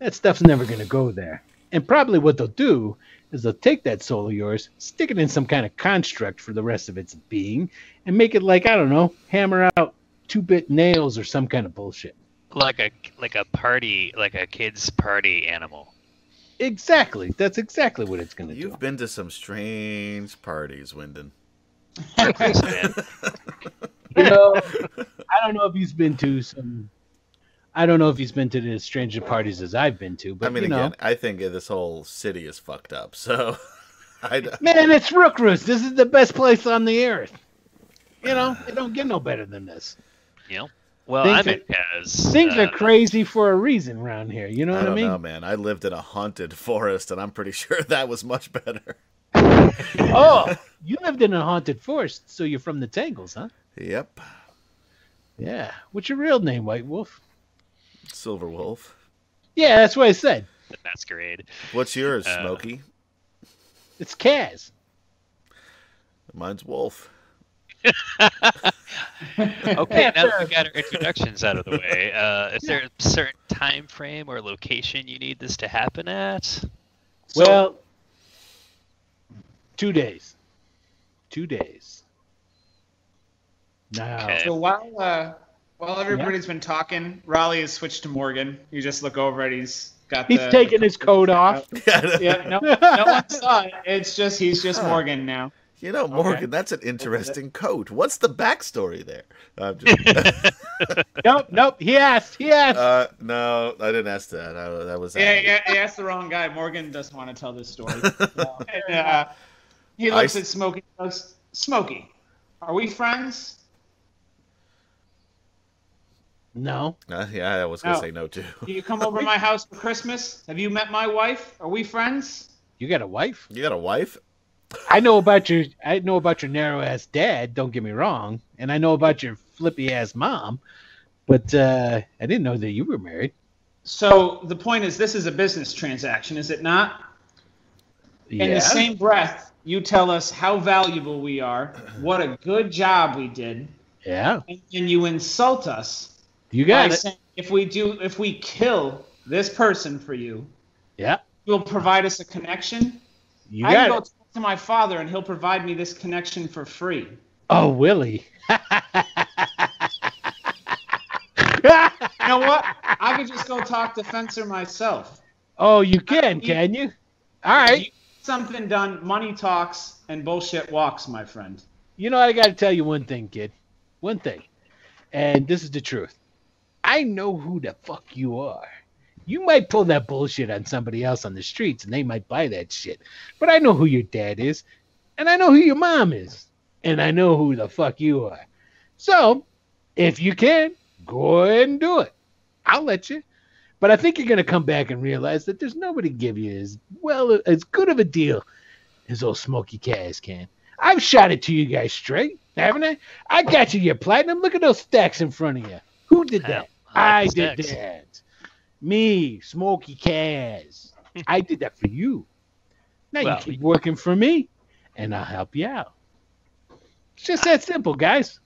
That stuff's never going to go there. And probably what they'll do is they'll take that soul of yours, stick it in some kind of construct for the rest of its being, and make it like, I don't know, hammer out two bit nails or some kind of bullshit. Like a like a party like a kid's party animal. Exactly. That's exactly what it's going to do. You've been to some strange parties, Wyndon. You know, I don't know if he's been to some. I don't know if he's been to as strange stranger parties as I've been to, but I mean, you know, again, I think this whole city is fucked up. So, I d- man, it's Rookroost. This is the best place on the earth. You know, it don't get no better than this. You know. Well, Things I'm are- in Kaz. Things uh, are crazy for a reason around here. You know I what I don't mean? know, man. I lived in a haunted forest, and I'm pretty sure that was much better. Oh, you lived in a haunted forest, so you're from the Tangles, huh? Yep, Yeah. What's your real name, White Wolf? Silver Wolf. Yeah, that's what I said. the masquerade. What's yours, Uh, Smokey? It's Kaz. Mine's Wolf. Okay, now that sure. we got our introductions out of the way, uh, is there a certain time frame or location you need this to happen at? well, two days. Two days. Now, Okay. So while uh, while everybody's been talking, Raleigh has switched to Morgan. You just look over and he's got he's the, taking his coat off. Yeah, no, no one saw it. It's just he's just Morgan now. You know, Morgan, that's an interesting coat. What's the backstory there? I'm just, nope, nope. He asked. He asked. uh, no, I didn't ask that. I, that was Yeah, yeah, yeah, that's the wrong guy. Morgan doesn't want to tell this story. And, uh, he looks I- at Smokey goes, Smokey, are we friends? no. Uh, yeah, I was gonna No. say no too. Do you come over to my house for Christmas? Have you met my wife? Are we friends? You got a wife? You got a wife? I know about your I know about your narrow ass dad, don't get me wrong. And I know about your flippy ass mom. But uh I didn't know that you were married. So the point is, this is a business transaction, is it not? Yeah. In the same breath, you tell us how valuable we are, what a good job we did, yeah. and, and you insult us You by got it. if we do, if we kill this person for you, Yeah. you'll provide us a connection. You I can got it. To my father, and he'll provide me this connection for free. Oh, Willie. You know what? I could just go talk to Fencer myself. oh, you can, can you? All right. Something done. Money talks, and bullshit walks, my friend. You know, I got to tell you one thing, kid. One thing. And this is the truth. I know who the fuck you are. You might pull that bullshit on somebody else on the streets and they might buy that shit. But I know who your dad is. and I know who your mom is, and I know who the fuck you are. So, if you can, go ahead and do it. I'll let you. But I think you're gonna come back and realize that there's nobody to give you as well as good of a deal as old Smoky Kaz can. I've shot it to you guys straight, haven't I? I got you your platinum. Look at those stacks in front of you. Who did that? I, I did that. Me, Smoky Kaz. I did that for you. Now Well, you keep working for me, and I'll help you out. It's just that simple, guys.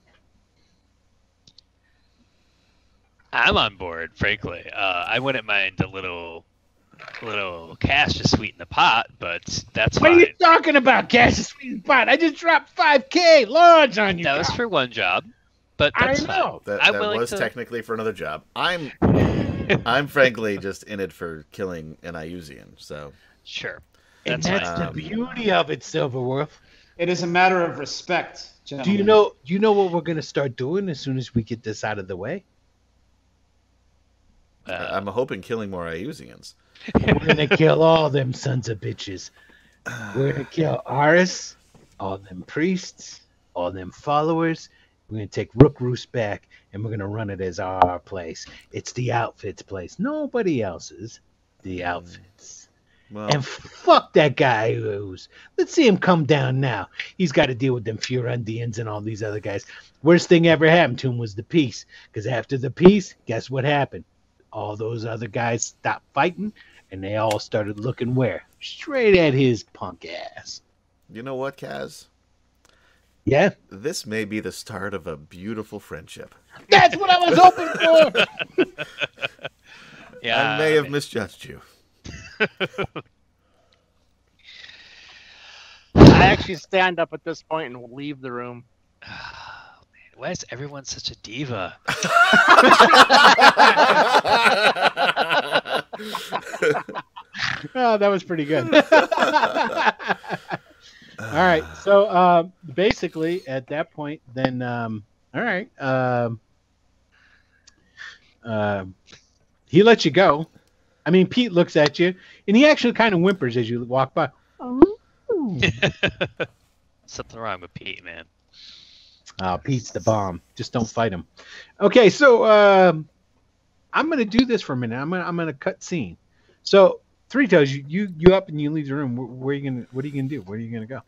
I'm on board, frankly. Uh, I wouldn't mind a little, little cash to sweeten the pot, but that's What are fine. you talking about, Cash to sweeten the pot? I just dropped 5K large on you. That was for one job, but I that's fine. know. That, that was to- technically for another job. I'm I'm frankly just in it for killing an Iuzian. So Sure. And That's that's the Um, beauty of it, Silverwolf. It is a matter of respect, Do you know? Do you know what we're gonna start doing as soon as we get this out of the way? Uh, I'm hoping killing more Iuzians. We're gonna kill all them sons of bitches. We're gonna kill Aris, all them priests, all them followers. We're gonna take Rookroost back, and we're gonna run it as our place. It's the outfits place, nobody else's. The hmm. outfits. Well, And fuck that guy who's. Let's see him come down now. He's got to deal with them Furyondians and all these other guys. Worst thing ever happened to him was the peace. Because after the peace, guess what happened? All those other guys stopped fighting, and they all started looking where? Straight at his punk ass. you know what, Kaz? Yeah, This may be the start of a beautiful friendship. that's what I was hoping for. yeah. I may have misjudged you. I actually stand up at this point and leave the room. Why is everyone such a diva? oh, that was pretty good. All right. So uh, basically, at that point, then, um, all right. Um, um he lets you go. I mean, Pete looks at you, and he actually kind of whimpers as you walk by. Something wrong with Pete, man. Oh, Pete's the bomb. Just don't fight him. Okay, so um, I'm gonna do this for a minute. I'm gonna I'm gonna cut scene. So three toes, you you you up and you leave the room. Where, where are you gonna? What are you gonna do? Where are you gonna go?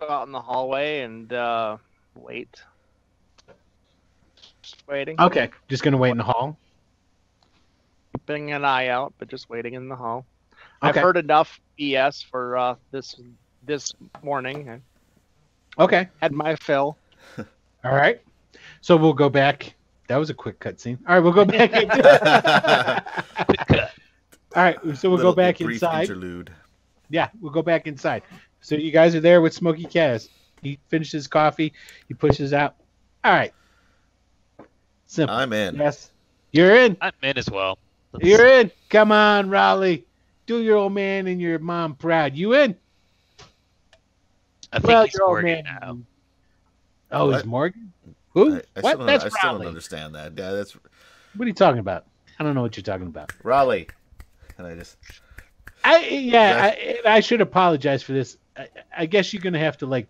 Go out in the hallway and uh, wait. Just waiting. Okay, just gonna wait in the hall. Keeping an eye out, but just waiting in the hall. I've heard enough BS for uh, this this morning. I Okay. had my fill. All right. So we'll go back. That was a quick cutscene. All right, we'll go back. All right, so we'll Little go back brief inside. Interlude. Yeah, we'll go back inside. So you guys are there with Smoky Kaz. He finishes coffee. He pushes out. All right. Simple. I'm in. yes. You're in. I'm in as well. Let's- You're in. Come on, Raleigh. Do your old man and your mom proud. You in? I think well, he's your old Morgan man. now. Oh, What? he's Morgan? Who? I, I what? Still don't, That's I still don't understand that. Yeah, that's What are you talking about? I don't know what you're talking about. Raleigh. And I just I yeah, I, I should apologize for this. I, I guess you're gonna have to like,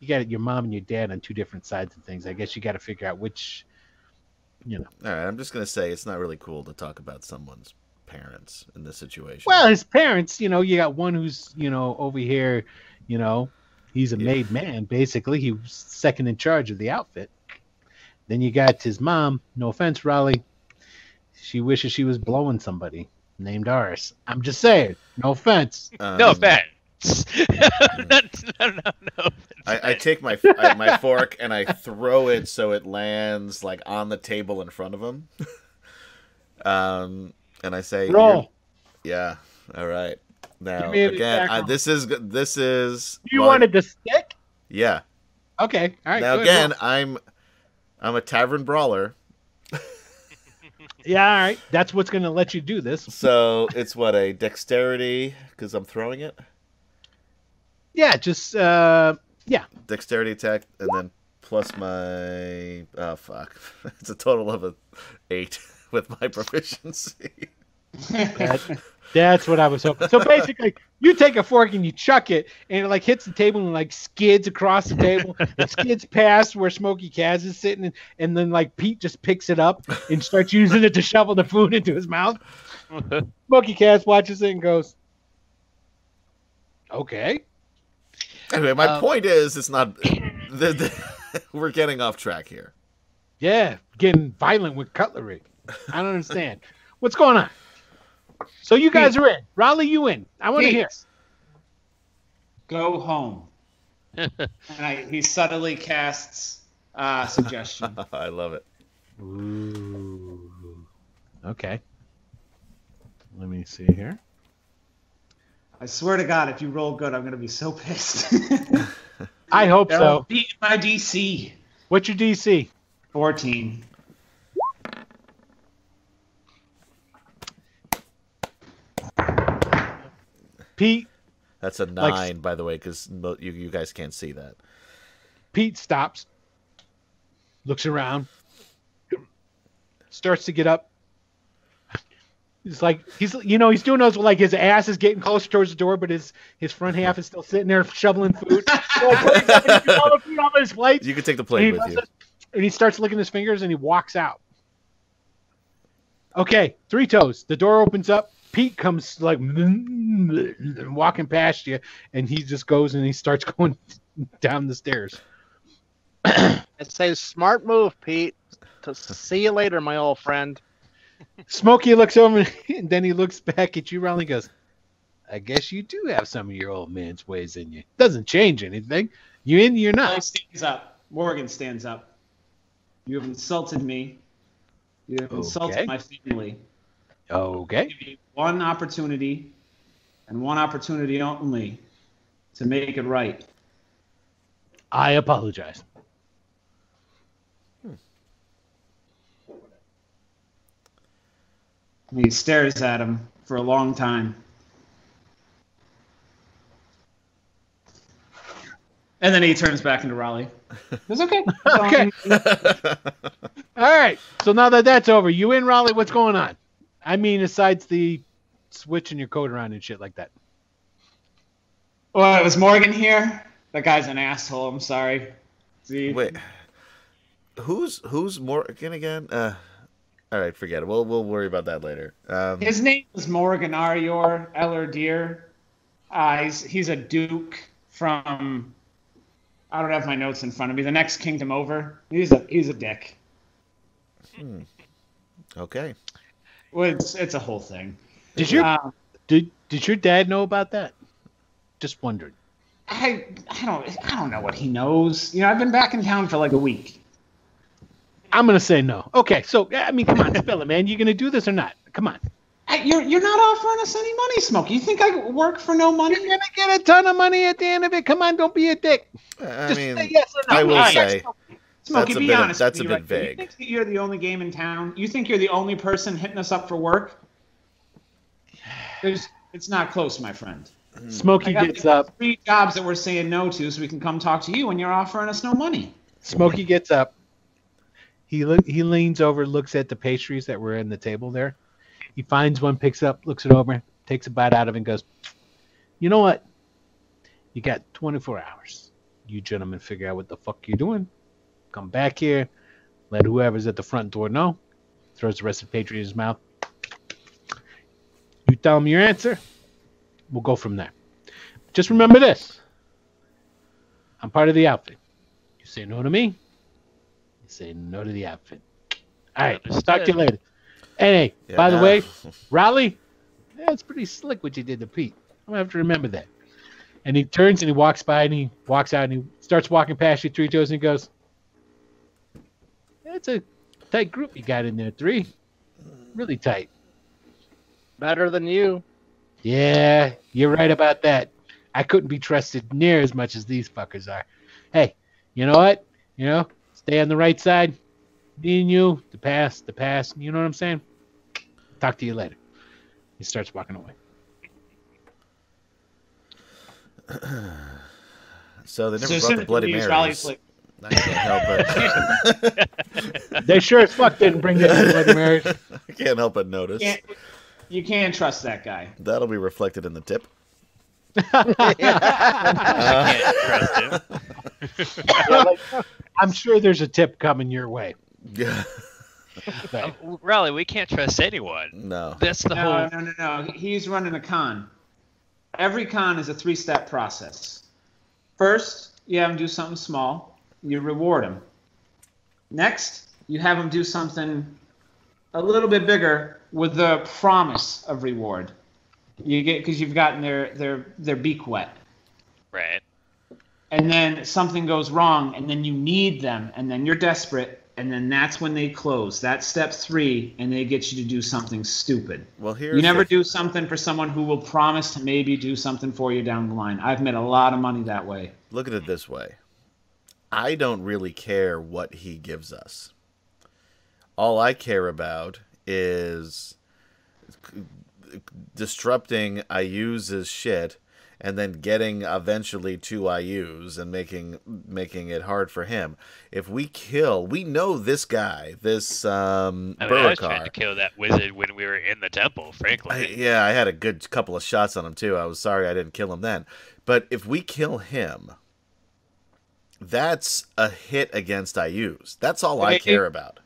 you got your mom and your dad on two different sides of things. I guess you got to figure out which, you know. all right. I'm just gonna say it's not really cool to talk about someone's parents in this situation. Well, his parents, you know, you got one who's you know over here, you know, he's a Yeah. made man basically. He was second in charge of the outfit. Then you got his mom. No offense, Raleigh. She wishes she was blowing somebody named Aris. I'm just saying. No offense. Um, No offense. no, no, no, no. I, I take my I, my fork and I throw it so it lands like on the table in front of him. um, and I say, Roll. Yeah. All right. Now Give me an again, I, this is this is. You well, wanted the stick? Yeah. Okay. All right. now go ahead, again, I'm I'm a tavern brawler. Yeah. All right. That's what's gonna let you do this. so it's what a dexterity because I'm throwing it. Yeah. Just uh. Yeah. Dexterity attack, and then plus my oh fuck, it's a total of a eight with my proficiency. That, that's what I was hoping. So basically, you take a fork and you chuck it, and it like hits the table and like skids across the table. it skids past where Smokey Kaz is sitting, and, and then like Pete just picks it up and starts using it to shovel the food into his mouth. Smokey Kaz watches it and goes, "Okay." Anyway, my Um, point is, it's not. The, the, we're getting off track here. Yeah, getting violent with cutlery. I don't understand. What's going on? So you guys are in. Raleigh, you in. I want to hear. Go home. and I, he subtly casts uh, suggestion. I love it. Ooh. Okay. Let me see here. I swear to God, if you roll good, I'm gonna be so pissed. I hope so. Beat my DC. What's your DC? 14. Pete. That's a Like- nine, by the way, because you you guys can't see that. Pete stops, looks around, starts to get up. He's like he's you know he's doing those like his ass is getting closer towards the door, but his his front half is still sitting there shoveling food. So, all the food on his plate. You can take the plate with you. it, and he starts licking his fingers and he walks out. Okay, three toes. The door opens up. Pete comes like walking past you, and he just goes and he starts going down the stairs. it says smart move, Pete. To see you later, my old friend. Smokey looks over and then he looks back at you, Ronnie and goes, I guess you do have some of your old man's ways in you. Doesn't change anything. You in, you're not. stands up. Morgan stands up. You have insulted me. You have insulted my family. Okay. One opportunity, and one opportunity only, to make it right. I apologize. And he stares at him for a long time. And then he turns back into Raleigh. It's okay. Okay. All right. So now that that's over, you in, Raleigh? What's going on? I mean, besides the switching your code around and shit like that. Well, it was Morgan here. That guy's an asshole. I'm sorry. See, Wait, who's who's Morgan again? Uh, all right, forget it. We'll we'll worry about that later. Um, His name is Morgan Arior Eller Deer. Uh, he's he's a duke from. I don't have my notes in front of me. The next kingdom over. He's a he's a dick. Hmm. okay. Well, it's it's a whole thing. Did your Uh, did did your dad know about that? Just wondered. I I don't I don't know what he knows. You know, I've been back in town for like a week. I'm gonna say no. Okay, so I mean, come on, spill it, man. You gonna do this or not? Come on. Hey, You're you're not offering us any money, Smokey. You think I work for no money? You're gonna get a ton of money at the end of it. Come on, don't be a dick. I Just mean, say yes or no. I will All right. say Smokey, That's a be bit of- honest. that's a bit right now. You vague. think that you're the only game in town? You think you're the only person hitting us up for work? There's, it's not close, my friend. Hmm. Smokey I got gets up. three jobs that we're saying no to, so we can come talk to you, and you're offering us no money. Smokey gets up. He look, he leans over, looks at the pastries that were in the table there. He finds one, picks up, looks it over, takes a bite out of it, and goes, "You know what? You got 24 hours. You gentlemen figure out what the fuck you're doing. Come back here. Let whoever's at the front door know." Throws the rest of the pastry in his mouth. You tell him your answer. We'll go from there. Just remember this. I'm part of the outfit. You say no to me, say no to the outfit. All right, I'll talk to you later. Hey, Yeah, by the nah. way, Raleigh, that's pretty slick what you did to Pete. I'm gonna have to remember that. And he turns and he walks by and he walks out and he starts walking past you three toes and he goes, That's a tight group you got in there, three. Really tight. Better than you. Yeah, you're right about that. I couldn't be trusted near as much as these fuckers are. Hey, you know what? You know, stay on the right side. Me and you, the past, the past. You know what I'm saying? Talk to you later. He starts walking away. So they never so brought the Bloody he leaves, Marys. Raleigh's like, I can't help it. They sure as fuck didn't bring that Bloody Mary. I can't help but notice. can't, you can't trust that guy. That'll be reflected in the tip. I can't trust him. Yeah, like, I'm sure there's a tip coming your way. Yeah. Uh, Raleigh, we can't trust anyone. No. That's the No, whole. no, no, no. He's running a con. Every con is a three-step process. First, you have him do something small. You reward him. Next, you have him do something a little bit bigger with the promise of reward. You get because you've gotten their their their beak wet. Right. And then something goes wrong and then you need them and then you're desperate and then that's when they close. That's step three and they get you to do something stupid. Well, here you never the- do something for someone who will promise to maybe do something for you down the line. I've made a lot of money that way. Look at it this way. I don't really care what he gives us. All I care about is disrupting Iuz's shit and then getting eventually to Iuz's and making making it hard for him. If we kill, we know this guy, this um I, mean, I was trying to kill that wizard when we were in the temple, frankly. I, yeah, I had a good couple of shots on him too. I was sorry I didn't kill him then. But if we kill him, that's a hit against Iuz's. That's all I care it- about.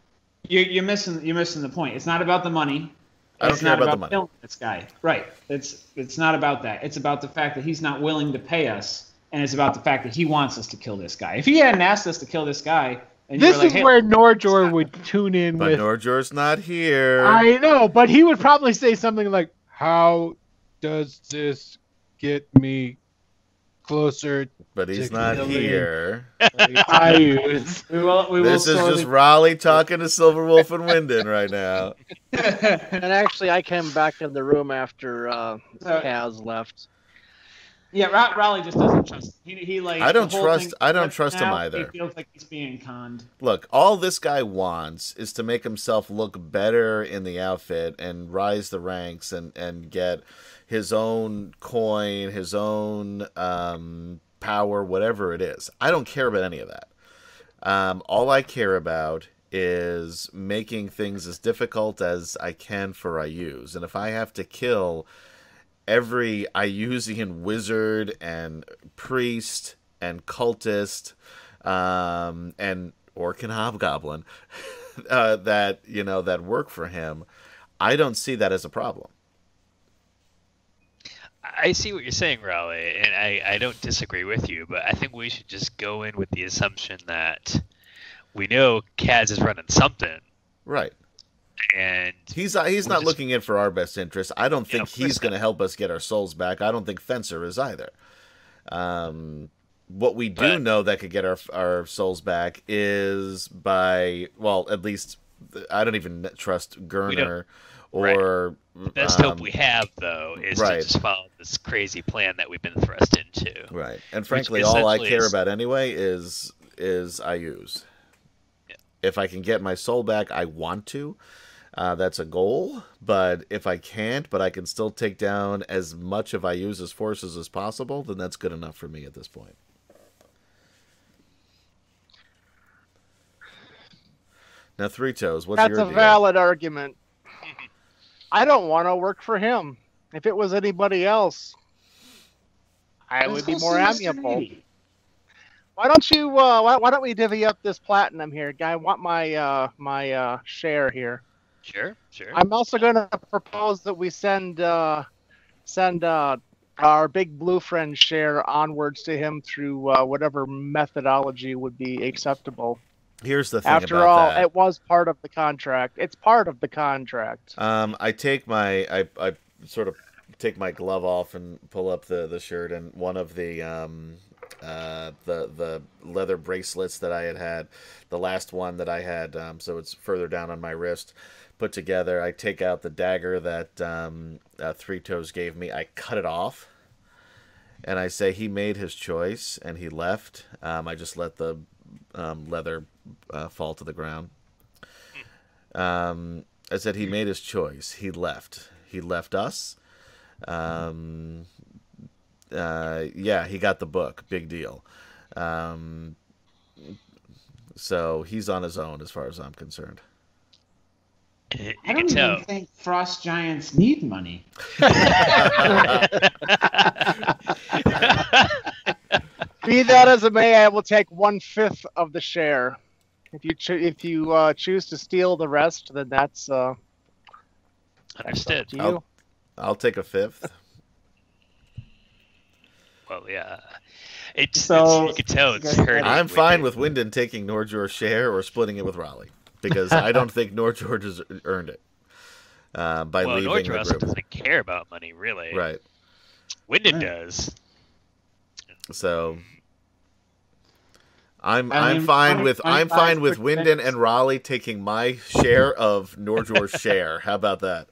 you're, you're missing you're missing the point it's not about the money I don't it's care not about the money. killing this guy right it's it's not about that it's about the fact that he's not willing to pay us and it's about the fact that he wants us to kill this guy if he hadn't asked us to kill this guy and This were like, is "Hey, where Norjor would tune in But with. Norjor's not here. I know, but he would probably say something like, "How does this get me closer but he's to not killing- here. Iuz?" we will we will This is slowly just Raleigh talking to Silverwolf and Wyndon right now. and actually, I came back in the room after uh, So- Kaz left. Yeah, Ra- Raleigh just doesn't trust. He, he like. I don't trust- I don't trust him either. He feels like he's being conned. Look, all this guy wants is to make himself look better in the outfit and rise the ranks and, and get his own coin, his own um, power, whatever it is. I don't care about any of that. Um, all I care about is making things as difficult as I can for Iuz. And if I have to kill every Iuzian wizard and priest and cultist um, and orc and hobgoblin uh, that you know that work for him, I don't see that as a problem. I see what you're saying, Raleigh, and I, I don't disagree with you, but I think we should just go in with the assumption that we know Kaz is running something, Right. and He's uh, he's not just- looking in for our best interest. I don't think of course he's going to help us get our souls back. I don't think Fencer is either. Um, what we do But- know that could get our our souls back is by well, at least I don't even trust Gurner Right. or the best um, hope we have, though, is right. to just follow this crazy plan that we've been thrust into. Right. And frankly, all I care is- about anyway is is Iuz. Yeah. If I can get my soul back, I want to. Uh, that's a goal. But if I can't, but I can still take down as much of Iuz's forces as possible, then that's good enough for me at this point. Now, Three Toes, what's That's your a deal? valid argument. I don't want to work for him. If it was anybody else, I would be more amiable. Why don't you? Uh, why, why don't we divvy up this platinum here, guy? I want my uh, my uh, share here. Sure, sure. I'm also going to propose that we send uh, send uh, our big blue friend share onwards to him through uh, whatever methodology would be acceptable. Here's the thing After all, that. it was part of the contract. It's part of the contract. Um, I take my I, I sort of take my glove off and pull up the, the shirt and one of the um uh the the leather bracelets that I had had, the last one that I had, um, so it's further down on my wrist, put together. I take out the dagger that um, uh, Three Toes gave me. I cut it off, and I say he made his choice and he left. Um, I just let the um, leather uh, fall to the ground. Um, I said he made his choice. He left. He left us. Um, uh, yeah, he got the book. Big deal. Um, so he's on his own as far as I'm concerned. You I don't tell. even think frost giants need money. Be that as it may, I will take one fifth of the share. If you cho- if you uh, choose to steal the rest, then that's uh, Understood. to you. I'll- I'll take a fifth. Well, yeah. It's, So, it's you can tell it's hurting. I'm fine it. with Wyndon taking Nordjor's share or splitting it with Raleigh because I don't think Nordjor has earned it uh, by Well, leaving Nordjor the also group. doesn't care about money, really. Right. Wyndon Right. does. So I'm I'm fine with I'm fine with. Wyndon and Raleigh taking my share of Nordor's share. How about that?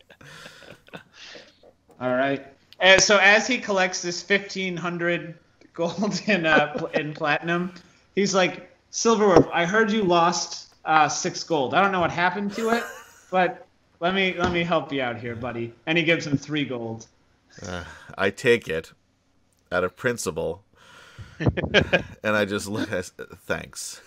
All right. And so as he collects this fifteen hundred gold in uh, in platinum, he's like, Silverwolf, I heard you lost uh, six gold. I don't know what happened to it, but let me let me help you out here, buddy. And he gives him three gold. Uh, I take it out of principle, and I just look. at Thanks.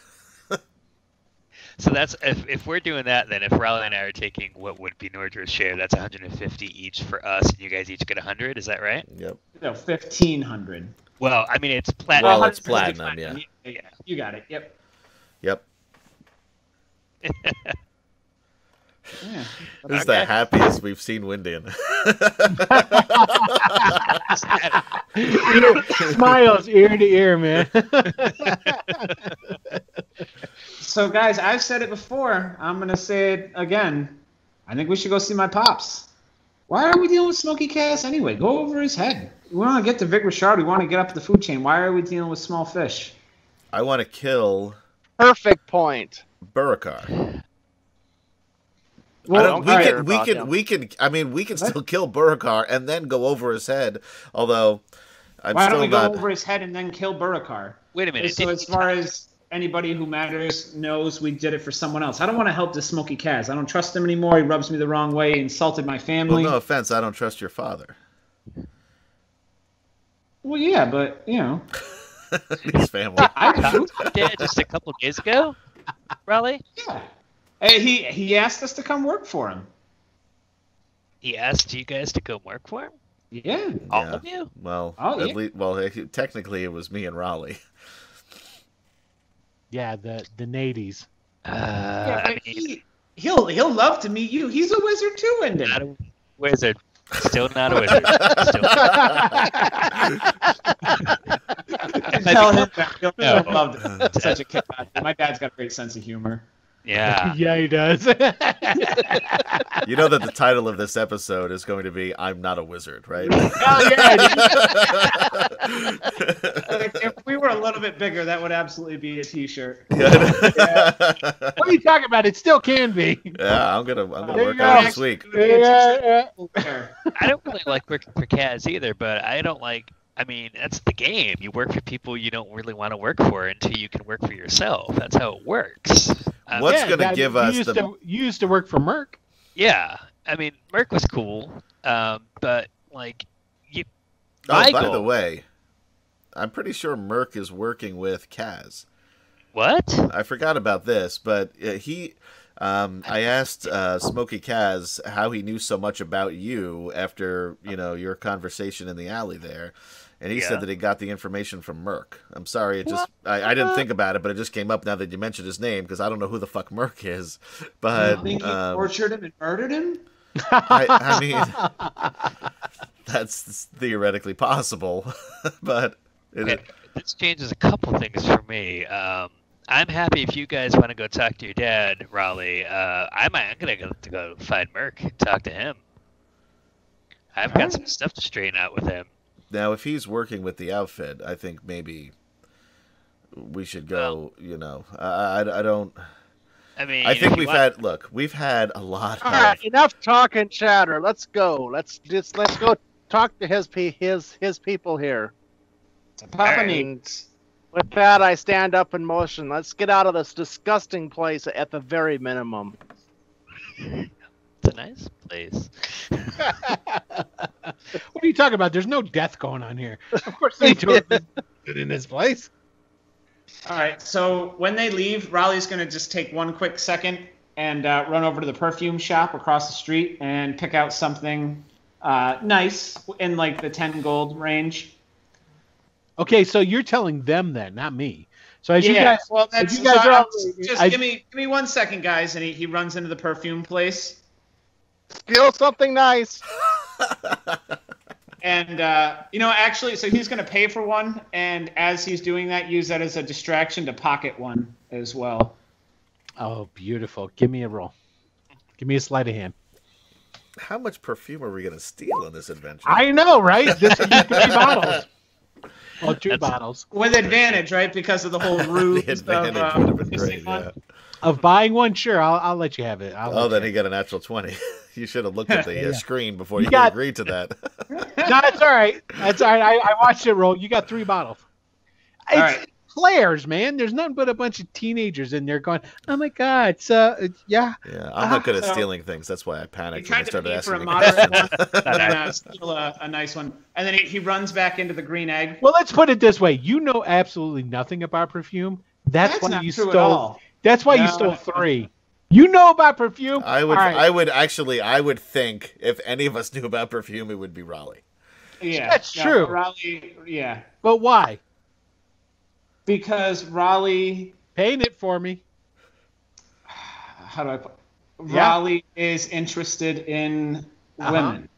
So that's if, if we're doing that, then if Raleigh and I are taking what would be Nordjor's share, that's 150 each for us, and you guys each get 100. Is that right? Yep. No, fifteen hundred. Well, I mean it's platinum. Well, it's platinum, yeah. Yeah, you got it. Yep. Yep. Yeah. This is the happiest we've seen Wyndon. Smiles ear to ear, man. So, guys, I've said it before. I'm gonna say it again. I think we should go see my pops. Why are we dealing with Smokey Kaz anyway? Go over his head. We want to get to Vic Richard. We want to get up the food chain. Why are we dealing with small fish? I want to kill Perfect point. Burakar. I Well, we can, we can, him. we can. I mean, we can What? still kill Burakar and then go over his head. Although, I'm Why don't still we not. go over his head and then kill Burakar? Wait a minute. So, as far as anybody who matters knows, we did it for someone else. I don't want to help this Smokey Kaz. I don't trust him anymore. He rubs me the wrong way. He insulted my Well, family. no offense, I don't trust your father. Well, yeah, but you know, His family. I do. Dad just a couple days ago, Raleigh. Yeah. Hey, he he asked us to come work for him. He asked you guys to come work for him. Yeah. All Yeah. of you. Well, Oh, at yeah. least, well, technically it was me and Raleigh. yeah, the the nadies. Uh, Yeah, I mean, he, he'll he'll love to meet you. He's a wizard too, Wyndon. not a wizard. Still not a wizard. Still. Tell him that he'll No. love such a kid. My dad's got a great sense of humor. Yeah. yeah, he does. You know that the title of this episode is going to be "I'm not a wizard," right? oh yeah, dude. If, if we were a little bit bigger, that would absolutely be a T-shirt. yeah, what are you talking about? It still can be. Yeah, I'm gonna I'm gonna There work you on it go. this week. Yeah, yeah. I don't really like working for Kaz either, but I don't like. I mean, that's the game. You work for people you don't really want to work for until you can work for yourself. That's how it works. Um, What's Yeah, gonna give us used the- To, you used to work for Merc. Yeah, I mean, Merc was cool, um, but like, you, Oh, by Michael. the way, I'm pretty sure Merc is working with Kaz. what? I forgot about this, but uh, he. Um, I asked uh, Smokey Kaz how he knew so much about you after you know your conversation in the alley there, and he Yeah. said that he got the information from Merc. I'm sorry, it just I, I didn't think about it, but it just came up now that you mentioned his name because I don't know who the fuck Merc is. But you think you um, tortured him and murdered him? I, I mean, that's theoretically possible, but it, Okay, this changes a couple things for me. Um, I'm happy if you guys want to go talk to your dad, Raleigh. Uh, I'm, I'm gonna go to go find Merc and talk to him. I've got some stuff to straighten out with him. Now, if he's working with the outfit, I think maybe we should go. you know, I, I, I don't. I mean, I think we've want- had. Look, we've had a lot. All Of, right, enough talk and chatter. Let's go. Let's just let's go talk to his pe- his his people here. Papa And with that, I stand up in motion. Let's get out of this disgusting place at the very minimum. It's a nice place. What are you talking about? There's no death going on here. Of course they do it in this place. All right. So when they leave, Raleigh's gonna just take one quick second and uh, run over to the perfume shop across the street and pick out something uh, nice in like the 10 gold range. Okay, so you're telling them then, not me. So as you yeah, guys, well, that's you guys so are I- just I- give me give me one second, guys, and he, he runs into the perfume place. Steal something nice. And uh, you know, actually, so he's going to pay for one, and as he's doing that, use that as a distraction to pocket one as well. oh, beautiful. Give me a roll. Give me a sleight of hand. How much perfume are we gonna steal in this adventure? I know, right? This would be three bottles. Well, two That's- bottles With advantage, right? Because of the whole ruse the advantage of, uh, would have been great. Yeah. Of buying one. Sure, I'll, I'll let you have it. I'll Oh, then you he got a natural twenty. you should have looked at the uh, Yeah. screen before You you, got- agreed to that. No, that's all right. That's all right. I, I watched it roll. You got three bottles. It's right. players, man. There's nothing but a bunch of teenagers in there going, "Oh my god, it's uh, it's, yeah." yeah, I'm not good at So- stealing things. That's why I panicked when tried they to started asking. for asking a me moderate one, and then uh, steal a, a nice one, and then he, he runs back into the green egg. Well, let's put it this way: you know absolutely nothing about perfume. That's, That's why not you true stole. At all. That's why you stole three. You know about perfume. I would, All right. I would actually, I would think if any of us knew about perfume, it would be Raleigh. Yeah, That's no, true. Raleigh, yeah, but why? because Raleigh, Paint it for me. how do I put? Yeah. Raleigh is interested in Uh-huh. women,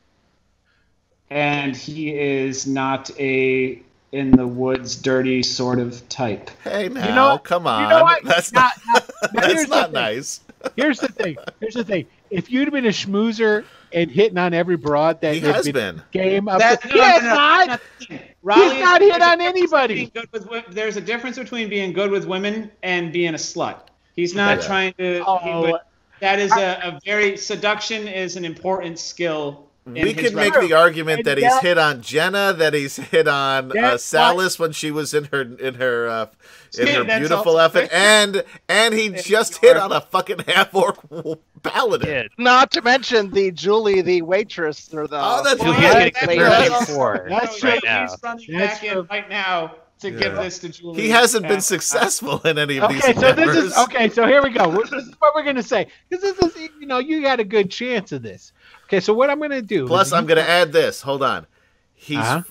and he is not a in the woods dirty sort of type. Hey now, know- come on. you on, know what? that's Now- not, now that's not nice. Here's the thing. Here's the thing. If you'd have been a schmoozer and hitting on every broad that He has been. game up, That- to, no, he no, has no, no, not. that's the thing. Not hit on anybody. good with there's a difference between being good with women and being a slut. He's not Yeah. trying to. he Oh, would- that is a, a very seduction is an important skill. In We his could make repertoire. the argument And that he's that- hit on Jenna, that he's hit on uh, That's Salus when she was in her in her uh, in Yeah, her beautiful also outfit, and and he just hit on a fucking half orc paladin. Not to mention the Julie, the waitress, or the. Oh, that's Who right. he's getting That's later. converted also- for That's so true. right now. He's running That's back true. in right now to give this to Julie. He hasn't been And, successful in any of these Okay, so this is okay. So here we go. This is what we're gonna say because this is, you know, you got a good chance of this. Okay, so what I'm gonna do? Plus, I'm going to add this. Hold on. He's. Uh-huh.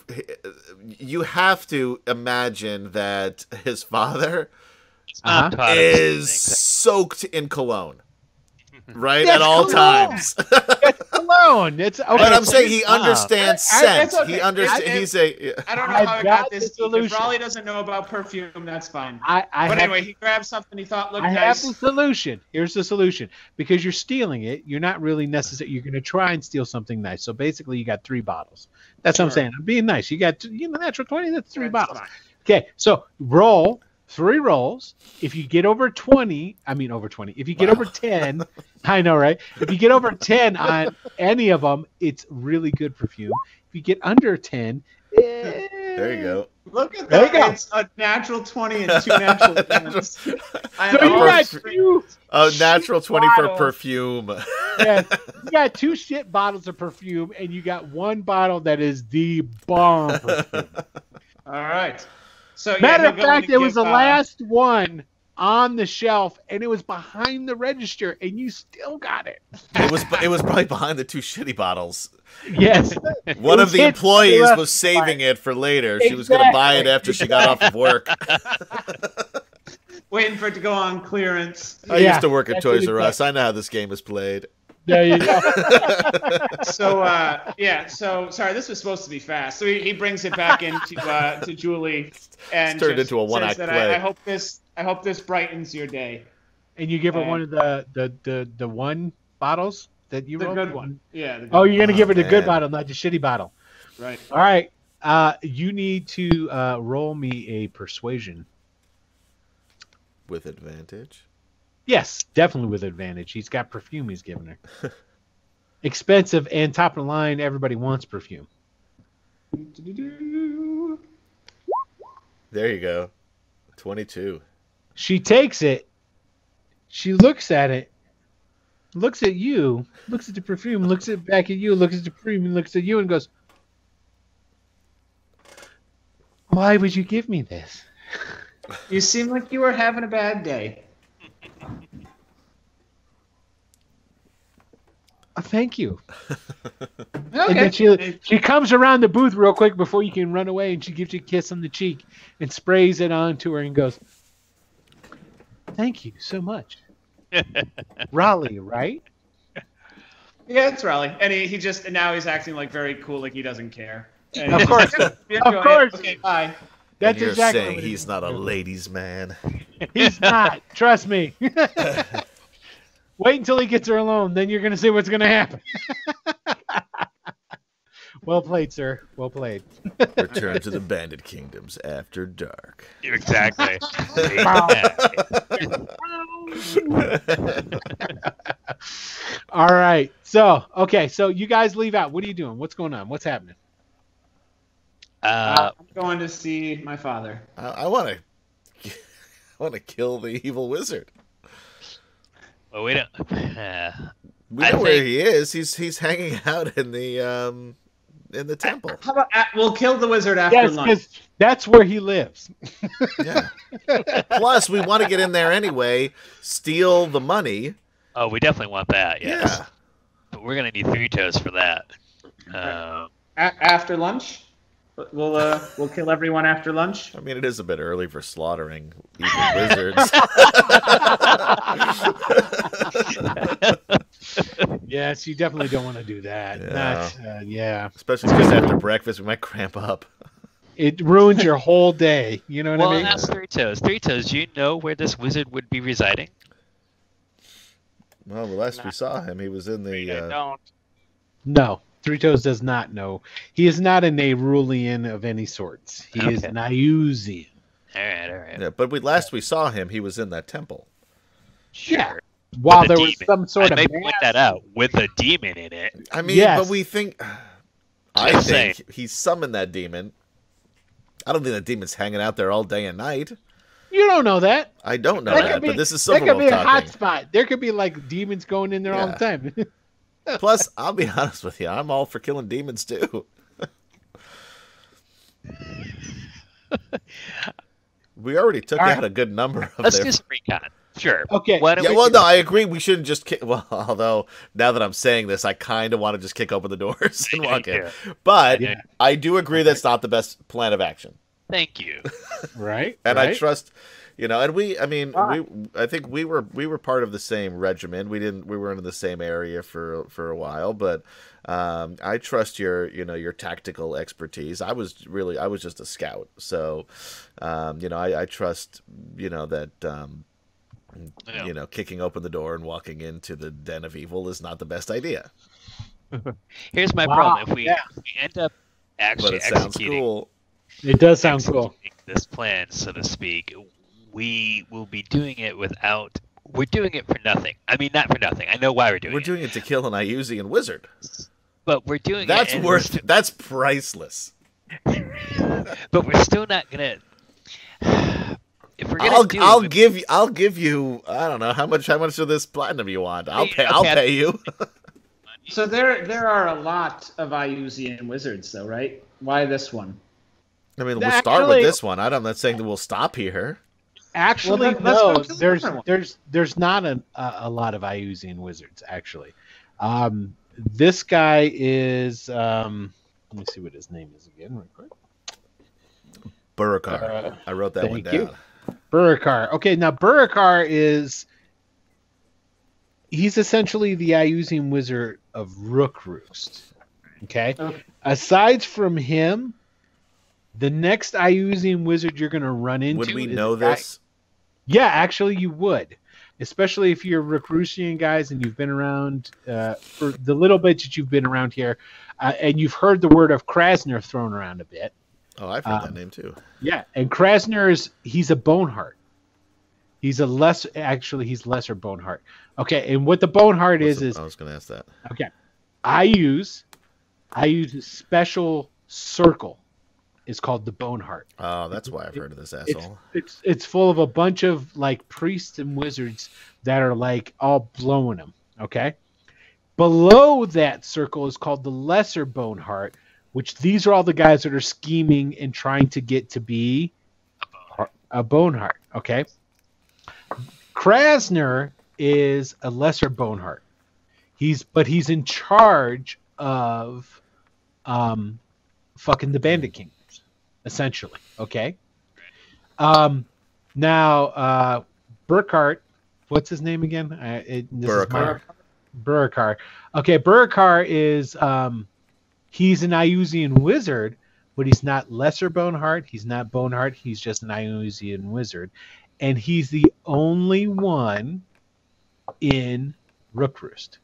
You have to imagine that his father Uh-huh. Not taught him is soaked in cologne, right Yes, at all cologne. times. It's alone. It's okay. but I'm saying he understands I- I- scent. okay. He understands. I- He's a. I don't know I've how I got got the this. If solution. Raleigh doesn't know about perfume, that's fine. I, I but have, anyway, he grabbed something he thought looked I have the solution. Here's the solution. Because you're stealing it, you're not really necessary. You're going to try and steal something nice. So basically, you got three bottles. That's what I'm saying. I'm being nice. You got you know natural twenty. That's three That's bottles. fine. Okay, so roll three rolls. If you get over 20, I mean over 20. If you get Wow. over 10, I know, right? If you get over 10 on any of them, it's really good perfume. If you get under 10, eh, There you go. Look at There that. It's a natural 20 and two natural 10s. I So you got two, A natural twenty for perfume. yeah, you got two shit bottles of perfume, and you got one bottle that is the bomb. perfume. All right. So, Matter he'll of fact, it was the uh, last one on the shelf, and it was behind the register, and you still got it. It was. It was probably behind the two shitty bottles. Yes. One of the employees was saving it for later. She was going to buy it after she got off of work. Waiting for it to go on clearance. I Yeah, used to work at Toys R. Us. I know how this game is played. There you go. So, uh, yeah. So, sorry, this was supposed to be fast. So he, he brings it back into uh, to Julie and It's turned into a one-act play. I, I hope this. I hope this brightens your day. And you give her Uh, one of the the the, the one bottles that you The rolled? good one. Yeah. The good Oh, you're gonna give her the Oh, good man. bottle, not the shitty bottle. Right. All right. Uh, you need to uh, roll me a persuasion. With advantage. Yes, definitely with advantage. He's got perfume he's giving her. Expensive and top of the line. Everybody wants perfume. There you go. 22. She takes it. She looks at it. Looks at you. Looks at the perfume. Looks at back at you. Looks at the perfume. Looks at you and goes, "Why would you give me this?" You seem like you were having a bad day. Oh, thank you. Okay. she she comes around the booth real quick before you can run away, and she gives you a kiss on the cheek and sprays it onto her and goes, "Thank you so much, Raleigh." Right? Yeah, it's Raleigh, and he, he just and now he's acting like very cool, like he doesn't care. And Of course. like, "Yeah, Of course. Okay, bye. That's you're exactly saying what he's not a ladies' man. He's not. Trust me. Wait until he gets her alone, then you're gonna see what's gonna happen. well played, sir. Well played. Return to the Bandit Kingdoms after dark. Exactly. All right. So, okay. So you guys leave out. What are you doing? What's going on? What's happening? Uh, I'm going to see my father. I, I want to. I want to kill the evil wizard. well, we don't. Uh, We I know where think- he is. He's he's hanging out in the um in the temple. How about uh, we'll kill the wizard after Yes, lunch? because that's where he lives. Yeah. Plus, we want to get in there anyway, steal the money. oh, we definitely want that. Yes. Yeah. But we're gonna need three toes for that. Um, A- after lunch, we'll uh, we'll kill everyone after lunch. I mean, it is a bit early for slaughtering evil wizards. Yes, you definitely don't want to do that. Yeah. Not, uh, yeah. Especially just after breakfast, we might cramp up. It ruins your whole day. You know what well, I mean? ask Three Toes. Three Toes, do you know where this wizard would be residing? Well, the last we saw him, he was in I the. Uh, don't. No, Three Toes does not know. He is not a Nerulian of any sorts. He is Okay. Niusian. All right, all right. yeah, but we last we saw him, he was in that temple. Sure. Yeah. While With a there was some sort I of may point that out with a demon in it. I mean, Yes. but we think. I Just think he summoned that demon. I don't think that demon's hanging out there all day and night. You don't know that. I don't know That that, be- but this is That could be Silverwolf a hot spot. There could be like demons going in there all the time. Plus, I'll be honest with you, I'm all for killing demons too. we already took All right. out a good number of Let's their. do some recon. Sure. Okay. Why don't Yeah, we well, do- no, I agree. We shouldn't just kick. Well, although now that I'm saying this, I kind of want to just kick open the doors and walk do. in. But Yeah. I do agree that's not the best plan of action. Thank you. right. and I trust, you know, and we, I mean, Ah. we, I think we were we were part of the same regiment. We didn't, we weren't in the same area for for a while, but um, I trust your, you know, your tactical expertise. I was really, I was just a scout, so, um, you know, I, I trust, you know, that. Um, Yeah. You know, kicking open the door and walking into the den of evil is not the best idea, Here's my Wow, problem. If we, yeah. if we end up but actually it sounds executing cool. It does sound cool. this plan, so to speak, we will be doing it without. We're doing it for nothing. I mean, not for nothing. I know why we're doing it. We're it, doing it to kill an Iuzian wizard. but we're doing That's it. and worth. That's priceless. But we're still not gonna. If we're gonna I'll do I'll it, give you I'll give you I don't know how much how much of this platinum you want. I'll Hey, pay I'll pay you. So there there are a lot of Iuzian wizards, though, right? Why this one? I mean, we'll start with this one. I don't- I'm not saying that we'll stop here. Actually, Well, then no. go to the There's there's there's not a, a a lot of Iuzian wizards actually. Um, this guy is. Um, let me see what his name is again, real quick. Burkar. Uh, I wrote that one thank you. down. Burikar. Okay, now Burikar is he's essentially the Iuzian wizard of Rookroost. Okay? Okay. Aside from him, the next Iuzian wizard you're going to run into Would we is know guy- this? Yeah, actually, you would, especially if you're Recrucian guys and you've been around uh, for the little bit that you've been around here, uh, and you've heard the word of Krasner thrown around a bit. Oh, I've heard that um, name too. Yeah, and Krasner is he's a Boneheart. He's a less actually he's lesser Boneheart. Okay, and what the Boneheart What's is the- is I was going to ask that. okay. I use I use a special circle. It's called the Boneheart. Oh, that's why I've heard of this asshole. it's it's full of a bunch of like priests and wizards that are like all blowing them. Okay. Below that circle is called the lesser Boneheart, which these are all the guys that are scheming and trying to get to be a Boneheart. Okay. Krasner is a lesser Boneheart. He's but he's in charge of um fucking the Bandit Kingdoms, essentially. Okay. Um now uh Burkhart, what's his name again? I, it, this is Burkhart. Okay, Burkar is um he's an Iuzian wizard, but he's not lesser Boneheart, he's not Boneheart, he's just an Iuzian wizard. And he's the only one in Rookroost.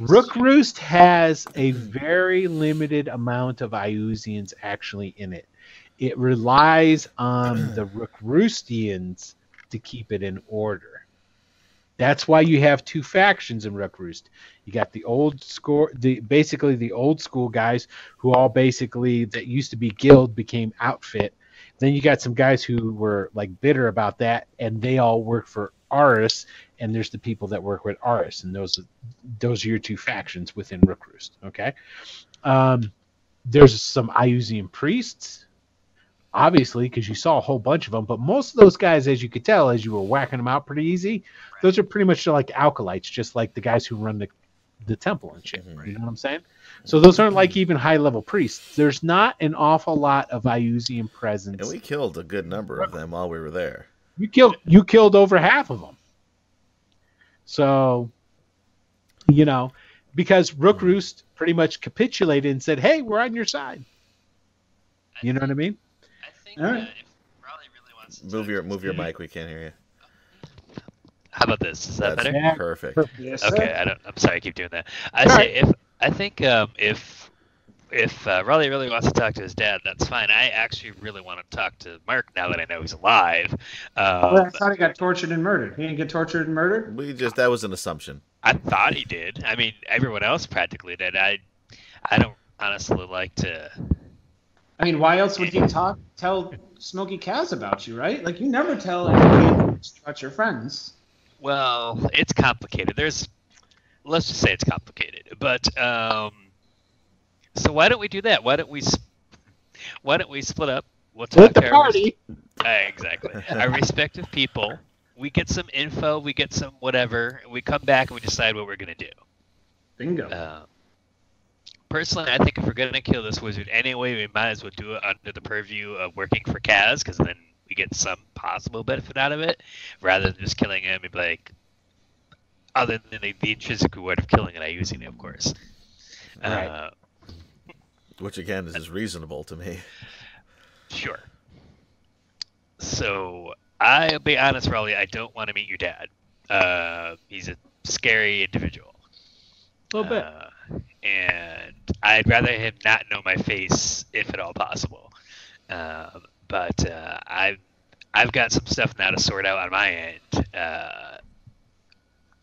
Rookroost has a very limited amount of Iuzians actually in it. It relies on the Rookroostians to keep it in order. That's why you have two factions in Rookroost. You got the old school, the basically the old school guys who all basically that used to be guild became outfit. Then you got some guys who were like bitter about that, and they all work for Aris. And there's the people that work with Aris, and those those are your two factions within Rookroost. Okay, um, there's some Iuzian priests, obviously, because you saw a whole bunch of them. But most of those guys, as you could tell, as you were whacking them out pretty easy, those are pretty much like acolytes, just like the guys who run the the temple and shit. Mhm. You know what I'm saying? So those aren't like even high level priests. There's not an awful lot of Iuzian presence. And we killed a good number of them while we were there. You killed you killed over half of them. So, you know, because Rookroost pretty much capitulated and said, "Hey, we're on your side." You know what I mean? I think All right. Raleigh really wants to Move your to move your mic. We can't hear you. How about this? Is that That's better? Yeah. perfect. Yes, Okay, I don't. I'm sorry, I keep doing that. I All say right. if I think um, if if uh, Raleigh really wants to talk to his dad, that's fine. I actually really want to talk to Mark now that I know he's alive. Oh, I Um, thought he got tortured and murdered. He didn't get tortured and murdered. We just that was an assumption. I thought he did. I mean, everyone else practically did. I I don't honestly like to. I mean, why else would you talk tell Smoky Kaz about you, right? Like you never tell anybody about your friends. Well, it's complicated. There's, let's just say it's complicated. But um, so why don't we do that? Why don't we, why don't we split up? We'll talk With the to our res- party. Uh, exactly. Our respective people. We get some info. We get some whatever. and We come back and we decide what we're gonna do. Bingo. Uh, personally, I think if we're gonna kill this wizard anyway, we might as well do it under the purview of working for Kaz, because then we get some possible benefit out of it, rather than just killing him and be like, other than the, the intrinsic reward of killing and I using it, of course. Right. Uh, Which again is reasonable to me. Sure. So I'll be honest, Raleigh. I don't want to meet your dad. Uh, he's a scary individual. A little bit. Uh, and I'd rather him not know my face if at all possible. Um, but uh, I've I've got some stuff now to sort out on my end. Uh,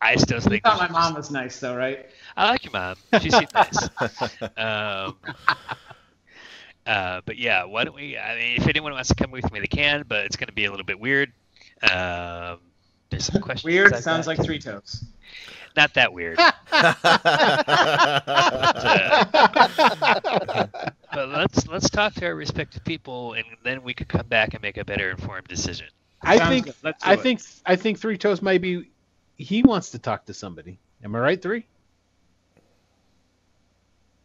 I still You think thought my mom was nice, though, right? I like your mom. She seemed nice. Um, uh, but yeah, why don't we? I mean, if anyone wants to come with me, they can. But it's going to be a little bit weird. Um, there's some questions. Weird. I've Sounds got. like three toes. Not that weird. but let's let's talk to our respective people, and then we could come back and make a better informed decision. I Sounds think good. Let's I it. think I think Three Toes might be he wants to talk to somebody. Am I right, Three?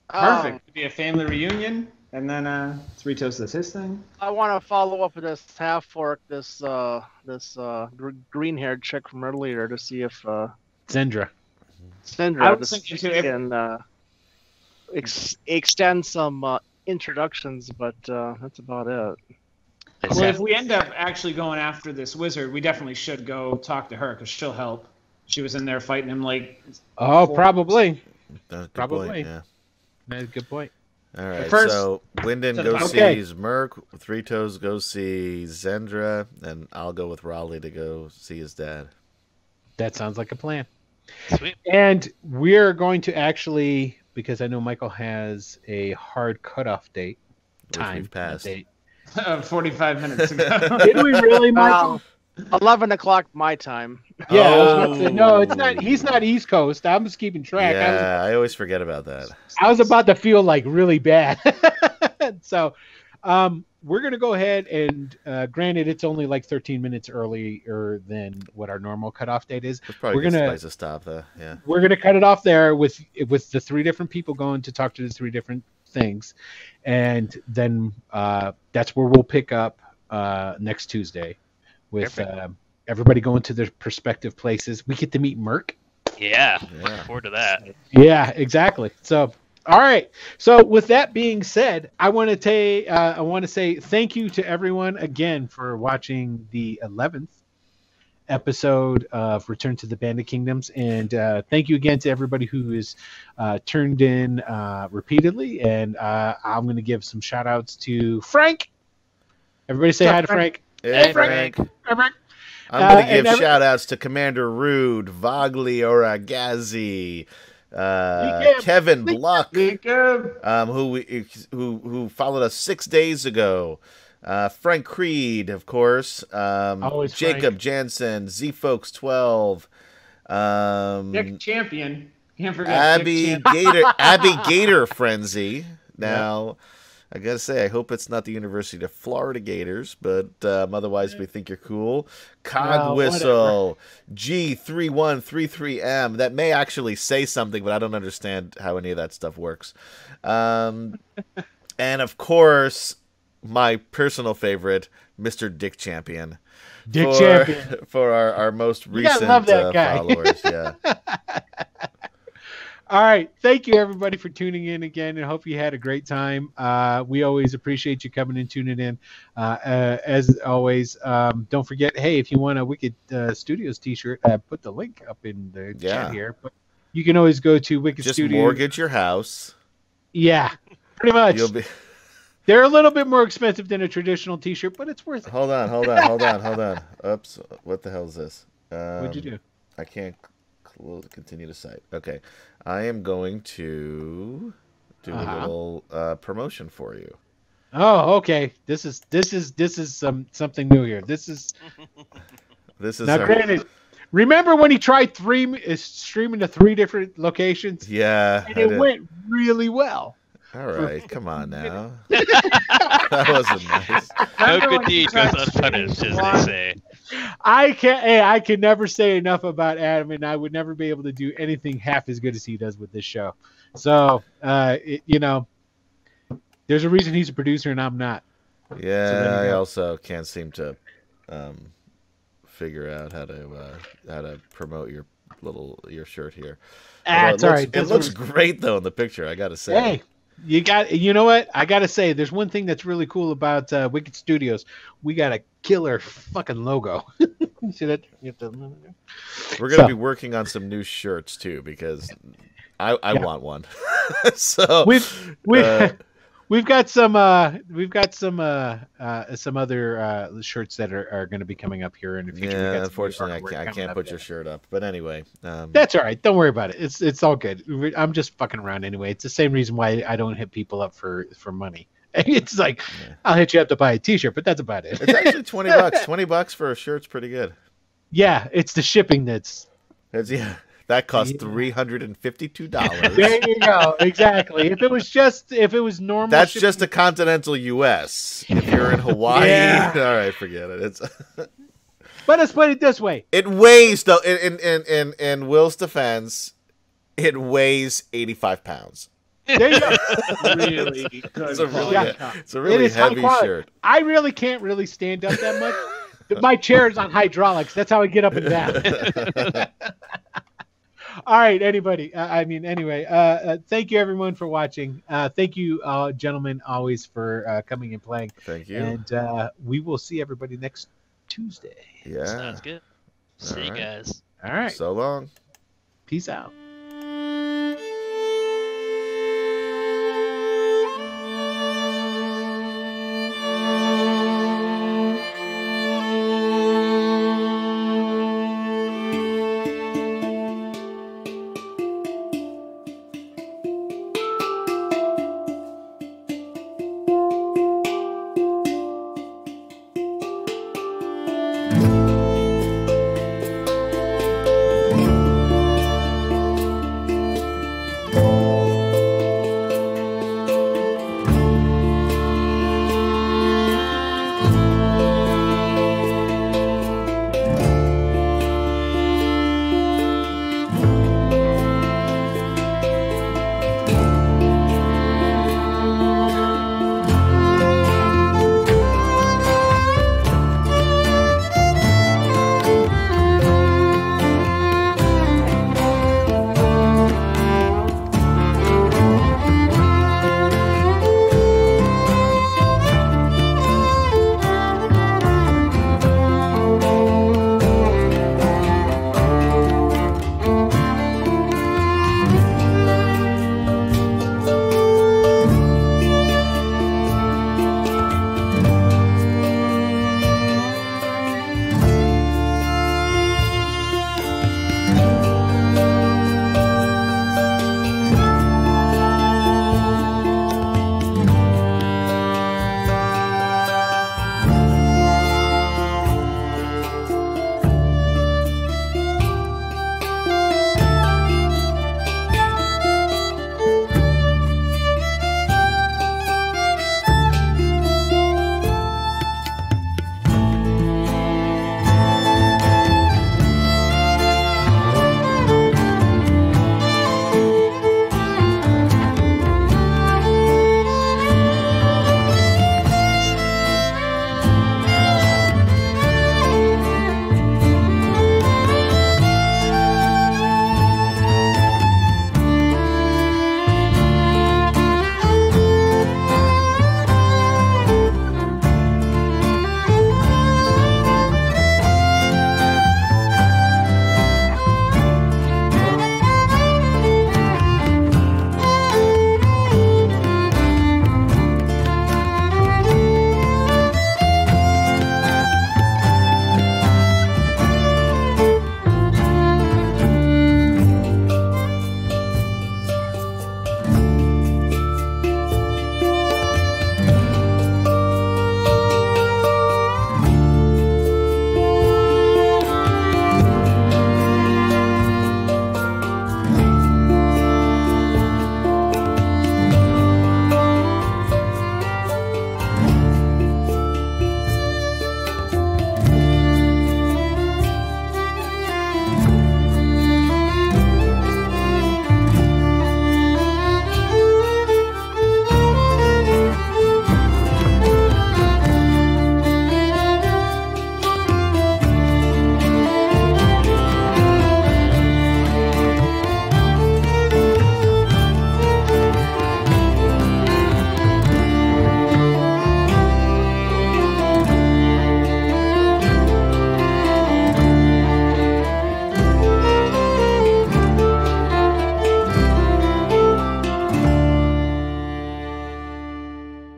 Perfect. Um, Could be a family reunion, and then uh, three toes does his thing. I want to follow up with this half fork, this uh, this uh, gr- green haired chick from earlier to see if uh, Zendra. Syndra I was thinking too, if if- can uh, ex- extend some uh, introductions, but uh, that's about it. Well, if we end up actually going after this wizard, we definitely should go talk to her because she'll help. She was in there fighting him like. Oh, Four- probably. That's a good Probably. point, yeah. That's a good point. All right. first- so Wyndon so- goes Okay. sees Merc. Three Toes goes see Zendra, and I'll go with Raleigh to go see his dad. That sounds like a plan. Sweet. And we're going to actually, because I know Michael has a hard cutoff date, time we've passed. date. Uh, 45 minutes ago. Did we really, Michael? Um, Eleven o'clock my time. yeah, I was about to say, no, it's Oh. not. He's not East Coast. I'm just keeping track. I was Yeah, I always forget about that. I was about to feel like really bad. so, um, we're gonna go ahead and uh, granted it's only like 13 minutes earlier than what our normal cutoff date is. It's probably We're gonna- to stop though. Yeah. We're gonna cut it off there with with the three different people going to talk to the three different things, and then uh, that's where we'll pick up uh, next Tuesday with uh, everybody going to their prospective places. We get to meet Merc. Yeah. Yeah. Look forward to that. Yeah, exactly. So, all right. So, with that being said, I want to take uh, I want to say thank you to everyone again for watching the eleventh episode of Return to the Bandit Kingdoms, and uh, thank you again to everybody who has uh, turned in uh, repeatedly. And uh, I'm going to give some shout outs to Frank. Everybody say What's up, hi to Frank. Hey, Frank. Frank. Hi, Frank. I'm Uh, going to and give every- shout outs to Commander Rude, Voglioragazzi, uh. Kevin Block, um, who, we, who, who followed us six days ago. Uh, Frank Creed, of course. Um, Always Jacob Frank. Jansen, Z Folks 12. Um, Nick Champion. Can't forget Abby. Gator Abby Gator Frenzy. Now, I gotta say, I hope it's not the University of Florida Gators, but um, otherwise we think you're cool. Cog Well, Whistle G3133M. That may actually say something, but I don't understand how any of that stuff works. Um, and of course, my personal favorite, Mr. Dick Champion. Dick for, Champion. for our, our most recent uh, followers. Yeah. All right. Thank you, everybody, for tuning in again, and hope you had a great time. Uh, we always appreciate you coming and tuning in. Uh, uh, as always, um, don't forget, hey, if you want a Wicked uh, Studios T-shirt, I put the link up in the Yeah. chat here. But you can always go to Wicked Just Studios. mortgage your house. Yeah, pretty much. You'll be. They're a little bit more expensive than a traditional T-shirt, but it's worth it. Hold on, hold on, hold on, hold on. Oops, what the hell is this? Um, What'd you do? I can't continue to site. Okay, I am going to do a Uh-huh. little uh, promotion for you. Oh, okay. This is this is this is some something new here. This is This is now our- granted. Remember when he tried three uh, streaming to three different locations? yeah. and I it did. went really well. All right, come on now. that wasn't nice. No good deed goes unpunished, as they say. I can hey, I can never say enough about Adam, and I would never be able to do anything half as good as he does with this show. So, uh, it, you know, there's a reason he's a producer and I'm not. Yeah, you I also can't seem to um, figure out how to uh, how to promote your little your shirt here. Ah, Although it's it looks, right. It That's looks great though in the picture. I gotta say. Hey, you got you know what? I gotta say, there's one thing that's really cool about uh, Wicked Studios. We got a killer fucking logo. See that? You have to- We're gonna So- be working on some new shirts too because I, I Yeah. want one. so We've we uh, we've got some uh we've got some uh, uh some other uh shirts that are, are going to be coming up here in the future. Yeah, unfortunately I can't, I can't put yeah. your shirt up. But anyway, um, That's all right. Don't worry about it. It's it's all good. I'm just fucking around anyway. It's the same reason why I don't hit people up for for money. It's like Yeah. I'll hit you up to buy a T-shirt, but that's about it. it's actually twenty bucks. Twenty bucks for a shirt's pretty good. yeah, it's the shipping that's. It's, yeah, that costs Yeah. three hundred and fifty-two dollars. There you go. Exactly. If it was just if it was normal. That's shipping- just a continental U.S. If you're in Hawaii, Yeah. all right, forget it. It's But let's put it this way. it weighs though. In in in in, in Will's defense, it weighs eighty-five pounds. There you go. really good. It's a really, Yeah. it's a really is high heavy shirt. I really can't really stand up that much. My chair is on hydraulics. That's how I get up and down. All right, anybody. Uh, I mean, anyway. Uh, uh, thank you everyone for watching. Uh, thank you, uh, gentlemen, always for uh, coming and playing. Thank you. And uh, we will see everybody next Tuesday. yeah. Sounds good. See you Alright. guys. All right. So long. Peace out.